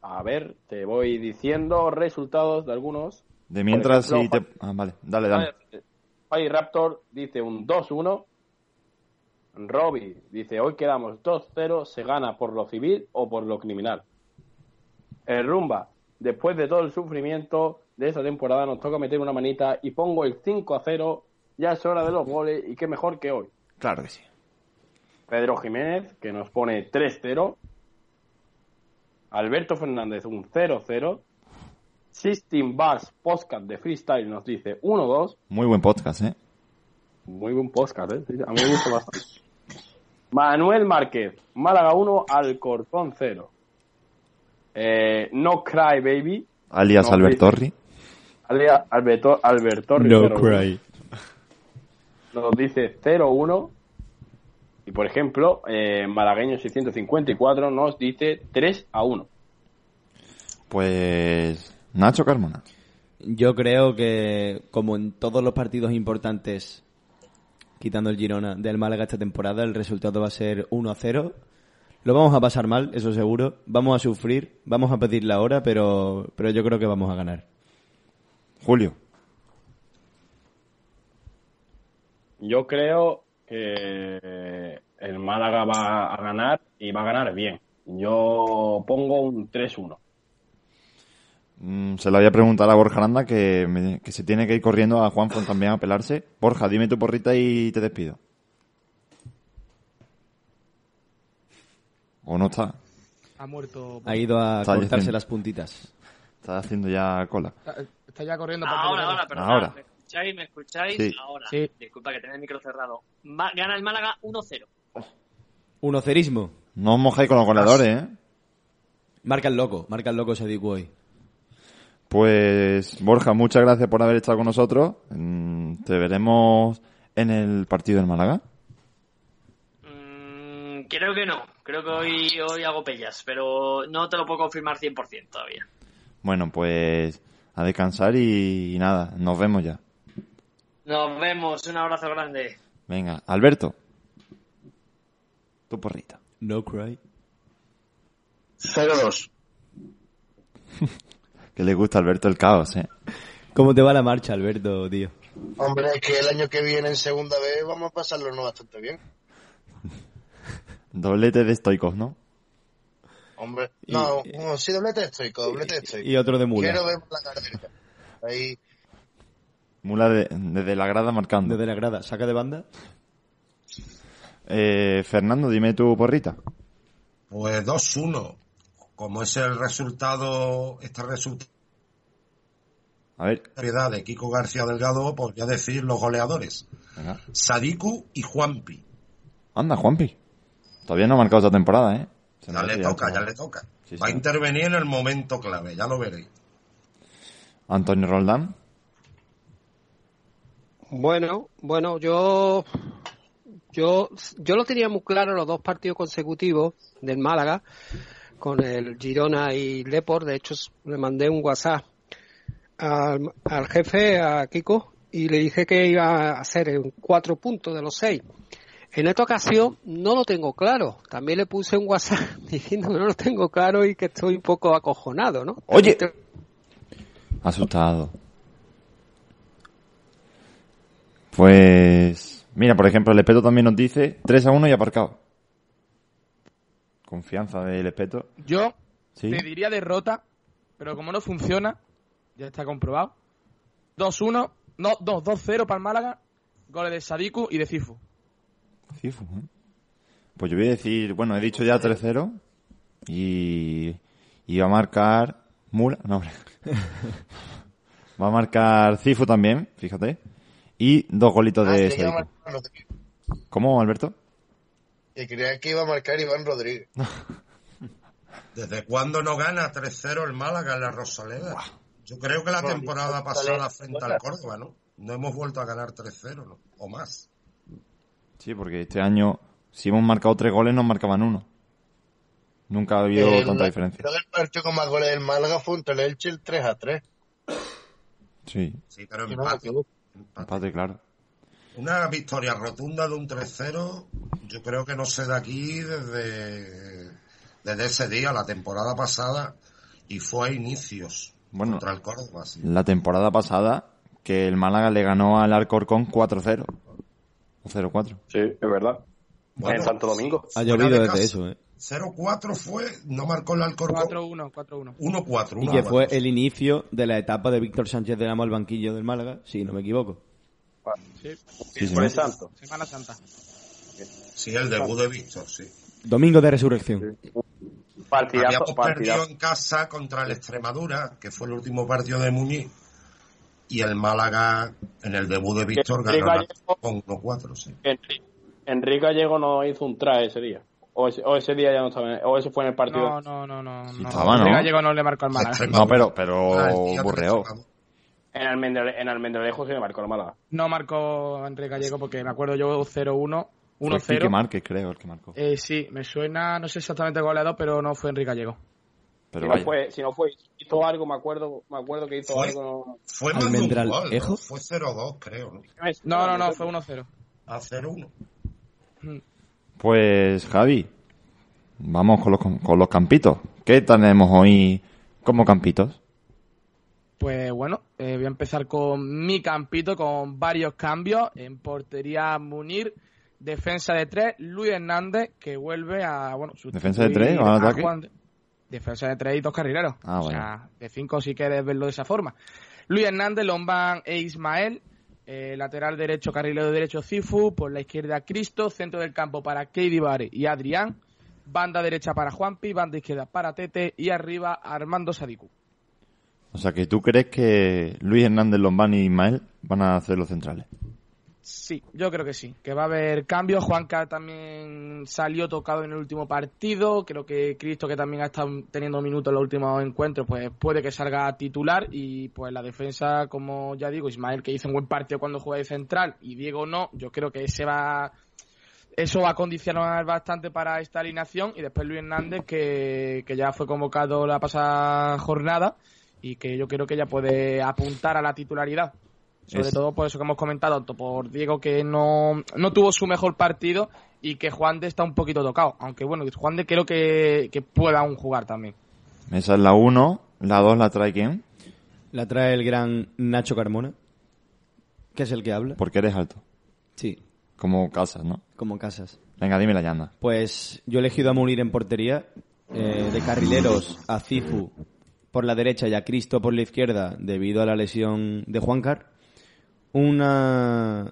Speaker 7: A ver, te voy diciendo resultados de algunos.
Speaker 3: De mientras,
Speaker 7: ejemplo,
Speaker 3: te... Ah, vale, dale, dale.
Speaker 7: Fire Raptor dice un 2-1. Robbie dice, hoy quedamos 2-0, se gana por lo civil o por lo criminal. el Rumba, después de todo el sufrimiento de esta temporada, nos toca meter una manita y pongo el 5 a 0. Ya es hora de los goles y qué mejor que hoy.
Speaker 3: Claro que sí.
Speaker 7: Pedro Jiménez, que nos pone 3-0. Alberto Fernández, un 0-0. Sistine Bars Podcast de Freestyle nos dice 1-2.
Speaker 3: Muy buen podcast, ¿eh?
Speaker 7: Muy buen podcast, ¿eh? A mí me gusta bastante. Manuel Márquez, Málaga 1, Alcorcón 0. Eh, no Cry Baby.
Speaker 3: Alias
Speaker 7: No,
Speaker 3: Albertorri.
Speaker 7: Alias Alberto, Albertorri.
Speaker 3: No
Speaker 7: 0-1.
Speaker 3: cry.
Speaker 7: Nos dice 0-1. Y por ejemplo, eh, Malagueño 654 nos dice 3-1.
Speaker 3: Pues Nacho Carmona.
Speaker 2: Yo creo que, como en todos los partidos importantes, quitando el Girona del Málaga esta temporada, el resultado va a ser 1 a 0. Lo vamos a pasar mal, eso seguro. Vamos a sufrir, vamos a pedir la hora, pero, pero yo creo que vamos a ganar.
Speaker 3: Julio.
Speaker 7: Yo creo que el Málaga va a ganar y va a ganar bien. Yo pongo un 3-1.
Speaker 3: Mm, se lo voy a preguntar a Borja Aranda que, me- que se tiene que ir corriendo a Juanfon también a pelarse. Borja, dime tu porrita y te despido. ¿O no está?
Speaker 1: Ha muerto.
Speaker 2: Ha ido a
Speaker 3: Está
Speaker 2: cortarse las puntitas.
Speaker 3: Está haciendo ya cola.
Speaker 1: Está, está ya corriendo por
Speaker 4: Ahora, ahora, perdón.
Speaker 3: Ahora.
Speaker 4: ¿Me escucháis? ¿Me escucháis?
Speaker 3: Sí.
Speaker 4: Ahora.
Speaker 1: Sí.
Speaker 4: Disculpa que tenía el micro cerrado. Ma- gana el Málaga 1-0.
Speaker 2: Uno cerismo.
Speaker 3: No os mojáis con los goleadores, ¿eh?
Speaker 2: Marca el loco, marca el loco ese Diku hoy.
Speaker 3: Pues Borja, muchas gracias por haber estado con nosotros. Mm, Te veremos en el partido del Málaga.
Speaker 4: Mm, creo que no. Creo que hoy, hoy hago pellas, pero no te lo puedo confirmar 100% todavía.
Speaker 3: Bueno, pues a descansar y, y nada, nos vemos ya.
Speaker 4: Nos vemos. Un abrazo grande.
Speaker 3: Venga, Alberto. Tu porrita.
Speaker 2: No cry.
Speaker 9: 0-2.
Speaker 3: Que le gusta a Alberto el caos, ¿eh?
Speaker 2: ¿Cómo te va la marcha, Alberto, tío?
Speaker 9: Hombre, es que el año que viene en segunda vez vamos a pasarlo no bastante bien.
Speaker 3: Doblete de estoicos, ¿no?
Speaker 9: Hombre,
Speaker 2: Y-
Speaker 9: no, sí, doblete estoico, doblete estoico.
Speaker 2: Y otro de mula.
Speaker 9: Quiero ver la cartera. Ahí,
Speaker 3: Mula de- desde la grada marcando.
Speaker 2: Desde la grada. ¿Saca de banda?
Speaker 3: Eh, Fernando, dime tu porrita.
Speaker 8: Pues 2-1. Como es el resultado, este resultado
Speaker 3: A ver,
Speaker 8: de Kiko García Delgado, pues voy a decir los goleadores.
Speaker 3: venga.
Speaker 8: Sadiku y Juanpi.
Speaker 3: Anda, Juanpi. Todavía no ha marcado esta temporada, ¿eh? Se
Speaker 8: Ya le toca, ya le toca.
Speaker 3: Sí,
Speaker 8: Va a intervenir en el momento clave, ya lo veréis.
Speaker 3: Antonio Roldán.
Speaker 5: Bueno, bueno, yo, yo, yo lo tenía muy claro los dos partidos consecutivos del Málaga con el Girona y Leport. De hecho, le mandé un WhatsApp al, al jefe, a Kiko, y le dije que iba a hacer en cuatro puntos de los seis. En esta ocasión no lo tengo claro. También le puse un WhatsApp diciendo que no lo tengo claro y que estoy un poco acojonado, ¿no?
Speaker 3: Oye. Asustado. Pues, mira, por ejemplo, el Espeto también nos dice 3 a 1 y aparcado. Confianza del Espeto.
Speaker 1: Yo
Speaker 3: Sí.
Speaker 1: te diría derrota, pero como no funciona, ya está comprobado. 2-1, no, 2-2-0 para el Málaga, goles de Sadiku y de Cifu.
Speaker 3: Cifu, ¿eh? Pues yo voy a decir, bueno, he dicho ya 3-0 y, y va a marcar Mura, no, hombre. va a marcar Cifu también, fíjate. Y dos golitos
Speaker 9: Ah,
Speaker 3: de
Speaker 9: que Rodríguez.
Speaker 3: ¿Cómo, Alberto?
Speaker 9: Y creía que iba a marcar Iván Rodríguez.
Speaker 8: ¿Desde cuándo no gana 3-0 el Málaga en la Rosaleda? Yo creo que la temporada pasada frente al Córdoba, ¿no? No hemos vuelto a ganar 3-0, ¿no? O más.
Speaker 3: Sí, porque este año, si hemos marcado tres goles, nos marcaban uno. Nunca ha habido
Speaker 9: El-
Speaker 3: tanta diferencia.
Speaker 9: Creo que el partido con más goles del Málaga fue entre el Elche el 3 a 3.
Speaker 3: Sí,
Speaker 8: Sí, pero empate.
Speaker 3: empate, claro.
Speaker 8: Una victoria rotunda de un 3-0, yo creo que no se da aquí desde, desde ese día, la temporada pasada, y fue a inicios
Speaker 3: Bueno,
Speaker 8: contra el Córdoba. sí.
Speaker 3: la temporada pasada, que el Málaga le ganó al Alcorcón 4-0. O 0-4.
Speaker 7: Sí, es verdad.
Speaker 8: Bueno,
Speaker 7: en Santo Domingo.
Speaker 2: Ha llovido
Speaker 8: de
Speaker 2: desde eso, ¿eh?
Speaker 8: 0-4 fue, no marcó el Alcorcón.
Speaker 1: 4-1, 4-1.
Speaker 8: 1-4.
Speaker 2: Y que fue el inicio de la etapa de Víctor Sánchez de Amo al banquillo del Málaga, si no me equivoco.
Speaker 1: Sí.
Speaker 3: Sí, sí, sí.
Speaker 7: santo.
Speaker 1: Semana Santa.
Speaker 8: Sí, el debut de Víctor, sí.
Speaker 2: Domingo de resurrección.
Speaker 7: Partidazo,
Speaker 8: Habíamos perdido
Speaker 7: partidazo.
Speaker 8: en casa contra el Extremadura, que fue el último partido de Muñiz, y el Málaga, en el debut de Víctor, ganó
Speaker 7: Gallego-
Speaker 8: con 1-4, sí.
Speaker 7: Enri- Enrique Gallego no hizo un traje ese día. O ese, o ese día ya no estaba. O ese fue en el partido.
Speaker 1: No, no, no, no.
Speaker 3: Sí
Speaker 1: no.
Speaker 3: estaba, ¿no?
Speaker 1: El gallego no le marcó al Málaga.
Speaker 3: No, pero, pero
Speaker 8: Ah,
Speaker 3: burreó.
Speaker 7: En Almendrele- en Almendralejo se me marcó el Málaga.
Speaker 1: No marcó Enrique Gallego porque me acuerdo yo 0-1,
Speaker 3: Fue Quique
Speaker 1: 1-0.
Speaker 3: Márquez, creo, el que marcó.
Speaker 1: Eh, sí, me suena, no sé exactamente el goleador, pero no fue Enrique Gallego.
Speaker 3: Pero
Speaker 7: si,
Speaker 3: vaya.
Speaker 7: no fue, si no fue, hizo algo, me acuerdo, me acuerdo que hizo
Speaker 8: Fue-
Speaker 7: algo.
Speaker 8: Fue más de un gol, ¿no? Fue 0-2, creo, ¿no?
Speaker 1: No, no, no, fue 1-0.
Speaker 8: A 0-1.
Speaker 3: Pues, Javi, vamos con los, con los campitos. ¿Qué tenemos hoy como campitos?
Speaker 1: Pues bueno, eh, voy a empezar con mi campito, con varios cambios. En portería Munir, defensa de tres, Luis Hernández, que vuelve a, bueno,
Speaker 3: ¿Defensa de tres o ataque?
Speaker 1: Juan de- Defensa de tres y dos carrileros.
Speaker 3: Ah,
Speaker 1: o sea, de cinco si quieres verlo de esa forma. Luis Hernández, Lombán e Ismael. eh, lateral derecho, carrilero derecho Cifu. Por la izquierda Cristo. Centro del campo para Keidi Bare y Adrián. Banda derecha para Juanpi. Banda izquierda para Tete. Y arriba Armando Sadiku.
Speaker 3: O sea, que tú crees que Luis Hernández, Lombán y Ismael van a ser los centrales.
Speaker 1: Sí, yo creo que sí, que va a haber cambios. Juanca también salió tocado en el último partido. Creo que Cristo, que también ha estado teniendo minutos en los últimos encuentros, pues puede que salga titular. Y pues la defensa, como ya digo, Ismael, que hizo un buen partido cuando juega de central, y Diego no, yo creo que ese va. Eso va a condicionar bastante para esta alineación. Y después Luis Hernández, que, que ya fue convocado la pasada jornada y que yo creo que ya puede apuntar a la titularidad. Sobre
Speaker 3: Es-
Speaker 1: todo por eso que hemos comentado, tanto por Diego que no, no tuvo su mejor partido y que Juan de está un poquito tocado. Aunque bueno, Juan de creo que, que pueda aún jugar también.
Speaker 3: Esa es la 1. La 2 la trae quién?
Speaker 2: La trae el gran Nacho Carmona, que es el que habla.
Speaker 3: Porque eres alto.
Speaker 2: Sí,
Speaker 3: Como Casas, ¿no?
Speaker 2: como Casas.
Speaker 3: Venga, dime la llanda.
Speaker 2: Pues yo he elegido a Munir en portería, eh, de carrileros a Cifu por la derecha y a Cristo por la izquierda debido a la lesión de Juancar. Una...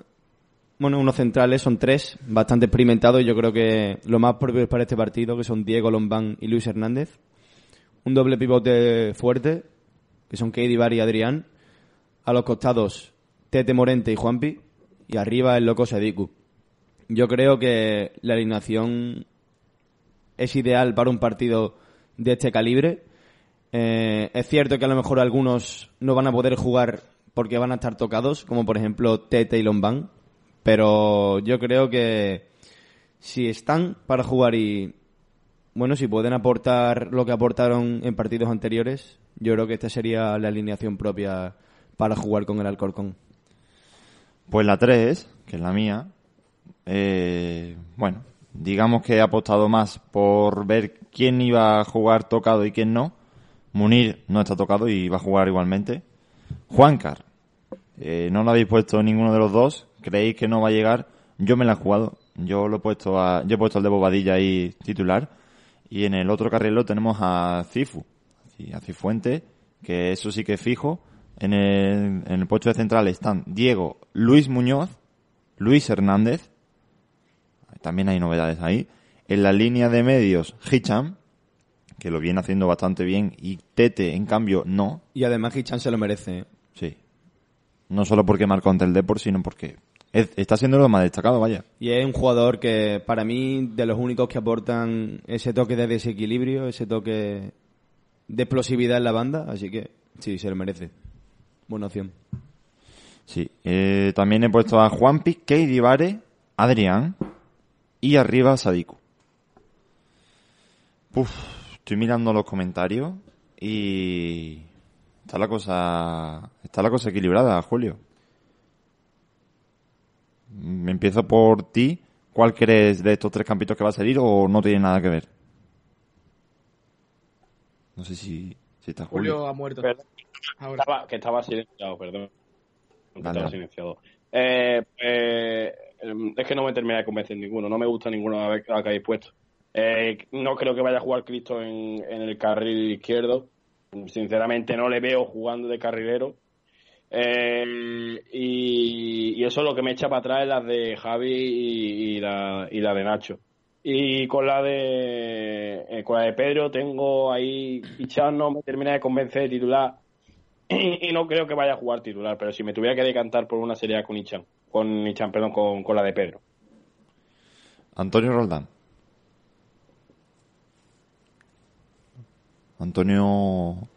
Speaker 2: Bueno, unos centrales son tres, bastante experimentados y yo creo que lo más propio para este partido, que son Diego Lombán y Luis Hernández. Un doble pivote fuerte, que son Keidi Bar y Adrián. A los costados, Tete Morente y Juanpi. Y arriba el loco Sadiku. Yo creo que la alineación es ideal para un partido de este calibre. Eh, es cierto que a lo mejor algunos no van a poder jugar porque van a estar tocados, como por ejemplo Tete y Lombán. Pero yo creo que si están para jugar y, bueno, si pueden aportar lo que aportaron en partidos anteriores, yo creo que esta sería la alineación propia para jugar con el Alcorcón.
Speaker 3: Pues la 3, que es la mía, eh, bueno, digamos que he apostado más por ver quién iba a jugar tocado y quién no. Munir no está tocado y va a jugar igualmente. Juancar, eh, no lo habéis puesto ninguno de los dos. ¿Creéis que no va a llegar? Yo me la he jugado. Yo lo he puesto a, yo he puesto al de Bobadilla ahí titular. Y en el otro carril tenemos a Cifu, a Cifuente, que eso sí que es fijo. En el, en el puesto de central están Diego, Luis Muñoz, Luis Hernández. También hay novedades ahí. En la línea de medios, Hicham, que lo viene haciendo bastante bien, y Tete, en cambio, no.
Speaker 2: Y además Hichan se lo merece.
Speaker 3: No solo porque marcó ante el Depor, sino porque es- está siendo lo más destacado, vaya.
Speaker 2: Y es un jugador que para mí de los únicos que aportan ese toque de desequilibrio, ese toque de explosividad en la banda, así que sí, se lo merece. Buena opción.
Speaker 3: Sí. Eh, también he puesto a Juanpi, Keidi Vare, Adrián y arriba Sadiku. Uf, estoy mirando los comentarios y está la cosa está la cosa equilibrada, Julio. Me empiezo por ti. ¿Cuál crees de estos tres campitos que va a salir o no tiene nada que ver? No sé si, si está Julio.
Speaker 1: Julio ha muerto.
Speaker 7: Perdón.
Speaker 1: Ahora.
Speaker 7: Estaba, que estaba silenciado, perdón.
Speaker 3: Vale,
Speaker 7: estaba silenciado. Eh, eh, es que no me termina de convencer ninguno. No me gusta ninguno a ver- a que habéis puesto. Eh, no creo que vaya a jugar Cristo en, en el carril izquierdo. Sinceramente no le veo jugando de carrilero. Eh, y, eso es lo que me echa para atrás las de Javi y, la, y la de Nacho. Y con la de eh, con la de Pedro tengo ahí Ichan no me termina de convencer de titular y, no creo que vaya a jugar titular, pero si me tuviera que decantar por una sería con Ichan, con Ichan, perdón, con, con la de Pedro.
Speaker 3: Antonio Roldán. Antonio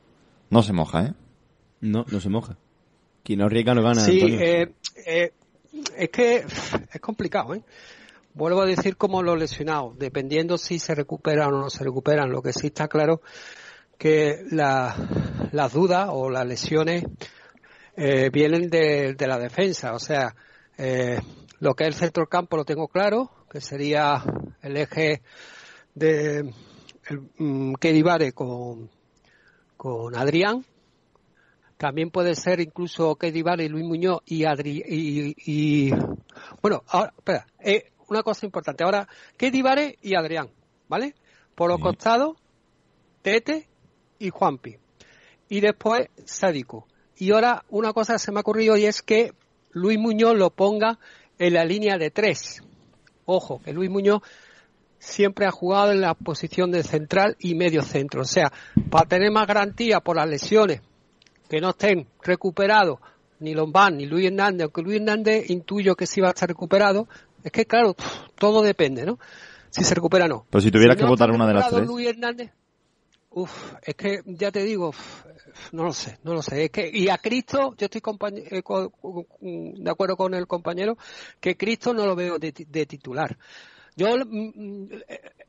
Speaker 3: no se moja, ¿eh?
Speaker 2: No, no se moja. Quien no arriesga no gana,
Speaker 5: Sí,
Speaker 2: Antonio.
Speaker 5: eh, eh, es que es complicado, ¿eh? Vuelvo a decir como los lesionados, dependiendo si se recuperan o no se recuperan. Lo que sí está claro que la- las dudas o las lesiones eh, vienen de, de la defensa. O sea, eh, lo que es el centro del campo lo tengo claro, que sería el eje de el, mm, Keddy Vare con, con Adrián. También puede ser incluso Keddy Vare y Luis Muñoz y Adri y, y- bueno, ahora, espera, eh, una cosa importante. Ahora, Keddy Vare y Adrián, ¿vale? Por los costados, Tete y Juanpi. Y después Sádico. Y ahora una cosa que se me ha ocurrido y es que Luis Muñoz lo ponga en la línea de tres. Ojo, que Luis Muñoz siempre ha jugado en la posición de central y medio centro. O sea, para tener más garantía por las lesiones, que no estén recuperados ni Lombán ni Luis Hernández, aunque Luis Hernández intuyo que sí va a estar recuperado, es que claro, todo depende, ¿no? Si se recupera o no.
Speaker 3: Pero si tuvieras
Speaker 5: Si
Speaker 3: que votar una de las tres.
Speaker 5: Luis Hernández, uf, es que ya te digo, uf, no lo sé, no lo sé. Es que, y a Cristo, yo estoy eh, co- de acuerdo con el compañero, que Cristo no lo veo de, de titular. Yo, mm, mm,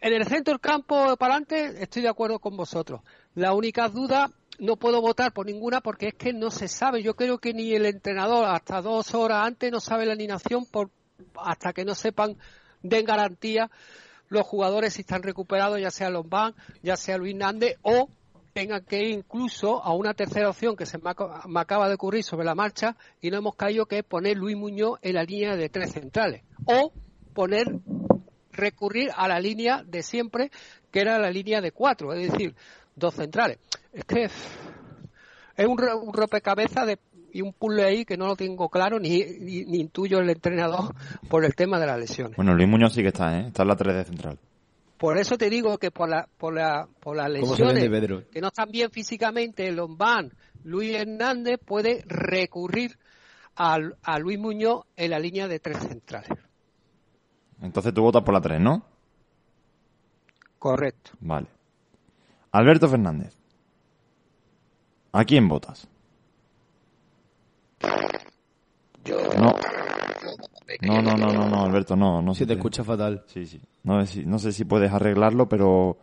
Speaker 5: en el centro del campo para adelante, estoy de acuerdo con vosotros. La única duda, no puedo votar por ninguna porque es que no se sabe. Yo creo que ni el entrenador, hasta dos horas antes, no sabe la alineación por, hasta que no sepan, den garantía los jugadores si están recuperados, ya sea Lombán, ya sea Luis Nández, o tengan que ir incluso a una tercera opción que se me acaba de ocurrir sobre la marcha y no hemos caído, que es poner Luis Muñoz en la línea de tres centrales. O poner, recurrir a la línea de siempre, que era la línea de cuatro, es decir, dos centrales. Es que es un, un rompecabezas de, y un puzzle ahí que no lo tengo claro ni, ni, ni intuyo el entrenador por el tema de las lesiones.
Speaker 3: Bueno, Luis Muñoz sí que está, ¿eh? Está en la 3 de central.
Speaker 5: Por eso te digo que por, la, por, la, por las
Speaker 2: ¿Cómo se vende,
Speaker 5: lesiones
Speaker 2: Pedro?
Speaker 5: que no están bien físicamente, Lombán, Luis Hernández puede recurrir al- a, Luis Muñoz en la línea de tres centrales.
Speaker 3: Entonces tú votas por la 3, ¿no?
Speaker 5: Correcto.
Speaker 3: Vale. Alberto Fernández. ¿A quién votas? No. No, no, no, no, no, Alberto, no. no
Speaker 2: Se te escucha fatal.
Speaker 3: Sí, sí. No, sé si- no sé si puedes arreglarlo, pero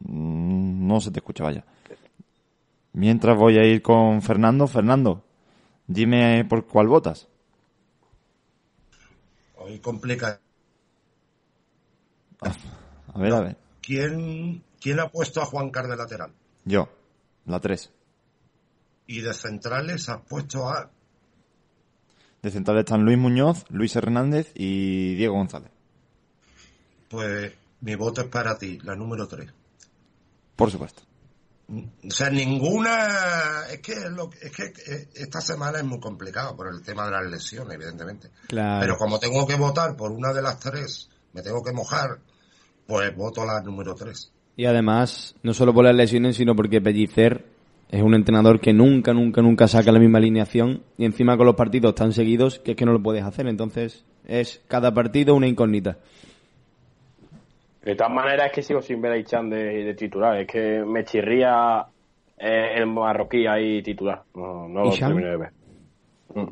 Speaker 3: mm, no se te escucha, vaya. Mientras voy a ir con Fernando. Fernando, dime por cuál votas.
Speaker 8: Hoy
Speaker 3: A ver, a ver.
Speaker 8: ¿Quién, ¿Quién ha puesto a Juan Car de lateral?
Speaker 3: Yo, la 3.
Speaker 8: Y de centrales has puesto a
Speaker 3: De central están Luis Muñoz, Luis Hernández y Diego González.
Speaker 8: Pues mi voto es para ti, la número 3.
Speaker 3: Por supuesto.
Speaker 8: O sea, ninguna. Es que, lo, es que eh, esta semana es muy complicado por el tema de las lesiones, evidentemente.
Speaker 2: Claro.
Speaker 8: Pero como tengo que votar por una de las tres, me tengo que mojar, pues voto la número 3.
Speaker 2: Y además, no solo por las lesiones, sino porque Pellicer es un entrenador que nunca, nunca, nunca saca la misma alineación y encima con los partidos tan seguidos que es que no lo puedes hacer. Entonces, es cada partido una incógnita.
Speaker 7: De todas maneras, es que sigo sin ver a Ichan de, de titular. Es que me chirría eh, el marroquí ahí titular. No, no lo termino de ver. Mm.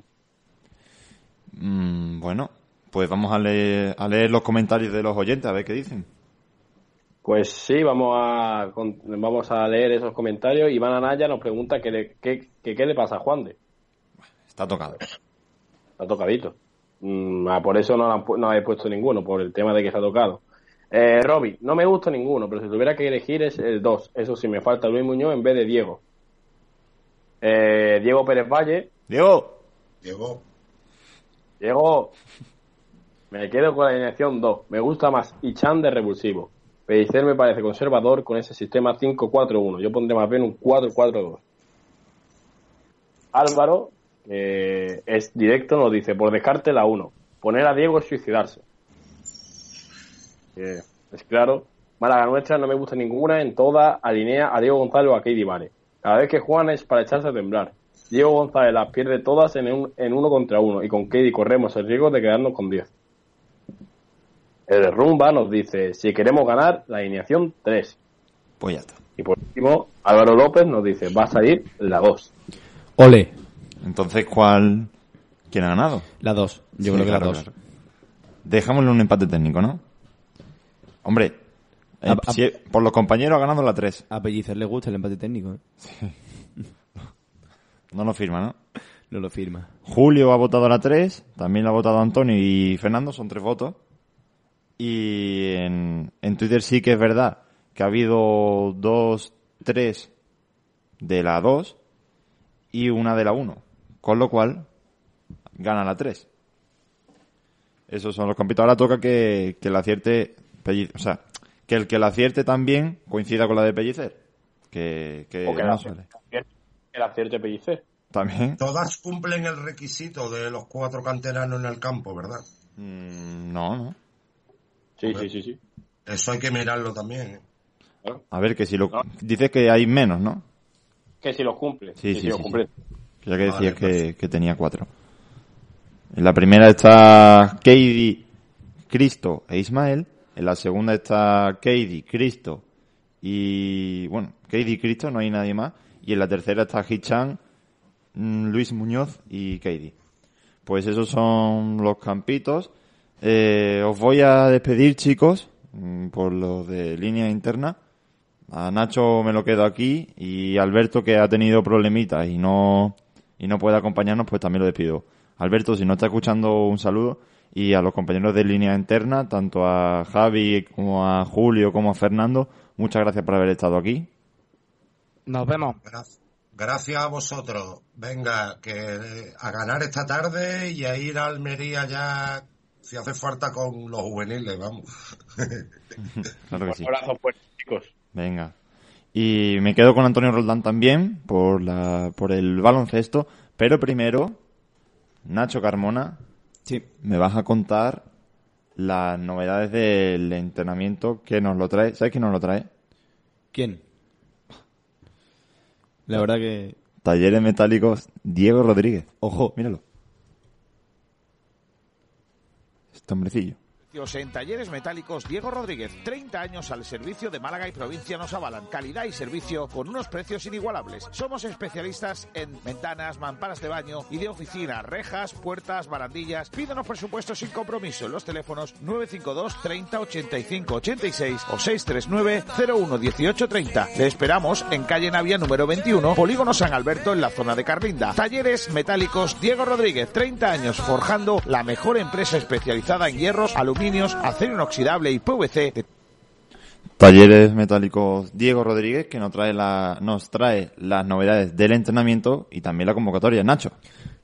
Speaker 3: Mm, bueno, pues vamos a leer, a leer los comentarios de los oyentes, a ver qué dicen.
Speaker 7: Pues sí, vamos a vamos a leer esos comentarios. Iván Anaya nos pregunta que le- qué que qué le pasa a Juan de.
Speaker 3: Está tocado.
Speaker 7: Está tocadito. Mm, ah, por eso no, pu- no he puesto ninguno, por el tema de que está tocado. Eh, Robbie, no me gusta ninguno, pero si tuviera que elegir es el 2. Eso sí, me falta Luis Muñoz en vez de Diego. Eh, Diego Pérez Valle.
Speaker 3: Diego.
Speaker 8: Diego.
Speaker 7: Diego. Me quedo con la alineación 2. Me gusta más Ichan de revulsivo. Pellicer me parece conservador con ese sistema 5-4-1. Yo pondré más bien un 4-4-2. Álvaro, que es directo, nos dice, por descarte la 1. Poner a Diego es suicidarse. Que es claro. Málaga nuestra no me gusta ninguna. En toda alinea a Diego González o a Keidi Vare. Cada vez que juegan es para echarse a temblar. Diego González las pierde todas en, un- en uno contra uno y con Keidi corremos el riesgo de quedarnos con 10. El de Rumba nos dice, si queremos ganar, la alineación 3.
Speaker 3: Pues ya está.
Speaker 7: Y por último, Álvaro López nos dice, va a salir la 2.
Speaker 2: Ole.
Speaker 3: Entonces, ¿cuál? ¿Quién ha ganado?
Speaker 2: La 2. Yo
Speaker 3: Sí,
Speaker 2: creo que
Speaker 3: claro,
Speaker 2: la 2.
Speaker 3: claro. Dejámosle un empate técnico, ¿no? Hombre, eh,
Speaker 2: A- a-
Speaker 3: si- por los compañeros ha ganado la 3.
Speaker 2: A Pellicer le gusta el empate técnico, ¿eh?
Speaker 3: No lo firma, ¿no?
Speaker 2: No lo firma.
Speaker 3: Julio ha votado la 3, también la ha votado Antonio y Fernando, son tres votos. Y en, en Twitter sí que es verdad que ha habido dos, tres de la 2 y una de la 1. Con lo cual, gana la 3. Esos son los campitos. Ahora toca que, que la acierte, Pelli- o sea, que el que la acierte también coincida con la de Pellicer. Que, que
Speaker 7: O que
Speaker 3: no
Speaker 7: la-
Speaker 3: suele.
Speaker 7: El acierte Pellicer.
Speaker 3: También.
Speaker 8: Todas cumplen el requisito de los cuatro canteranos en el campo, ¿verdad?
Speaker 3: Mm, no, no.
Speaker 7: Sí, sí, sí, sí.
Speaker 8: Eso hay que mirarlo también. ¿eh?
Speaker 3: A ver, que si lo... Dices que hay menos, ¿no?
Speaker 7: Que si los cumple.
Speaker 3: Sí, sí,
Speaker 7: si los
Speaker 3: sí,
Speaker 7: cumple.
Speaker 3: Ya que
Speaker 8: Vale,
Speaker 3: decías que, que tenía cuatro. En la primera está Keidi, Cristo e Ismael. En la segunda está Keidi, Cristo y... Bueno, Keidi y Cristo, no hay nadie más. Y en la tercera está Hichan, mm, Luis Muñoz y Keidi. Pues esos son los campitos. Eh, os voy a despedir, chicos, mm, por lo de línea interna. A Nacho me lo quedo aquí y Alberto que ha tenido problemitas y no y no puede acompañarnos, pues también lo despido. Alberto, si no está escuchando, un saludo y a los compañeros de línea interna, tanto a Javi como a Julio como a Fernando, muchas gracias por haber estado aquí.
Speaker 1: Nos vemos.
Speaker 8: Gra- Gracias a vosotros. Venga, que eh, a ganar esta tarde y a ir a Almería ya, si hace falta, con los juveniles, vamos.
Speaker 3: Claro que sí.
Speaker 7: Un abrazo fuerte, chicos.
Speaker 3: Venga. Y me quedo con Antonio Roldán también por la por el baloncesto, pero primero Nacho Carmona,
Speaker 2: Sí.
Speaker 3: me vas a contar las novedades del entrenamiento que nos lo trae. ¿Sabes quién nos lo trae?
Speaker 2: ¿Quién? La verdad que...
Speaker 3: Talleres Metálicos Diego Rodríguez.
Speaker 2: Ojo.
Speaker 3: Míralo. Este hombrecillo.
Speaker 11: En Talleres Metálicos Diego Rodríguez, 30 años al servicio de Málaga y provincia nos avalan. Calidad y servicio con unos precios inigualables. Somos especialistas en ventanas, mamparas de baño y de oficina, rejas, puertas, barandillas. Pídenos presupuestos sin compromiso en los teléfonos 952 30 85 86 o 639 01 18 30. Le esperamos en calle Navia número 21, Polígono San Alberto en la zona de Carlinda. Talleres Metálicos Diego Rodríguez, 30 años forjando la mejor empresa especializada en hierros, aluminios, acero inoxidable y PVC de
Speaker 3: Talleres Metálicos Diego Rodríguez que nos trae, la, nos trae las novedades del entrenamiento y también la convocatoria. Nacho.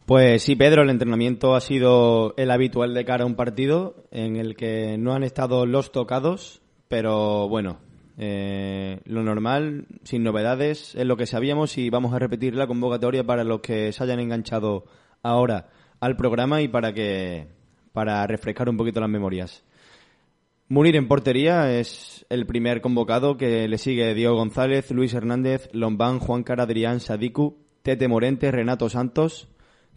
Speaker 2: Pues sí, Pedro, el entrenamiento ha sido el habitual de cara a un partido en el que no han estado los tocados, pero bueno, eh, lo normal, sin novedades, es lo que sabíamos y vamos a repetir la convocatoria para los que se hayan enganchado ahora al programa y para que para refrescar un poquito las memorias. Munir en portería es el primer convocado que le sigue Diego González, Luis Hernández, Lombán, Juan Cara, Adrián, Sadiku, Tete Morente, Renato Santos,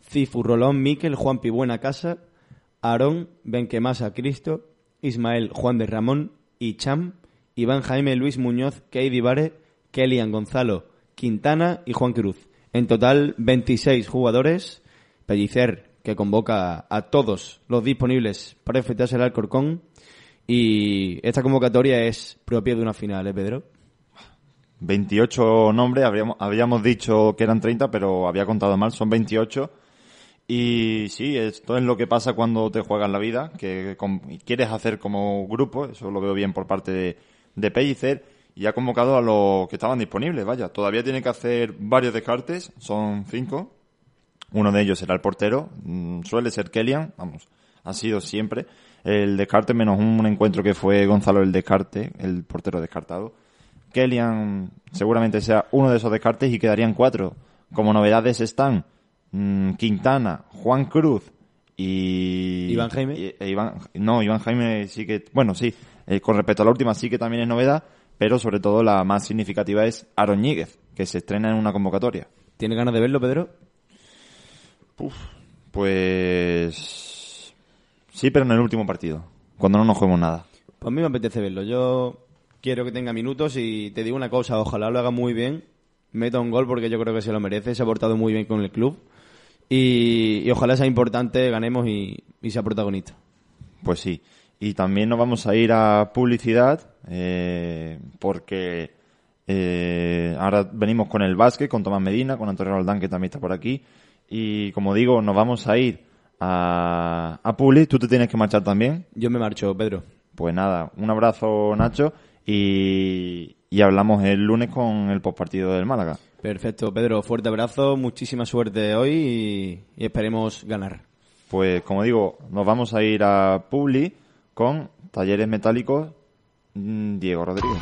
Speaker 2: Cifu, Rolón, Miquel, Juan Buena Casa, Aarón, Benquemasa, Cristo, Ismael, Juan de Ramón, Icham, Iván Jaime, Luis Muñoz, Keidi Vare, Kelian Gonzalo, Quintana y Juan Cruz. En total, 26 jugadores. Pellicer, que convoca a todos los disponibles para enfrentarse al Alcorcón. Y esta convocatoria es propia de una final, ¿eh, Pedro?
Speaker 3: 28 nombres, habríamos, habíamos dicho que eran 30, pero había contado mal, son 28. Y sí, esto es lo que pasa cuando te juegas la vida, que com- quieres hacer como grupo, eso lo veo bien por parte de, de Pellicer, y ha convocado a los que estaban disponibles, vaya. Todavía tiene que hacer varios descartes, son cinco. Uno de ellos será el portero, mm, suele ser Kellyan, vamos, ha sido siempre. el descarte, menos un encuentro que fue Gonzalo el descarte, el portero descartado. Kellyan seguramente sea uno de esos descartes y quedarían cuatro. Como novedades están mm, Quintana, Juan Cruz y...
Speaker 2: ¿Iván Jaime?
Speaker 3: y- e Iván- no, Iván Jaime sí que... Bueno, sí, eh, con respecto a la última sí que también es novedad, pero sobre todo la más significativa es Aaron Ñíguez, que se estrena en una convocatoria.
Speaker 2: ¿Tienes ganas de verlo, Pedro?
Speaker 3: Pues... Sí, pero en el último partido, cuando no nos juguemos nada.
Speaker 2: Pues a mí me apetece verlo. Yo quiero que tenga minutos y te digo una cosa, ojalá lo haga muy bien, meta un gol porque yo creo que se lo merece, se ha portado muy bien con el club y, y ojalá sea importante, ganemos y, y sea protagonista.
Speaker 3: Pues sí. Y también nos vamos a ir a publicidad eh, porque eh, ahora venimos con el básquet, con Tomás Medina, con Antonio Roldán que también está por aquí. Y como digo, nos vamos a ir a, a Publi. Tú te tienes que marchar también.
Speaker 2: Yo me marcho, Pedro.
Speaker 3: Pues nada, un abrazo Nacho y, y hablamos el lunes con el postpartido del Málaga.
Speaker 2: Perfecto, Pedro, fuerte abrazo, muchísima suerte hoy y, y esperemos ganar.
Speaker 3: Pues como digo, nos vamos a ir a Publi con Talleres Metálicos mm, Diego Rodríguez.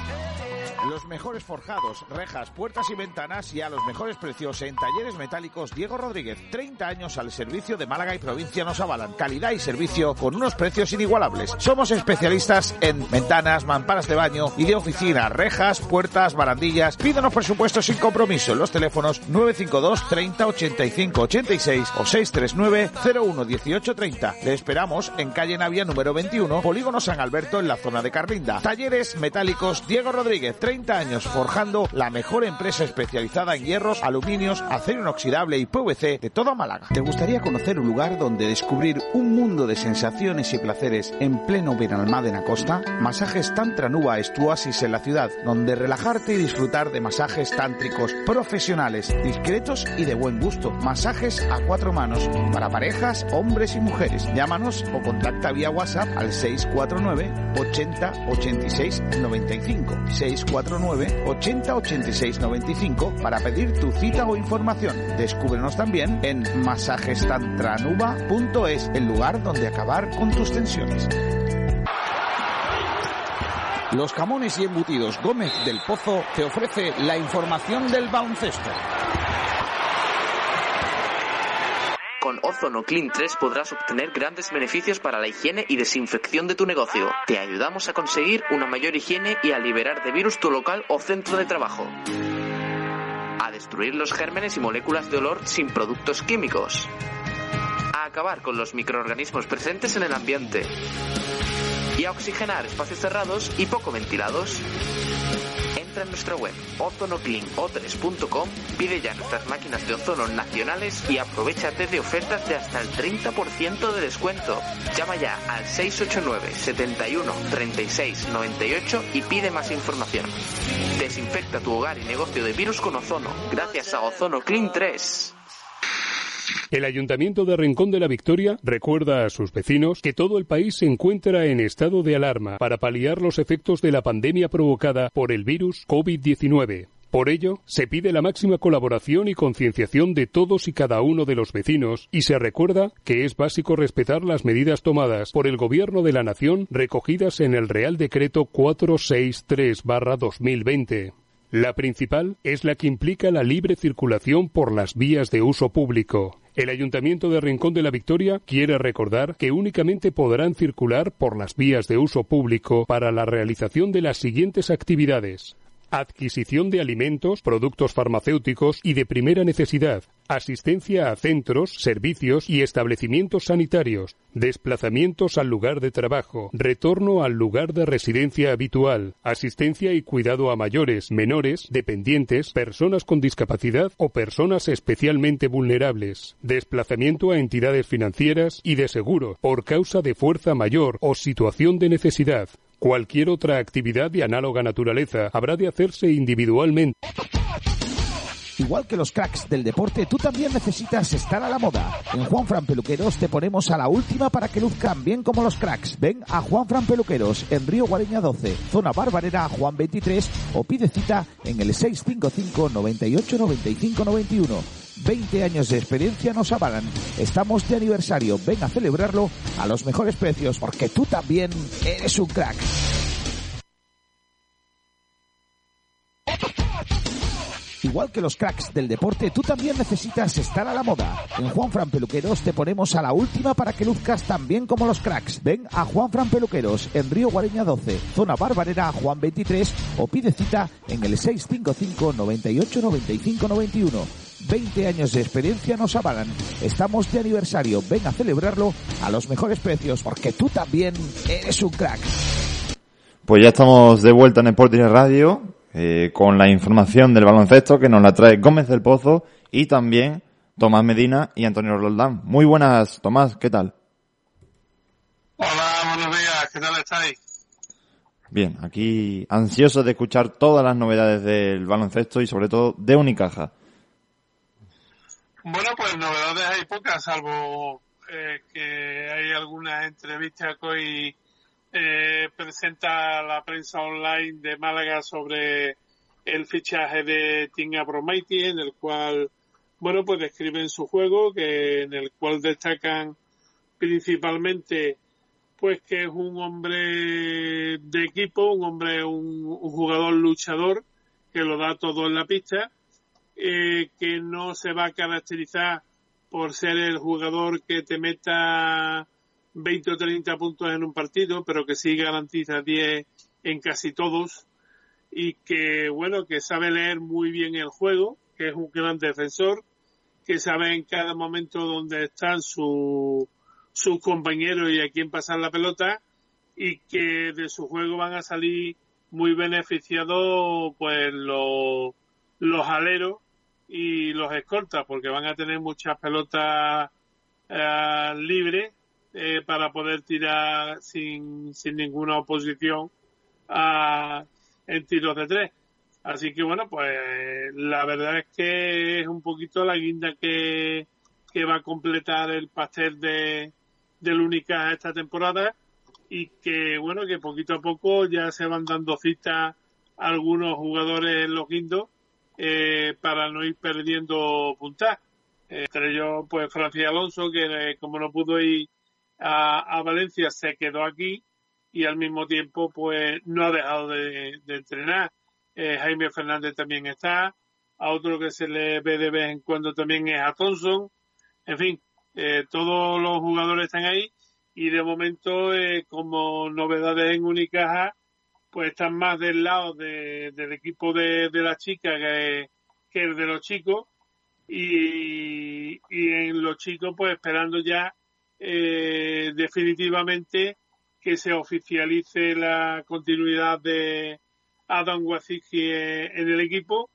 Speaker 11: Los mejores forjados, rejas, puertas y ventanas y a los mejores precios en talleres metálicos Diego Rodríguez. 30 años al servicio de Málaga y provincia nos avalan. Calidad y servicio con unos precios inigualables. Somos especialistas en ventanas, mamparas de baño y de oficina, rejas, puertas, barandillas. Pídanos presupuestos sin compromiso en los teléfonos 952 30 85 86 o 639 01 18 30. Le esperamos en calle Navia número 21, Polígono San Alberto en la zona de Carlinda. Talleres metálicos Diego Rodríguez, 30 años forjando la mejor empresa especializada en hierros, aluminios, acero inoxidable y PVC de toda Málaga. ¿Te gustaría conocer un lugar donde descubrir un mundo de sensaciones y placeres en pleno Benalmádena Costa? Masajes Tantra Nuba es tu en la ciudad, donde relajarte y disfrutar de masajes tántricos profesionales, discretos y de buen gusto. Masajes a cuatro manos para parejas, hombres y mujeres. Llámanos o contacta vía WhatsApp al 649 80 86 95 649 80 86 95 para pedir tu cita o información. Descúbrenos también en masajestantranuba.es, el lugar donde acabar con tus tensiones. Los jamones y embutidos Gómez del Pozo te ofrece la información del baloncesto.
Speaker 12: Con Ozono Clean 3 podrás obtener grandes beneficios para la higiene y desinfección de tu negocio. Te ayudamos a conseguir una mayor higiene y a liberar de virus tu local o centro de trabajo. A destruir los gérmenes y moléculas de olor sin productos químicos. A acabar con los microorganismos presentes en el ambiente. Y a oxigenar espacios cerrados y poco ventilados. Entra en nuestra web ozonocleano3.com, pide ya nuestras máquinas de ozono nacionales y aprovechate de ofertas de hasta el 30% de descuento. Llama ya al 689 71 36 98 y pide más información. Desinfecta tu hogar y negocio de virus con ozono gracias a Ozono Clean 3.
Speaker 14: El Ayuntamiento de Rincón de la Victoria recuerda a sus vecinos que todo el país se encuentra en estado de alarma para paliar los efectos de la pandemia provocada por el virus COVID-19. Por ello, se pide la máxima colaboración y concienciación de todos y cada uno de los vecinos y se recuerda que es básico respetar las medidas tomadas por el Gobierno de la Nación recogidas en el Real Decreto 463-2020. La principal es la que implica la libre circulación por las vías de uso público. El Ayuntamiento de Rincón de la Victoria quiere recordar que únicamente podrán circular por las vías de uso público para la realización de las siguientes actividades. Adquisición de alimentos, productos farmacéuticos y de primera necesidad. Asistencia a centros, servicios y establecimientos sanitarios. Desplazamientos al lugar de trabajo. Retorno al lugar de residencia habitual. Asistencia y cuidado a mayores, menores, dependientes, personas con discapacidad o personas especialmente vulnerables. Desplazamiento a entidades financieras y de seguro por causa de fuerza mayor o situación de necesidad. Cualquier otra actividad de análoga naturaleza habrá de hacerse individualmente.
Speaker 11: Igual que los cracks del deporte, tú también necesitas estar a la moda. En Juan Fran Peluqueros te ponemos a la última para que luzcan bien como los cracks. Ven a Juan Fran Peluqueros en Río Guareña 12, zona Barbarera Juan 23 o pide cita en el 655 98 95 91. 20 años de experiencia nos avalan. Estamos de aniversario. Ven a celebrarlo a los mejores precios porque tú también eres un crack. Igual que los cracks del deporte, tú también necesitas estar a la moda. En Juan Fran Peluqueros te ponemos a la última para que luzcas tan bien como los cracks. Ven a Juan Fran Peluqueros en Río Guareña 12, zona Barbarera Juan 23 o pide cita en el 655 98 95 91. 20 años de experiencia nos avalan. Estamos de aniversario. Ven a celebrarlo a los mejores precios porque tú también eres un crack.
Speaker 3: Pues ya estamos de vuelta en Sporting Radio eh, con la información del baloncesto que nos la trae Gómez del Pozo y también Tomás Medina y Antonio Roldán. Muy buenas, Tomás, ¿qué tal?
Speaker 15: Hola, buenos días, ¿qué tal estáis?
Speaker 3: Bien, aquí ansioso de escuchar todas las novedades del baloncesto y sobre todo de Unicaja.
Speaker 15: Bueno, pues novedades hay pocas, salvo eh, que hay algunas entrevistas que hoy eh, presenta la prensa online de Málaga sobre el fichaje de Tinga Bromaiti, en el cual, bueno, pues describen su juego, que en el cual destacan principalmente pues que es un hombre de equipo, un hombre, un, un jugador luchador que lo da todo en la pista eh, que no se va a caracterizar por ser el jugador que te meta 20 o 30 puntos en un partido, pero que sí garantiza 10 en casi todos y que, bueno, que sabe leer muy bien el juego, que es un gran defensor, que sabe en cada momento dónde están su, sus compañeros y a quién pasar la pelota y que de su juego van a salir muy beneficiados pues los, los aleros y los escoltas porque van a tener muchas pelotas eh, libres eh, para poder tirar sin, sin ninguna oposición a, en tiros de tres. Así que bueno, pues la verdad es que es un poquito la guinda que, que va a completar el pastel de, del Única esta temporada y que bueno, que poquito a poco ya se van dando citas algunos jugadores en los guindos eh, para no ir perdiendo puntas. entre ellos, pues Francis Alonso, que eh, como no pudo ir a, Valencia, se quedó aquí y al mismo tiempo, pues no ha dejado de, entrenar. Eh, Jaime Fernández también está. A otro que se le ve de vez en cuando también es a Thompson. En fin, todos los jugadores están ahí y de momento, como novedades en Unicaja, pues están más del lado del equipo de, de la chica que, que, el de los chicos. Y, y en los chicos pues esperando ya eh, definitivamente que se oficialice la continuidad de Adam Wazicki en el equipo.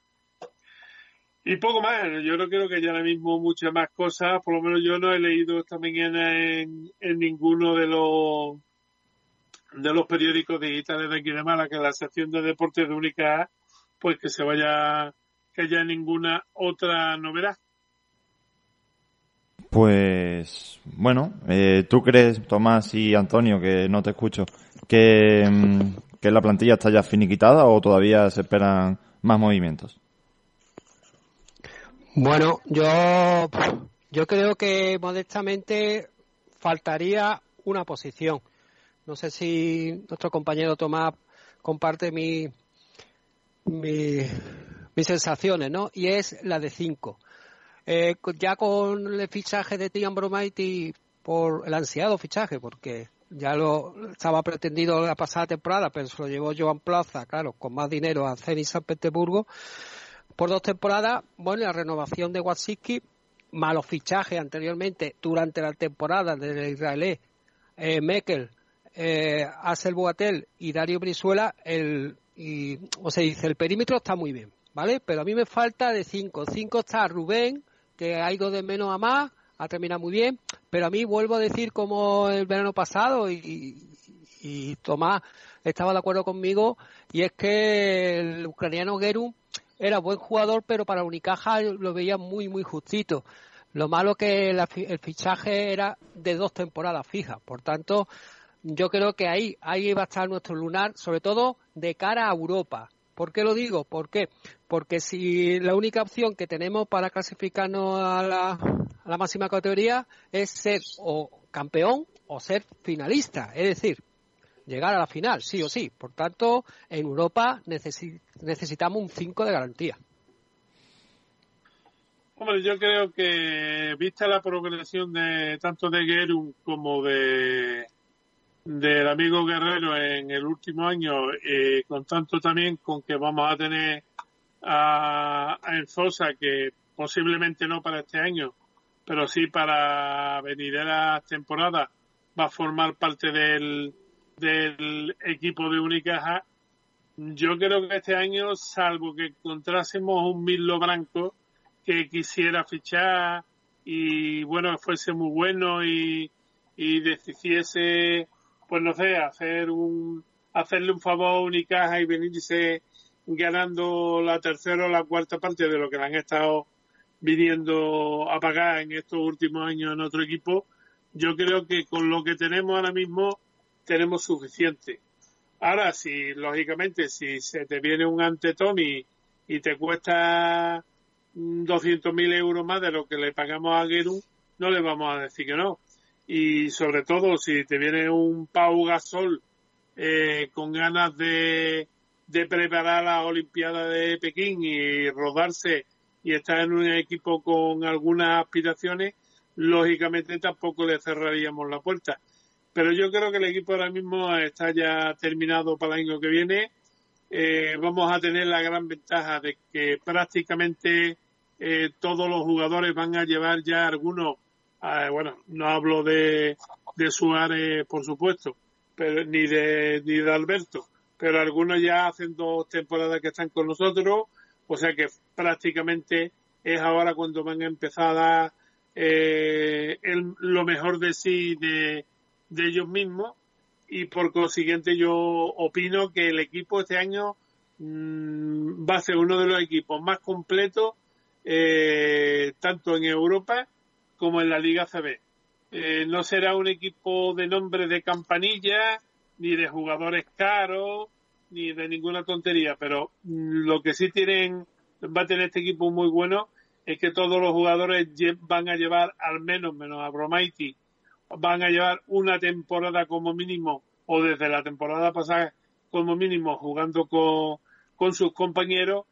Speaker 15: Y poco más, yo no creo que haya ahora mismo muchas más cosas, por lo menos yo no he leído esta mañana en, en ninguno de los de los periódicos digitales de aquí de Málaga, que la sección de deportes de Única pues que se vaya, que haya ninguna otra novedad.
Speaker 3: Pues bueno, eh, ¿tú crees, Tomás y Antonio, que no te escucho, que, mm, que la plantilla está ya finiquitada o todavía se esperan más movimientos?
Speaker 5: Bueno, yo, yo creo que modestamente faltaría una posición. No sé si nuestro compañero Tomás comparte mi, mis sensaciones, ¿no? Y es la de cinco. Eh, ya con el fichaje de Tian Bromaiti por el ansiado fichaje, porque ya lo estaba pretendido la pasada temporada, pero se lo llevó Joan Plaza, claro, con más dinero a Zenit San Petersburgo. Por dos temporadas, bueno, la renovación de Watsiki, malos fichajes anteriormente durante la temporada del israelí eh, Mekel eh, Axel Boatel y Dario Brizuela, el, y, o sea, dice, el perímetro está muy bien, ¿vale? Pero a mí me falta de cinco. Cinco está Rubén, que ha ido de menos a más, ha terminado muy bien, pero a mí vuelvo a decir como el verano pasado y, Tomás estaba de acuerdo conmigo, y es que el ucraniano Geru era buen jugador, pero para Unicaja lo veía muy, muy justito. Lo malo que el fichaje era de dos temporadas fijas, por tanto, yo creo que ahí, ahí va a estar nuestro lunar, sobre todo de cara a Europa. ¿Por qué lo digo? ¿Por qué? Porque si la única opción que tenemos para clasificarnos a la, a la máxima categoría es ser o campeón o ser finalista, es decir, llegar a la final, sí o sí. Por tanto, en Europa necesi- necesitamos un 5 de garantía.
Speaker 15: Hombre, yo creo que vista la progresión de tanto de Gerun como de del amigo Guerrero en el último año, eh, con tanto también con que vamos a tener a, a Enzosa, que posiblemente no para este año, pero sí para venideras temporadas, va a formar parte del, del equipo de Unicaja. Yo creo que este año, salvo que encontrásemos un Milo Branco que quisiera fichar y bueno, fuese muy bueno y, y decidiese, pues no sé, hacer un, hacerle un favor a Unicaja y venirse ganando la tercera o la cuarta parte de lo que le han estado viniendo a pagar en estos últimos años en otro equipo, yo creo que con lo que tenemos ahora mismo tenemos suficiente. Ahora, si lógicamente, si se te viene un antetón y, y te cuesta 200.000 euros más de lo que le pagamos a Geru, no le vamos a decir que no. Y sobre todo, si te viene un Pau Gasol eh, con ganas de, de preparar la Olimpiada de Pekín y rodarse y estar en un equipo con algunas aspiraciones, lógicamente tampoco le cerraríamos la puerta. Pero yo creo que el equipo ahora mismo está ya terminado para el año que viene. Eh, vamos a tener la gran ventaja de que prácticamente eh, todos los jugadores van a llevar ya algunos, eh, bueno, no hablo de, de Suárez, por supuesto, pero ni de, ni de Alberto, pero algunos ya hacen dos temporadas que están con nosotros, o sea que prácticamente es ahora cuando van a empezar a eh, el- lo mejor de sí de, de ellos mismos. Y por consiguiente yo opino que el equipo este año mm, va a ser uno de los equipos más completos eh, tanto en Europa como en la Liga CB. Eh, no será un equipo de nombre de campanilla, ni de jugadores caros, ni de ninguna tontería, pero lo que sí tienen, va a tener este equipo muy bueno es que todos los jugadores van a llevar, al menos menos a Bromaiti, van a llevar una temporada como mínimo, o desde la temporada pasada como mínimo, jugando con, con sus compañeros,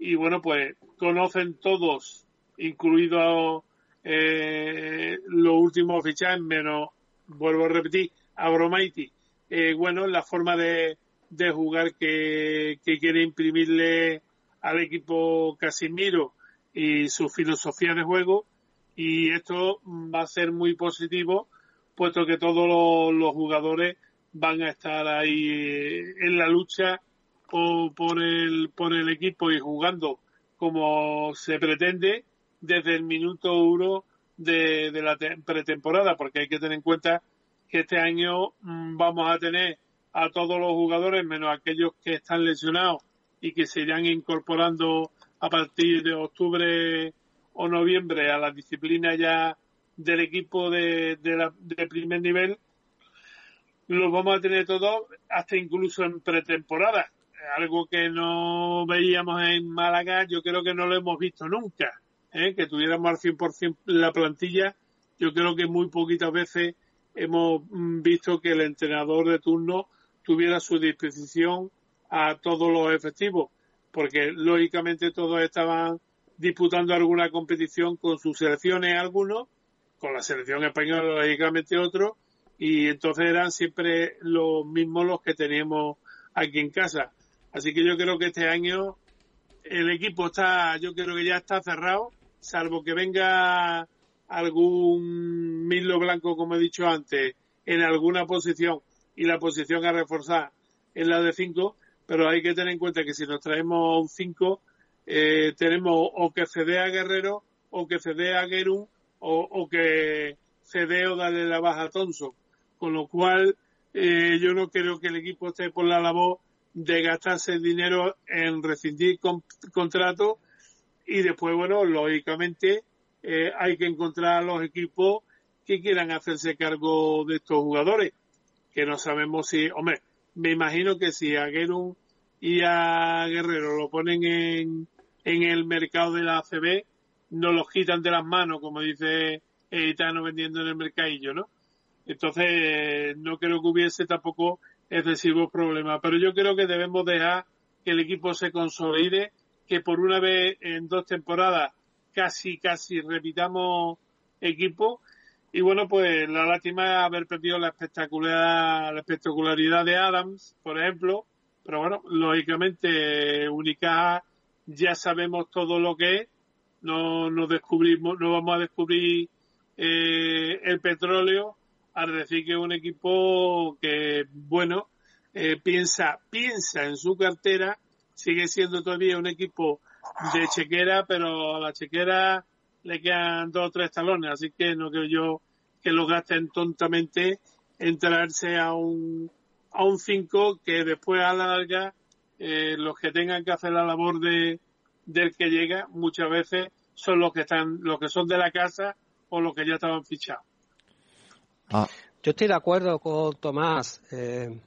Speaker 15: y bueno, pues conocen todos, incluido eh, los últimos fichajes, menos, vuelvo a repetir, a Bromaiti, eh, bueno, la forma de, de jugar que, que quiere imprimirle al equipo Casimiro y su filosofía de juego y esto va a ser muy positivo puesto que todos los, los jugadores van a estar ahí eh, en la lucha por, por el por el equipo y jugando como se pretende desde el minuto uno de, la te- pretemporada porque hay que tener en cuenta que este año mm, vamos a tener a todos los jugadores menos aquellos que están lesionados y que se irán incorporando a partir de octubre o noviembre a la disciplina ya del equipo de, de, la- de primer nivel, los vamos a tener todos hasta incluso en pretemporada. Algo que no veíamos en Málaga, yo creo que no lo hemos visto nunca. ¿Eh? Que tuviéramos al 100% la plantilla, yo creo que muy poquitas veces hemos mm, visto que el entrenador de turno tuviera a su disposición a todos los efectivos, porque lógicamente todos estaban disputando alguna competición con sus selecciones algunos, con la selección española lógicamente otros, y entonces eran siempre los mismos los que teníamos aquí en casa. Así que yo creo que este año el equipo está, yo creo que ya está cerrado, salvo que venga algún Milo Blanco, como he dicho antes, en alguna posición y la posición a reforzar es la de 5, pero hay que tener en cuenta que si nos traemos un 5, eh, tenemos o que cede a Guerrero o que cede a o, o que cede o darle la baja a Thompson. Con lo cual, eh, yo no creo que el equipo esté por la labor de gastarse dinero en rescindir con, contrato y después, bueno, lógicamente eh, hay que encontrar a los equipos que quieran hacerse cargo de estos jugadores, que no sabemos si, hombre, me imagino que si a Gerun y a Guerrero lo ponen en, en el mercado de la ACB, nos los quitan de las manos, como dice Etano vendiendo en el mercadillo, ¿no? Entonces, no creo que hubiese tampoco excesivos problemas. Pero yo creo que debemos dejar que el equipo se consolide, que por una vez en dos temporadas casi, casi repitamos equipo. Y bueno, pues la lástima es haber perdido la espectacularidad, la espectacularidad de Adams, por ejemplo. Pero bueno, lógicamente, Unicaja ya sabemos todo lo que es. No nos descubrimos, no vamos a descubrir eh, el petróleo al decir que un equipo que, bueno, eh, piensa, piensa en su cartera, sigue siendo todavía un equipo de chequera, pero a la chequera le quedan dos o tres talones, así que no creo yo que lo gasten tontamente en traerse a un a un 5 que después a la larga eh, los que tengan que hacer la labor de del que llega muchas veces son los que están los que son de la casa o los que ya estaban fichados.
Speaker 5: Ah. Yo estoy de acuerdo con Tomás, eh,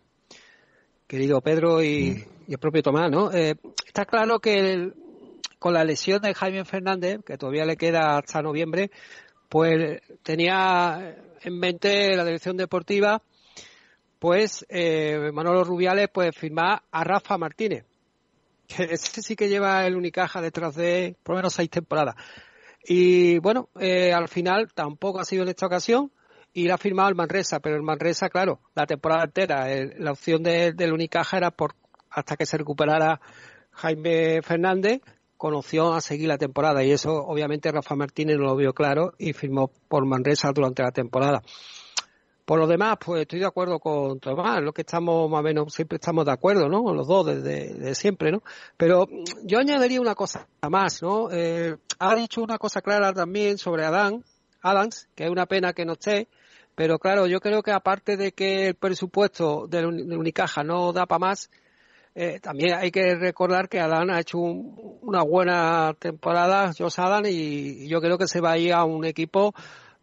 Speaker 5: querido Pedro y, el propio Tomás, ¿no? Eh, está claro que con la lesión de Jaime Fernández, que todavía le queda hasta noviembre, pues tenía en mente la dirección deportiva, pues eh, Manolo Rubiales, pues firmar a Rafa Martínez, que ese sí que lleva el Unicaja detrás de por lo menos seis temporadas. Y bueno, al final tampoco ha sido en esta ocasión y la ha firmado el Manresa, pero el Manresa, claro, la temporada entera, la opción de, del Unicaja era por hasta que se recuperara Jaime Fernández, con opción a seguir la temporada y eso obviamente Rafa Martínez no lo vio claro y firmó por Manresa durante la temporada. Por lo demás, pues estoy de acuerdo con Tomás, lo que estamos más o menos, siempre estamos de acuerdo, ¿no? Los dos desde siempre, ¿no? Pero yo añadiría una cosa más, ¿no? Eh, ha dicho una cosa clara también sobre Adán, Adams, que es una pena que no esté, pero claro, yo creo que aparte de que el presupuesto del Unicaja no da para más, eh, también hay que recordar que Adán ha hecho una buena temporada, Josh Adán, y yo creo que se va a ir a un equipo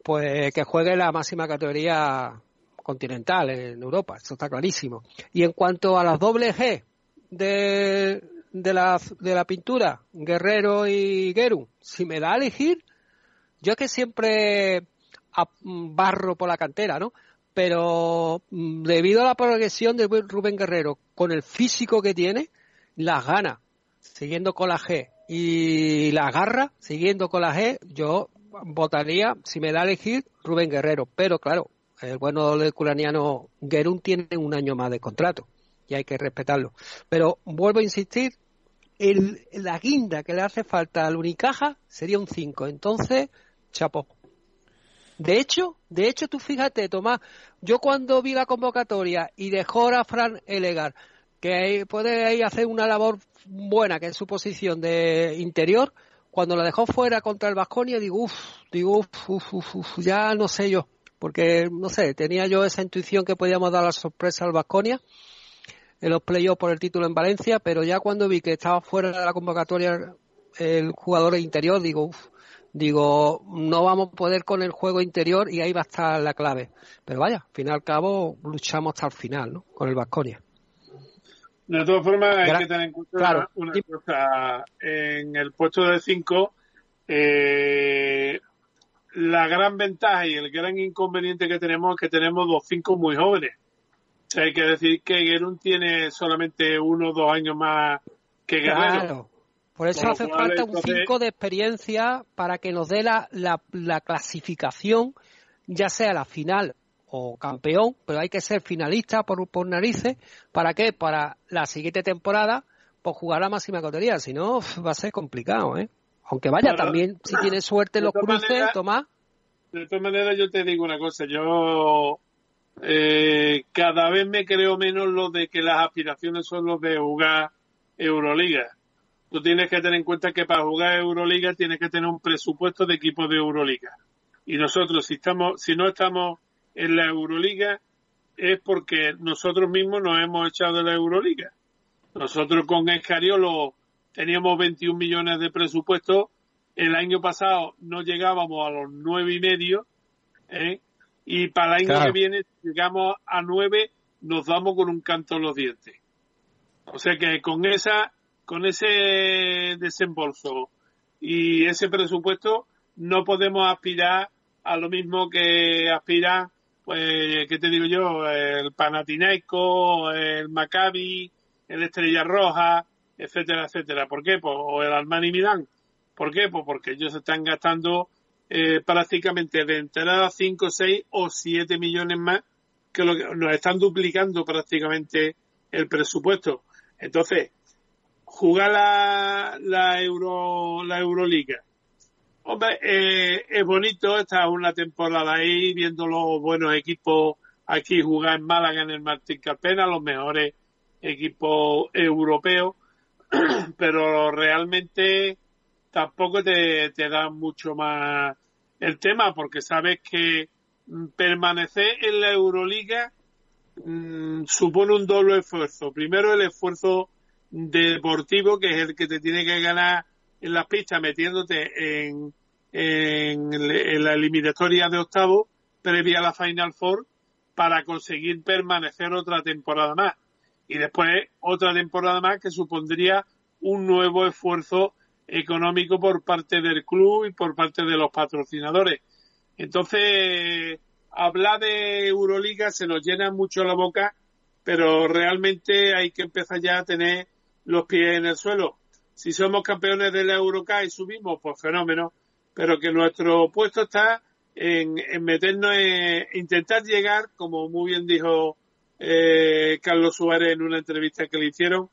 Speaker 5: pues que juegue la máxima categoría continental en Europa, eso está clarísimo. Y en cuanto a las doble G de, de, la, de la pintura, Guerrero y Geru, si me da a elegir, yo es que siempre Mm, barro por la cantera, ¿no? Pero mm, debido a la progresión de Rubén Guerrero, con el físico que tiene, las gana, siguiendo con la G, y la garra, siguiendo con la G, yo votaría, si me da a elegir, Rubén Guerrero. Pero claro, el bueno del culaniano Gerún tiene un año más de contrato y hay que respetarlo. Pero vuelvo a insistir, el, la guinda que le hace falta al Unicaja sería un 5. Entonces, chapo. De hecho, de hecho, tú fíjate, Tomás, yo cuando vi la convocatoria y dejó a Fran Elegar, que puede ahí hacer una labor buena, que es su posición de interior, cuando la dejó fuera contra el Vasconia, digo, uff, digo, uff, uff, ya no sé yo, porque, no sé, tenía yo esa intuición que podíamos dar la sorpresa al Vasconia en los playoffs por el título en Valencia, pero ya cuando vi que estaba fuera de la convocatoria el jugador interior, digo, uff, digo, no vamos a poder con el juego interior y ahí va a estar la clave. Pero vaya, al fin y al cabo luchamos hasta el final, ¿no? Con el Vasconia.
Speaker 15: De todas formas, hay que tener en cuenta una cosa. En el puesto de 5, eh, la gran ventaja y el gran inconveniente que tenemos es que tenemos dos cinco muy jóvenes. hay que decir que Gerun tiene solamente uno o dos años más que Guerrero.
Speaker 5: Por eso hace falta un 5 de experiencia para que nos dé la, la, clasificación, ya sea la final o campeón, pero hay que ser finalista por, por narices. ¿Para qué? Para la siguiente temporada, pues jugar la máxima categoría. Si no, va a ser complicado, ¿eh? Aunque vaya, también, si tienes suerte los cruces, Tomás.
Speaker 15: De todas maneras, yo te digo una cosa. Yo eh, cada vez me creo menos lo de que las aspiraciones son los de jugar Euroliga tú tienes que tener en cuenta que para jugar Euroliga tienes que tener un presupuesto de equipo de Euroliga. Y nosotros, si estamos, si no estamos en la Euroliga, es porque nosotros mismos nos hemos echado de la Euroliga. Nosotros con Escariolo teníamos 21 millones de presupuesto. El año pasado no llegábamos a los nueve y medio, ¿eh? y para el año que viene llegamos a nueve, nos damos con un canto en los dientes. O sea que con esa con ese desembolso y ese presupuesto no podemos aspirar a lo mismo que aspira, pues, ¿qué te digo yo? El Panathinaikos, el Maccabi, el Estrella Roja, etcétera, etcétera. ¿Por qué? Pues, o el Armani Milán. ¿Por qué? Pues porque ellos están gastando eh, prácticamente de entrada 5, 6 o 7 millones más que lo que nos están duplicando prácticamente el presupuesto. Entonces, jugar la, la Euro, la Euroliga. Hombre, eh, es bonito estar una temporada ahí viendo los buenos equipos aquí jugar en Málaga en el Martín Carpena, los mejores equipos europeos, pero realmente tampoco te, te da mucho más el tema porque sabes que mm, permanecer en la Euroliga mm, supone un doble esfuerzo. Primero el esfuerzo deportivo, que es el que te tiene que ganar en las pistas metiéndote en, en, la eliminatoria de octavo previa a la Final Four para conseguir permanecer otra temporada más. Y después otra temporada más que supondría un nuevo esfuerzo económico por parte del club y por parte de los patrocinadores. Entonces, hablar de Euroliga se nos llena mucho la boca, pero realmente hay que empezar ya a tener los pies en el suelo. Si somos campeones de la Eurocup y subimos, pues fenómeno, pero que nuestro puesto está en, en meternos en intentar llegar, como muy bien dijo eh, Carlos Suárez en una entrevista que le hicieron,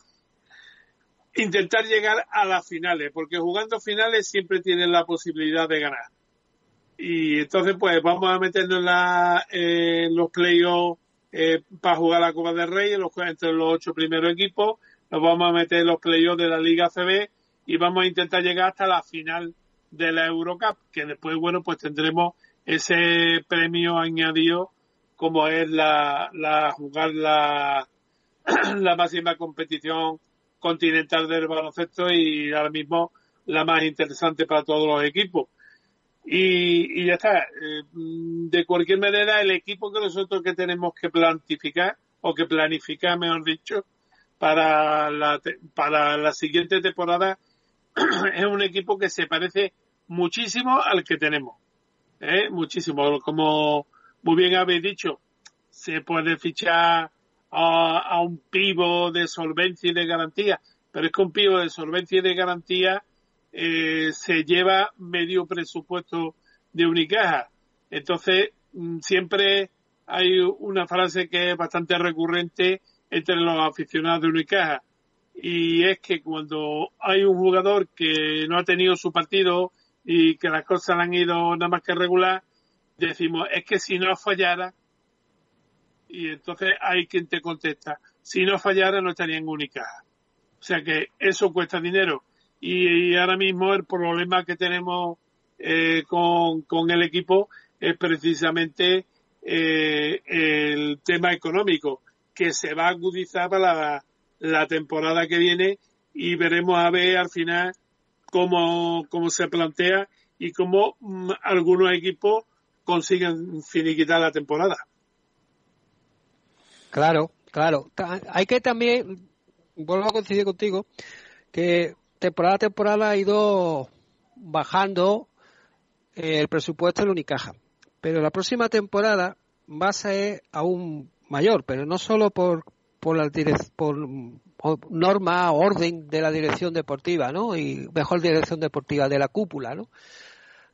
Speaker 15: intentar llegar a las finales, porque jugando finales siempre tienen la posibilidad de ganar. Y entonces, pues vamos a meternos en, la, en los playoffs eh, para jugar la Copa del Rey, los, entre los ocho primeros equipos, nos vamos a meter los playoffs de la Liga CB y vamos a intentar llegar hasta la final de la Eurocup, que después, bueno, pues tendremos ese premio añadido como es la, la jugar la, la máxima competición continental del baloncesto y ahora mismo la más interesante para todos los equipos. Y, y ya está. Eh, de cualquier manera, el equipo que nosotros que tenemos que planificar, o que planificar, mejor dicho, para la, para la siguiente temporada, es un equipo que se parece muchísimo al que tenemos. ¿eh? Muchísimo. Como muy bien habéis dicho, se puede fichar a, un pivo de solvencia y de garantía, pero es que un pivo de solvencia y de garantía eh, se lleva medio presupuesto de Unicaja. Entonces, mm, siempre hay una frase que es bastante recurrente entre los aficionados de Unicaja y es que cuando hay un jugador que no ha tenido su partido y que las cosas han ido nada más que regular, decimos, es que si no fallara, y entonces hay quien te contesta, si no fallara no estaría en Unicaja. O sea que eso cuesta dinero. Y, ahora mismo el problema que tenemos eh, con, con, el equipo es precisamente eh, el tema económico, que se va a agudizar para la, temporada que viene y veremos a ver al final cómo, cómo se plantea y cómo mm, algunos equipos consiguen finiquitar la temporada.
Speaker 5: Claro, claro. Hay que también, vuelvo a coincidir contigo, que temporada a temporada ha ido bajando el presupuesto de la Unicaja. Pero la próxima temporada va a ser aún mayor, pero no solo por, por, la por norma, orden de la dirección deportiva, ¿no? Y mejor dirección deportiva de la cúpula, ¿no?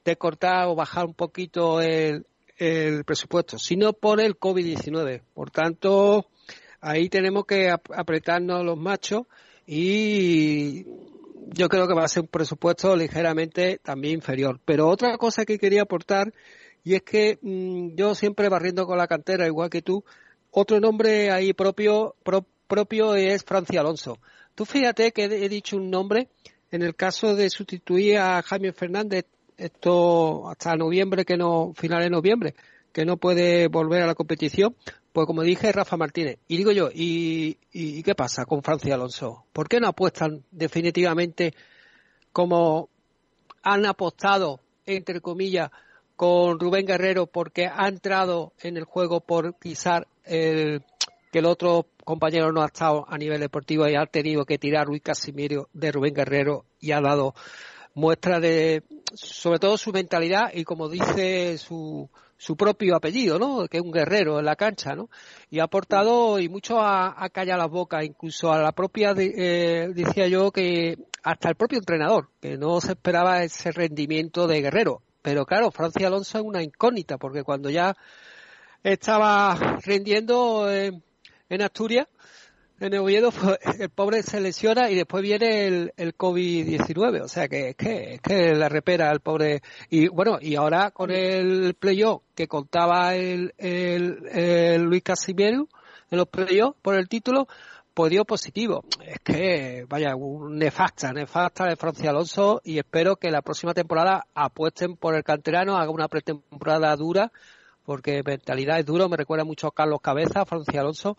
Speaker 5: De cortar o bajar un poquito el, el presupuesto, sino por el COVID-19. Por tanto, ahí tenemos que apretarnos los machos y yo creo que va a ser un presupuesto ligeramente también inferior. Pero otra cosa que quería aportar y es que mm, yo siempre barriendo con la cantera, igual que tú, otro nombre ahí propio, propio es Francia Alonso. Tú fíjate que he dicho un nombre en el caso de sustituir a Jaime Fernández esto hasta noviembre, que no, finales de noviembre, que no puede volver a la competición, pues como dije, Rafa Martínez. Y digo yo, ¿y, y qué pasa con Francia Alonso? ¿Por qué no apuestan definitivamente como han apostado, entre comillas, con Rubén Guerrero porque ha entrado en el juego por pisar el, que el otro compañero no ha estado a nivel deportivo y ha tenido que tirar Ruiz Casimiro de Rubén Guerrero y ha dado muestra de, sobre todo su mentalidad y como dice su, su propio apellido, ¿no? Que es un guerrero en la cancha, ¿no? Y ha aportado y mucho a, a callar las bocas, incluso a la propia, eh, decía yo que hasta el propio entrenador, que no se esperaba ese rendimiento de guerrero. Pero claro, Francia Alonso es una incógnita, porque cuando ya estaba rindiendo en, en Asturias, en Oviedo, pues, el pobre se lesiona y después viene el, el COVID-19. O sea que es que, que la repera el pobre. Y bueno, y ahora con el playoff que contaba el, el, el Luis Casimiro en los playoffs por el título, pues dio positivo. Es que, vaya, un nefasta, nefasta de Francia Alonso y espero que la próxima temporada apuesten por el canterano, haga una pretemporada dura porque mentalidad es duro, me recuerda mucho a Carlos Cabeza, Francia Alonso,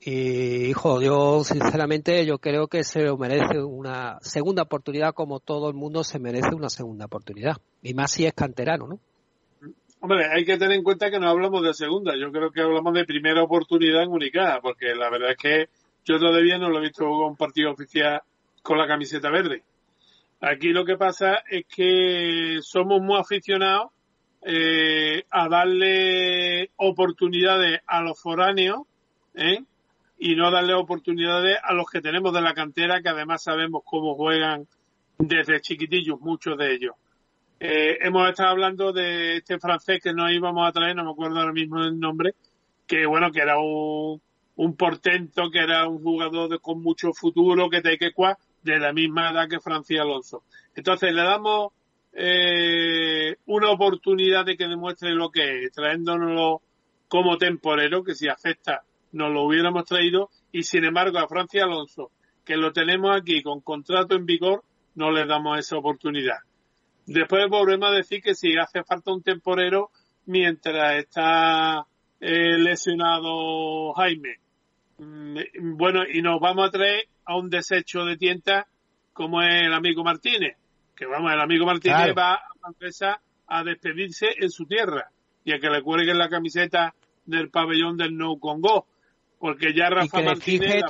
Speaker 5: y hijo, yo sinceramente yo creo que se merece una segunda oportunidad como todo el mundo se merece una segunda oportunidad, y más si es canterano, ¿no?
Speaker 15: Hombre, hay que tener en cuenta que no hablamos de segunda, yo creo que hablamos de primera oportunidad en Unicada, porque la verdad es que yo todavía no lo he visto jugar un partido oficial con la camiseta verde. Aquí lo que pasa es que somos muy aficionados eh, a darle oportunidades a los foráneos ¿eh? y no darle oportunidades a los que tenemos de la cantera, que además sabemos cómo juegan desde chiquitillos, muchos de ellos. Eh, hemos estado hablando de este francés que nos íbamos a traer, no me acuerdo ahora mismo el nombre, que bueno, que era un, un portento, que era un jugador con mucho futuro, que te que cuá, de la misma edad que Francia Alonso. Entonces le damos eh, una oportunidad de que demuestre lo que es, trayéndonoslo como temporero, que si afecta nos lo hubiéramos traído, y sin embargo a Francia Alonso, que lo tenemos aquí con contrato en vigor, no le damos esa oportunidad. Después volvemos a decir que si hace falta un temporero mientras está eh, lesionado Jaime, mm, bueno, y nos vamos a traer a un desecho de tienta como es el amigo Martínez, que vamos, el amigo Martínez va a Francesa a despedirse en su tierra y a que le cuelguen la camiseta del pabellón del No Congo, porque ya Rafa Martínez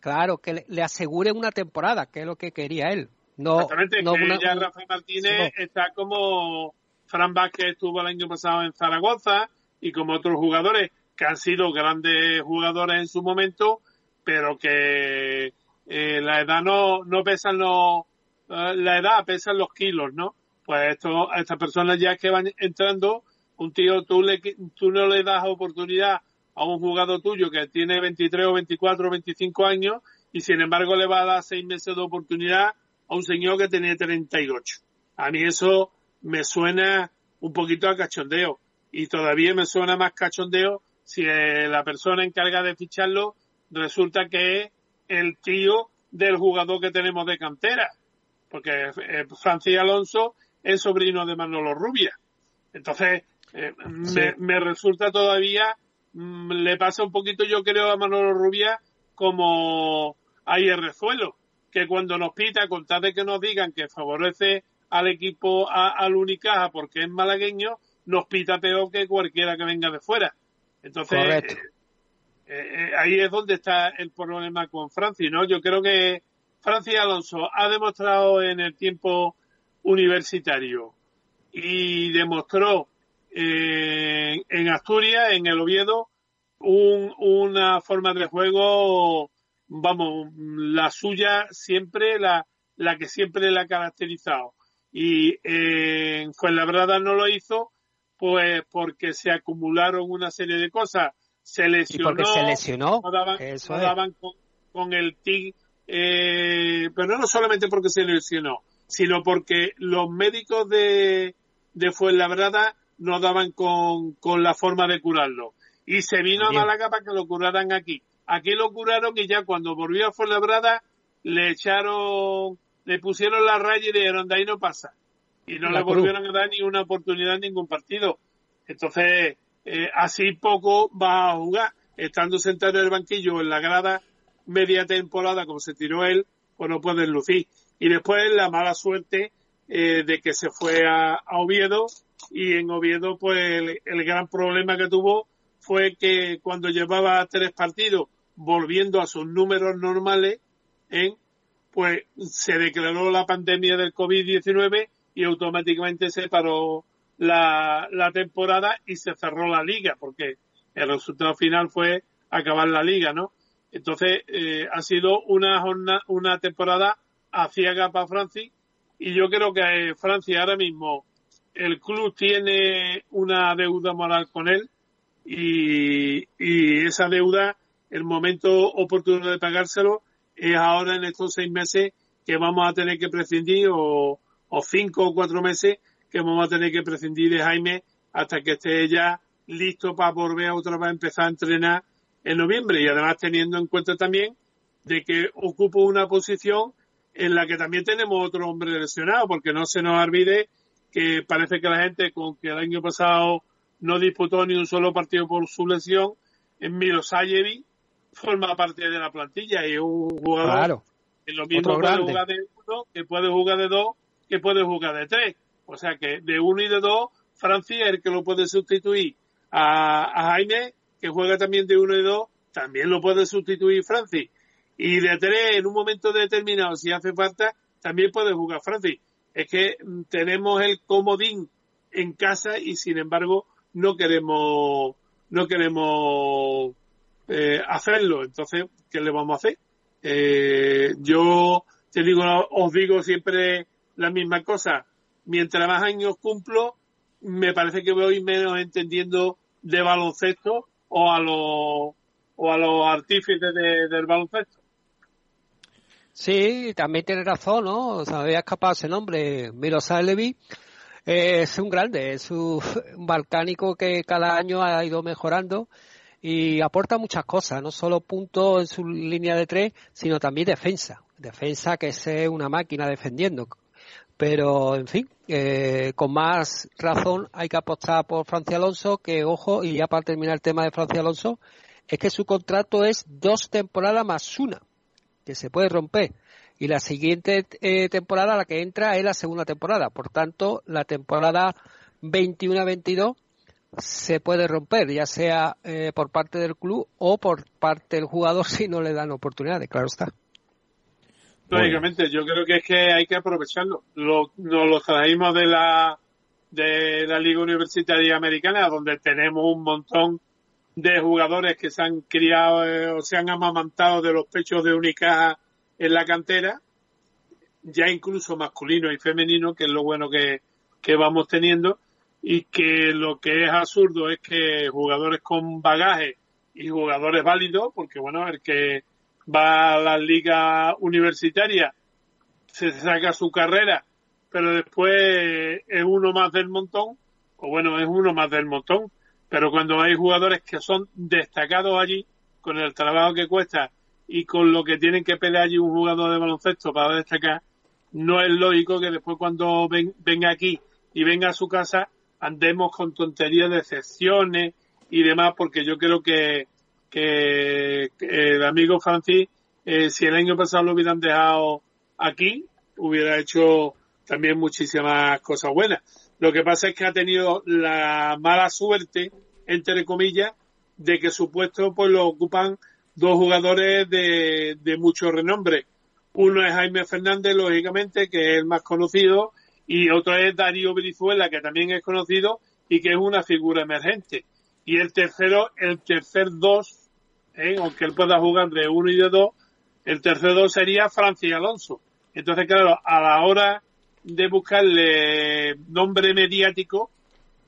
Speaker 5: claro, que le, asegure una temporada, que es lo que quería él. No,
Speaker 15: Exactamente,
Speaker 5: no
Speaker 15: que ya Rafa Martínez está como Fran Vázquez estuvo el año pasado en Zaragoza y como otros jugadores que han sido grandes jugadores en su momento, pero que eh, la edad no, no pesan los, eh, la edad pesan los kilos, ¿no? Pues esto, a estas personas ya que van entrando, un tío, tú, le, tú no le das oportunidad a un jugador tuyo que tiene 23 o 24 o 25 años y sin embargo le va a dar seis meses de oportunidad a un señor que tiene 38. A mí eso me suena un poquito a cachondeo y todavía me suena más cachondeo si eh, la persona encargada de ficharlo resulta que es el tío del jugador que tenemos de cantera porque eh, Francis Alonso es sobrino de Manolo Rubia. Entonces, eh, me, resulta todavía, mm, le pasa un poquito, yo creo, a Manolo Rubia como a Hierrezuelo, que cuando nos pita, con tal de que nos digan que favorece al equipo, al Unicaja porque es malagueño, nos pita peor que cualquiera que venga de fuera. Entonces, eh, ahí es donde está el problema con Francis, ¿no? Yo creo que Francis Alonso ha demostrado en el tiempo universitario y demostró eh, en Asturias, en el Oviedo, una forma de juego, vamos, la suya siempre, la, la que siempre la ha caracterizado. Y en Fuenlabrada no lo hizo, pues porque se acumularon una serie de cosas. Se lesionó.
Speaker 5: porque se lesionó.
Speaker 15: No daban, con, con, el TIG eh, pero no solamente porque se lesionó, sino porque los médicos de, de Fuenlabrada no daban con, con la forma de curarlo. Y se vino a Málaga para que lo curaran aquí. Aquí lo curaron y ya cuando volvió a Fuenlabrada le echaron, le pusieron la raya y dijeron de ahí no pasa. Y no le volvieron a dar ni una oportunidad en ningún partido. Entonces, eh, así poco va a jugar, estando sentado en el banquillo en la grada media temporada como se tiró él, pues no puede lucir. Y después la mala suerte eh, de que se fue a, Oviedo y en Oviedo pues el, gran problema que tuvo fue que cuando llevaba tres partidos volviendo a sus números normales, ¿eh? pues se declaró la pandemia del COVID-19 y automáticamente se paró la temporada y se cerró la liga, porque el resultado final fue acabar la liga, ¿no? Entonces, eh, ha sido una jornada, una temporada a ciega para Francia y yo creo que eh, Francia ahora mismo el club tiene una deuda moral con él y, y esa deuda, el momento oportuno de pagárselo es ahora en estos seis meses que vamos a tener que prescindir o, o cinco o cuatro meses que vamos a tener que prescindir de Jaime hasta que esté ya listo para volver otra vez a empezar a entrenar en noviembre y además teniendo en cuenta también de que ocupo una posición en la que también tenemos otro hombre lesionado porque no se nos olvide que parece que la gente con que el año pasado no disputó ni un solo partido por su lesión en Milosayevic forma parte de la plantilla y es un jugador
Speaker 5: Claro.
Speaker 15: que lo mismo puede jugar de uno, que puede jugar de dos, que puede jugar de tres. O sea que de uno y de dos, Francia es el que lo puede sustituir a, a Jaime, que juega también de uno y dos, también lo puede sustituir Francis. Y de tres, en un momento determinado, si hace falta, también puede jugar Francis. Es que mm, tenemos el comodín en casa y sin embargo no queremos, no queremos eh, hacerlo. Entonces, ¿qué le vamos a hacer? Eh, yo te digo, os digo siempre la misma cosa. Mientras más años cumplo, me parece que voy menos entendiendo de baloncesto o a los o a los artífices de- del baloncesto.
Speaker 5: Sí, también tiene razón, ¿no? O sea, había escapado ese nombre, Milosayevic. Eh, es un grande, es un, balcánico que cada año ha ido mejorando y aporta muchas cosas, no solo puntos en su línea de tres, sino también defensa. Defensa que es una máquina defendiendo. Pero, en fin, eh, con más razón hay que apostar por Francia Alonso, que, ojo, y ya para terminar el tema de Francia Alonso, es que su contrato es dos temporadas más una que se puede romper. Y la siguiente eh, temporada, la que entra, es la segunda temporada. Por tanto, la temporada 21-22 se puede romper, ya sea eh, por parte del club o por parte del jugador si no le dan oportunidades, claro está.
Speaker 15: Lógicamente, yo creo que es que hay que aprovecharlo. Lo, nos lo traímos de la de la Liga Universitaria Americana, donde tenemos un montón de jugadores que se han criado eh, o se han amamantado de los pechos de Unicaja en la cantera, ya incluso masculino y femenino, que es lo bueno que, que vamos teniendo, y que lo que es absurdo es que jugadores con bagaje y jugadores válidos, porque bueno, el que va a la liga universitaria se saca su carrera, pero después es uno más del montón, o bueno, es uno más del montón, pero cuando hay jugadores que son destacados allí, con el trabajo que cuesta y con lo que tienen que pelear allí un jugador de baloncesto para destacar, no es lógico que después cuando ven- venga aquí y venga a su casa andemos con tonterías de excepciones y demás, porque yo creo que, que, el amigo Francis, eh, si el año pasado lo hubieran dejado aquí, hubiera hecho también muchísimas cosas buenas. Lo que pasa es que ha tenido la mala suerte, entre comillas, de que su puesto pues lo ocupan dos jugadores de, de mucho renombre. Uno es Jaime Fernández, lógicamente, que es el más conocido, y otro es Darío Brizuela, que también es conocido y que es una figura emergente. Y el tercero, el tercer dos, ¿eh? aunque él pueda jugar de uno y de dos, el tercer dos sería Francis Alonso. Entonces, claro, a la hora de buscarle nombre mediático,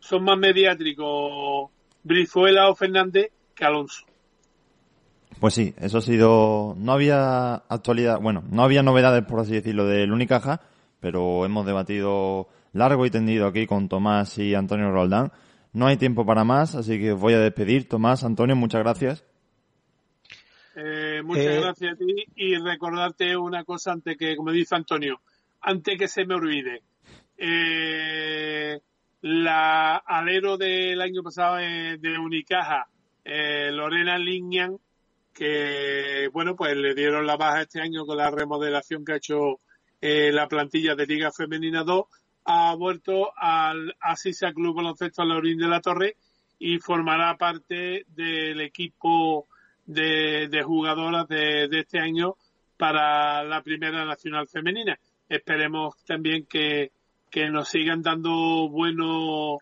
Speaker 15: son más mediáticos Brizuela o Fernández que Alonso.
Speaker 3: Pues sí, eso ha sido. No había actualidad, bueno, no había novedades, por así decirlo, del Unicaja, pero hemos debatido largo y tendido aquí con Tomás y Antonio Roldán. No hay tiempo para más, así que os voy a despedir. Tomás, Antonio, muchas gracias.
Speaker 15: Eh, muchas
Speaker 3: Eh,
Speaker 15: gracias a ti y recordarte una cosa antes que, como dice Antonio, antes que se me olvide. Eh, la alero del año pasado de Unicaja, Lorena Lignan, que bueno, pues le dieron la baja este año con la remodelación que ha hecho la plantilla de Liga Femenina 2, ha vuelto al Asisa Club Baloncesto Laurín de la Torre y formará parte del equipo de, de jugadoras de, de este año para la primera nacional femenina. Esperemos también que, que nos sigan dando buenos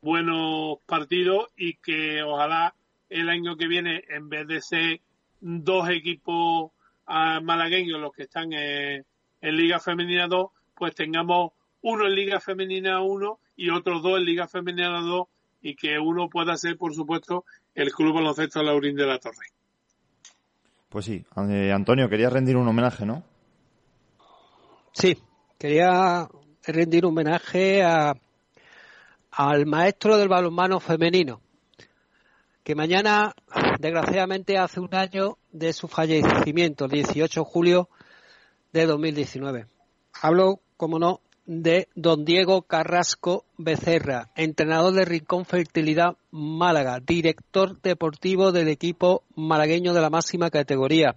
Speaker 15: buenos partidos y que ojalá el año que viene, en vez de ser dos equipos ah, malagueños los que están en, Liga Femenina 2, pues tengamos uno en Liga Femenina 1 y otros dos en Liga Femenina 2 y que uno pueda ser, por supuesto, el Club Baloncesto Laurín de la Torre.
Speaker 3: Pues sí, eh, Antonio, quería rendir un homenaje, ¿no?
Speaker 5: Sí, quería rendir un homenaje a, al maestro del balonmano femenino, que mañana, desgraciadamente, hace un año de su fallecimiento, el 18 de julio de 2019. Hablo, como no, de don Diego Carrasco Becerra, entrenador de Rincón Fertilidad Málaga, director deportivo del equipo malagueño de la máxima categoría.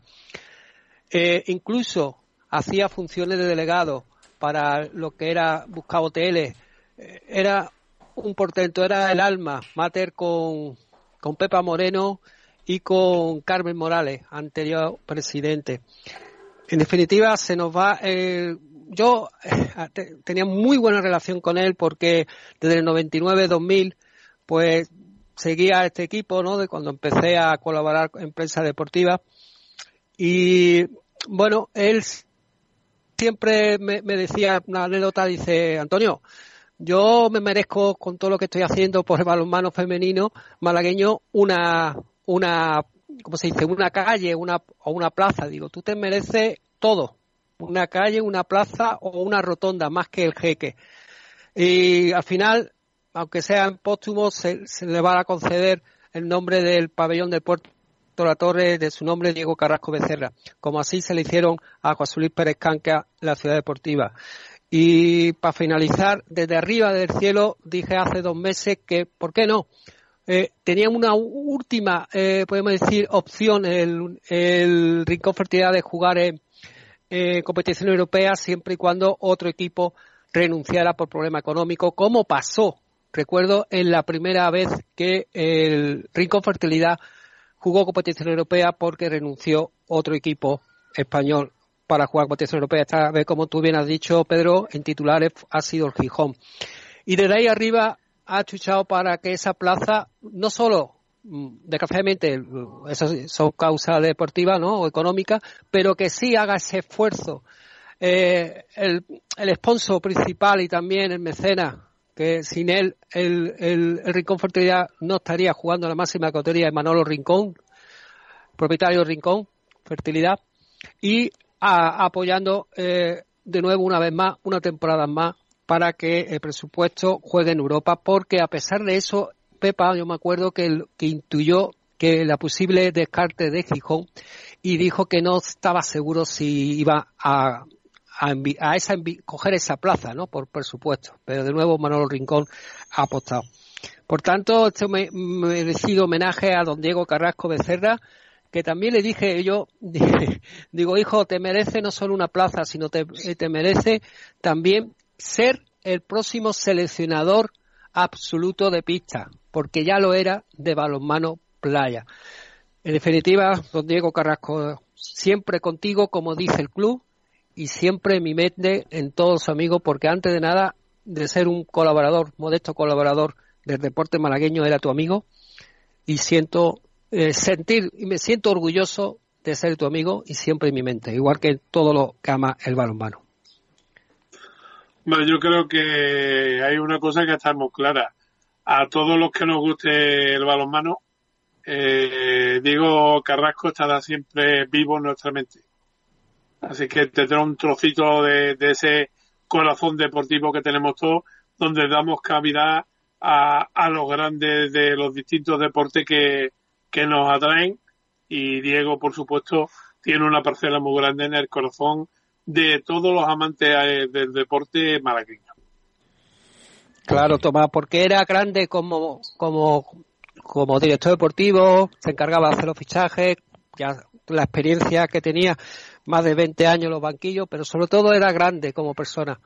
Speaker 5: Eh, incluso hacía funciones de delegado para lo que era buscar hoteles. Eh, era un portento, era el alma mater con, con Pepa Moreno y con Carmen Morales, anterior presidente. En definitiva, se nos va el yo eh, tenía muy buena relación con él porque desde el 99-2000 pues seguía este equipo, ¿no? De cuando empecé a colaborar en prensa deportiva y bueno, él siempre me, decía una anécdota, dice Antonio, yo me merezco con todo lo que estoy haciendo por el balonmano femenino malagueño una una ¿cómo se dice? una calle, una o una plaza, digo, tú te mereces todo una calle, una plaza o una rotonda, más que el jeque. Y al final, aunque sean póstumos, se, se le va a conceder el nombre del pabellón del puerto la Torre de su nombre Diego Carrasco Becerra, como así se le hicieron a José Luis Pérez Canca la ciudad deportiva. Y para finalizar, desde arriba del cielo dije hace dos meses que, ¿por qué no? Eh, tenía una última, eh, podemos decir, opción el, el Rincón Fertilidad de jugar en, eh, competición europea siempre y cuando otro equipo renunciara por problema económico, como pasó, recuerdo, en la primera vez que el Rincón Fertilidad jugó competición europea porque renunció otro equipo español para jugar competición europea. Esta vez, como tú bien has dicho, Pedro, en titulares ha sido el Gijón. Y desde ahí arriba ha chuchado para que esa plaza no solo desgraciadamente esas son causas deportivas ¿no? o económicas, pero que sí haga ese esfuerzo. Eh, el, el sponsor principal y también el mecenas, que sin él el, el, Rincón Fertilidad no estaría jugando la máxima categoría de Manolo Rincón, propietario Rincón Fertilidad, y apoyando eh, de nuevo una vez más, una temporada más, para que el presupuesto juegue en Europa, porque a pesar de eso Pepa, yo me acuerdo que, que intuyó que la posible descarte de Gijón y dijo que no estaba seguro si iba a, a, esa, coger esa plaza, ¿no? Por presupuesto. Pero de nuevo Manolo Rincón ha apostado. Por tanto, este me, merecido homenaje a don Diego Carrasco Becerra, que también le dije yo, digo, hijo, te merece no solo una plaza, sino te, te merece también ser el próximo seleccionador absoluto de pista, porque ya lo era de balonmano playa. En definitiva, don Diego Carrasco, siempre contigo, como dice el club, y siempre mi mente en todos amigos, porque antes de nada, de ser un colaborador, modesto colaborador del deporte malagueño, era tu amigo, y siento eh, sentir, y me siento orgulloso de ser tu amigo y siempre en mi mente, igual que todo lo que ama el balonmano.
Speaker 15: Bueno, yo creo que hay una cosa que estamos clara. A todos los que nos guste el balonmano, eh, Diego Carrasco estará siempre vivo en nuestra mente. Así que tendrá un trocito de, ese corazón deportivo que tenemos todos, donde damos cavidad a, a los grandes de los distintos deportes que, que nos atraen. Y Diego, por supuesto, tiene una parcela muy grande en el corazón de todos los amantes eh, del deporte malagueño.
Speaker 5: Claro, Tomás, porque era grande como, como, como director deportivo, se encargaba de hacer los fichajes, ya la experiencia que tenía, más de 20 años en los banquillos, pero sobre todo era grande como persona.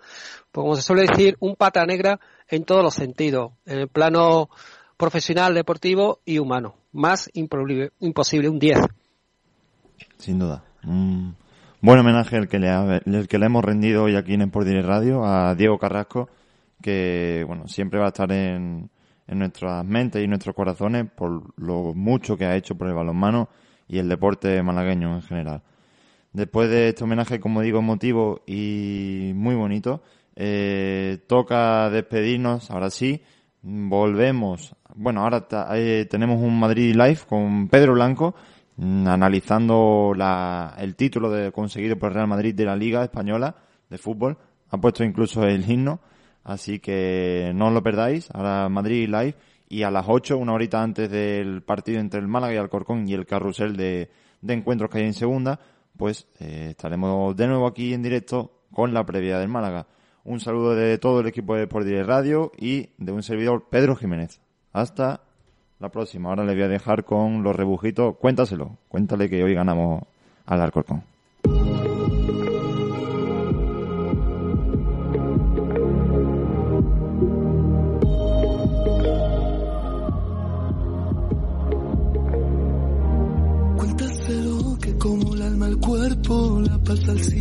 Speaker 5: Pues como se suele decir, un pata negra en todos los sentidos. En el plano profesional, deportivo y humano. Más imposible, un 10.
Speaker 3: Sin duda. Un buen homenaje el que le, ha- el que le hemos rendido hoy aquí en Sport Radio a Diego Carrasco, que bueno siempre va a estar en, en nuestras mentes y nuestros corazones por lo mucho que ha hecho por el balonmano y el deporte malagueño en general. Después de este homenaje, como digo, emotivo y muy bonito, eh, toca despedirnos, ahora sí, volvemos. Bueno, ahora eh, tenemos un Madrid Live con Pedro Blanco, mm, analizando la, el título de conseguido por el Real Madrid de la Liga Española de Fútbol. Ha puesto incluso el himno, así que no os lo perdáis. Ahora Madrid Live y a las 8, una horita antes del partido entre el Málaga y Alcorcón y el carrusel de, encuentros que hay en segunda, pues eh, estaremos de nuevo aquí en directo con la previa del Málaga. Un saludo de todo el equipo de Sport Direct Radio y de un servidor Pedro Jiménez. Hasta la próxima. Ahora le voy a dejar con los rebujitos. Cuéntaselo. Cuéntale que hoy ganamos al Alcorcón.
Speaker 16: Cuéntaselo que